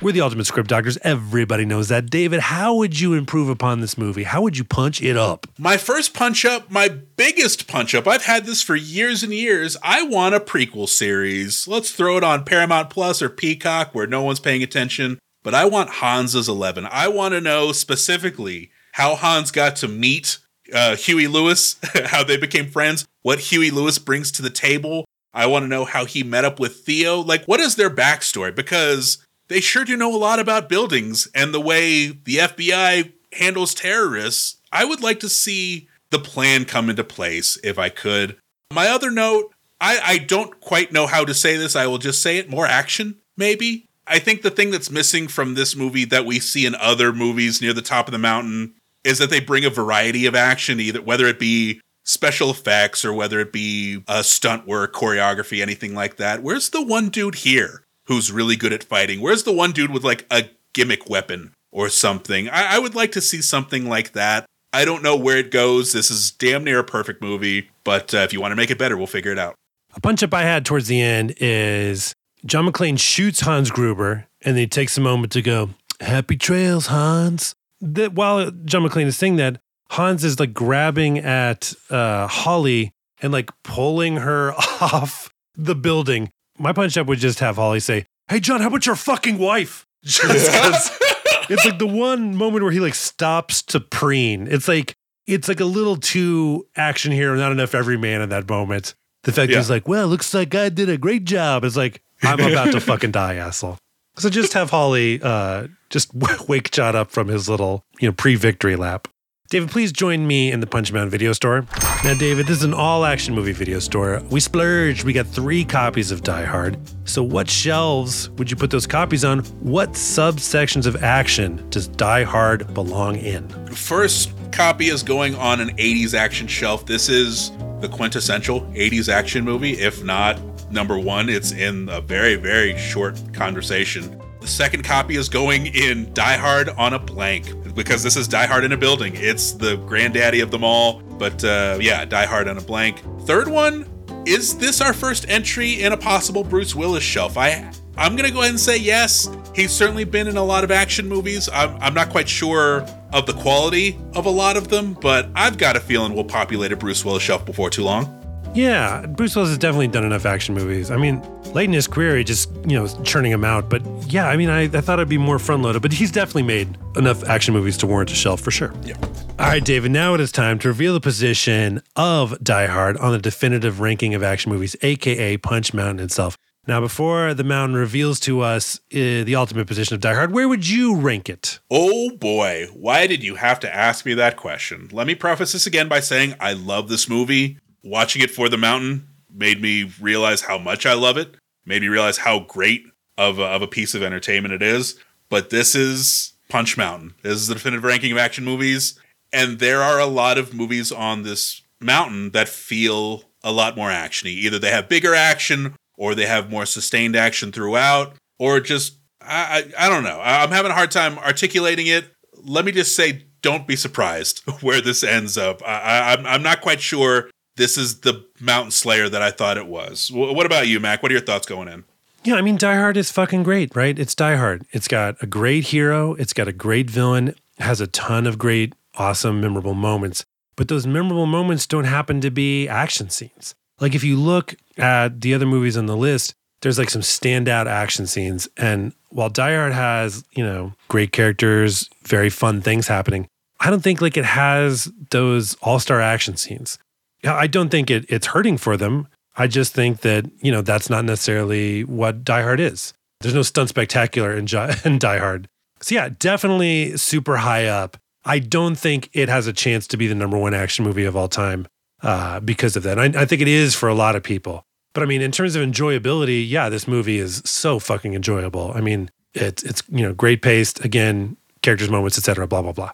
We're the ultimate script doctors. Everybody knows that. David, how would you improve upon this movie? How would you punch it up? My first punch up, my biggest punch up. I've had this for years and years. I want a prequel series. Let's throw it on Paramount Plus or Peacock where no one's paying attention. But I want Hans's 11. I want to know specifically how Hans got to meet uh, Huey Lewis, how they became friends, what Huey Lewis brings to the table. I want to know how he met up with Theo. Like, what is their backstory? Because they sure do know a lot about buildings and the way the FBI handles terrorists. I would like to see the plan come into place if I could. My other note, I, I don't quite know how to say this. I will just say it more action, maybe. I think the thing that's missing from this movie that we see in other movies near the top of the mountain is that they bring a variety of action, either whether it be special effects or whether it be uh, stunt work, choreography, anything like that. Where's the one dude here who's really good at fighting? Where's the one dude with like a gimmick weapon or something? I, I would like to see something like that. I don't know where it goes. This is damn near a perfect movie, but uh, if you want to make it better, we'll figure it out. A punch up I had towards the end is John McClane shoots Hans Gruber and then he takes a moment to go, Happy trails, Hans. That while John McClane is saying that, Hans is like grabbing at uh, Holly and like pulling her off the building. My punch up would just have Holly say, Hey, John, how about your fucking wife? Just it's like the one moment where he like stops to preen. It's like, it's like a little too action hero, not enough every man in that moment. The fact that Yeah. he's like, Well, looks like I did a great job. It's like, I'm about to fucking die, asshole. So just have Holly uh, just wake John up from his little, you know, pre-victory lap. David, please join me in the Punch Mountain video store. Now, David, this is an all-action movie video store. We splurged. We got three copies of Die Hard. So, what shelves would you put those copies on? What subsections of action does Die Hard belong in? First copy is going on an 80s action shelf. This is the quintessential 80s action movie. If not number one, it's in a very, very short conversation. The second copy is going in Die Hard on a blank because this is Die Hard in a building. It's the granddaddy of them all. But uh, yeah, Die Hard on a blank. Third one is this our first entry in a possible Bruce Willis shelf? I I'm gonna go ahead and say yes. He's certainly been in a lot of action movies. I'm, I'm not quite sure of the quality of a lot of them, but I've got a feeling we'll populate a Bruce Willis shelf before too long. Yeah, Bruce Willis has definitely done enough action movies. I mean, late in his career, he just, you know, churning them out. But yeah, I mean, I, I thought it'd be more front loaded, but he's definitely made enough action movies to warrant a shelf for sure. Yeah. All right, David, now it is time to reveal the position of Die Hard on the definitive ranking of action movies, aka Punch Mountain itself. Now, before the mountain reveals to us uh, the ultimate position of Die Hard, where would you rank it? Oh boy, why did you have to ask me that question? Let me preface this again by saying I love this movie. Watching it for the mountain made me realize how much I love it, made me realize how great of a, of a piece of entertainment it is. But this is Punch Mountain. This is the definitive ranking of action movies. And there are a lot of movies on this mountain that feel a lot more actiony. Either they have bigger action or they have more sustained action throughout, or just I, I, I don't know. I- I'm having a hard time articulating it. Let me just say, don't be surprised where this ends up. I, I, I'm, I'm not quite sure this is the Mountain Slayer that I thought it was. Wh- What about you, Mac? What are your thoughts going in? Yeah, I mean, Die Hard is fucking great, right? It's Die Hard. It's got a great hero, it's got a great villain, has a ton of great, awesome, memorable moments. But those memorable moments don't happen to be action scenes. Like, if you look at the other movies on the list, there's like some standout action scenes. And while Die Hard has, you know, great characters, very fun things happening, I don't think like it has those all star action scenes. I don't think it, it's hurting for them. I just think that, you know, that's not necessarily what Die Hard is. There's no stunt spectacular in, in Die Hard. So, yeah, definitely super high up. I don't think it has a chance to be the number one action movie of all time uh, because of that. I, I think it is for a lot of people. But I mean, in terms of enjoyability, yeah, this movie is so fucking enjoyable. I mean, it's it's you know great paced. Again, characters, moments, etc. Blah blah blah.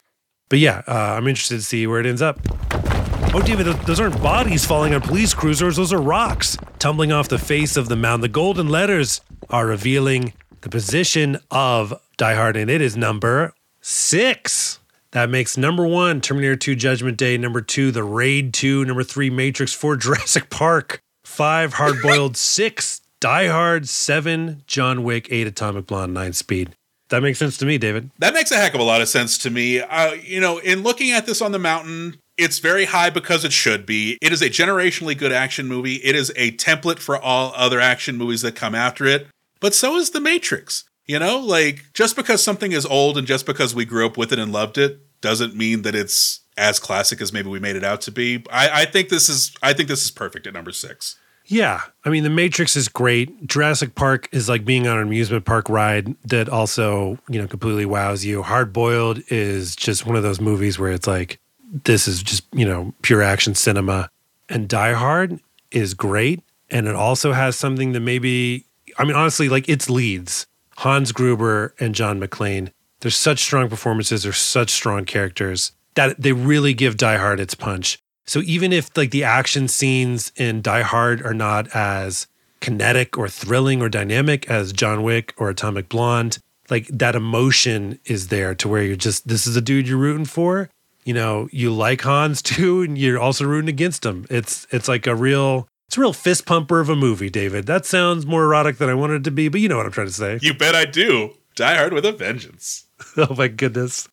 But yeah, uh, I'm interested to see where it ends up. Oh, David, those- aren't bodies falling on police cruisers. Those are rocks tumbling off the face of the mound. The golden letters are revealing the position of Die Hard, and it is number six. That makes number one Terminator 2 Judgment Day, number two The Raid 2, number three Matrix 4 Jurassic Park, five Hard Boiled, six Die Hard, seven John Wick, eight Atomic Blonde, nine Speed. That makes sense to me, David. That makes a heck of a lot of sense to me. Uh, you know, in looking at this on the mountain, it's very high because it should be. It is a generationally good action movie. It is a template for all other action movies that come after it. But so is The Matrix. You know, like just because something is old and just because we grew up with it and loved it doesn't mean that it's as classic as maybe we made it out to be. I, I think this is I think this is perfect at number six. Yeah. I mean, The Matrix is great. Jurassic Park is like being on an amusement park ride that also, you know, completely wows you. Hard Boiled is just one of those movies where it's like, this is just, you know, pure action cinema. And Die Hard is great. And it also has something that maybe, I mean, honestly, like its leads Hans Gruber and John McClane, they're such strong performances, they're such strong characters that they really give Die Hard its punch. So even if like the action scenes in Die Hard are not as kinetic or thrilling or dynamic as John Wick or Atomic Blonde, like that emotion is there to where you're just this is a dude you're rooting for. You know, you like Hans too, and you're also rooting against him. It's it's like a real it's a real fist pumper of a movie, David. That sounds more erotic than I wanted it to be, but you know what I'm trying to say. You bet I do. Die Hard with a vengeance. Oh my goodness.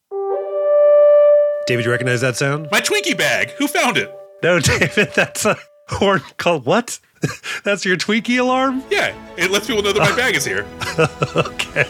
David, you recognize that sound? My Twinkie bag. Who found it? No, David, that's a horn called what? that's your Twinkie alarm? Yeah, it lets people know that my bag is here. okay.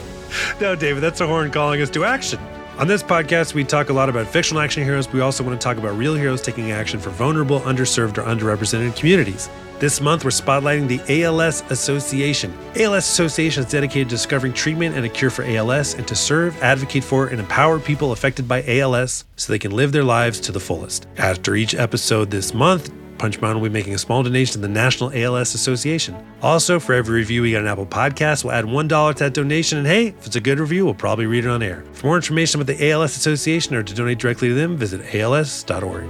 No, David, that's a horn calling us to action. On this podcast, we talk a lot about fictional action heroes, but we also want to talk about real heroes taking action for vulnerable, underserved, or underrepresented communities. This month, we're spotlighting the ALS Association. ALS Association is dedicated to discovering treatment and a cure for ALS and to serve, advocate for, and empower people affected by ALS so they can live their lives to the fullest. After each episode this month, Punch Mountain will be making a small donation to the National ALS Association. Also, for every review we get on Apple Podcasts, we'll add $1 to that donation. And hey, if it's a good review, we'll probably read it on air. For more information about the ALS Association or to donate directly to them, visit als.org.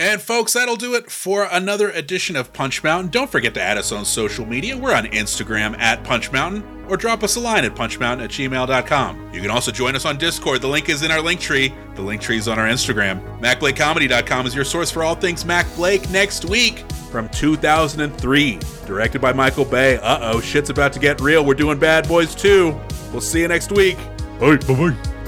And folks, that'll do it for another edition of Punch Mountain. Don't forget to add us on social media. We're on Instagram at Punch Mountain or drop us a line at punchmountain at gmail.com. You can also join us on Discord. The link is in our link tree. The link tree is on our Instagram. MacBlakeComedy.com is your source for all things Mac Blake next week from 2003. Directed by Michael Bay. Uh oh, shit's about to get real. We're doing Bad Boys 2. We'll see you next week. Bye, bye, bye.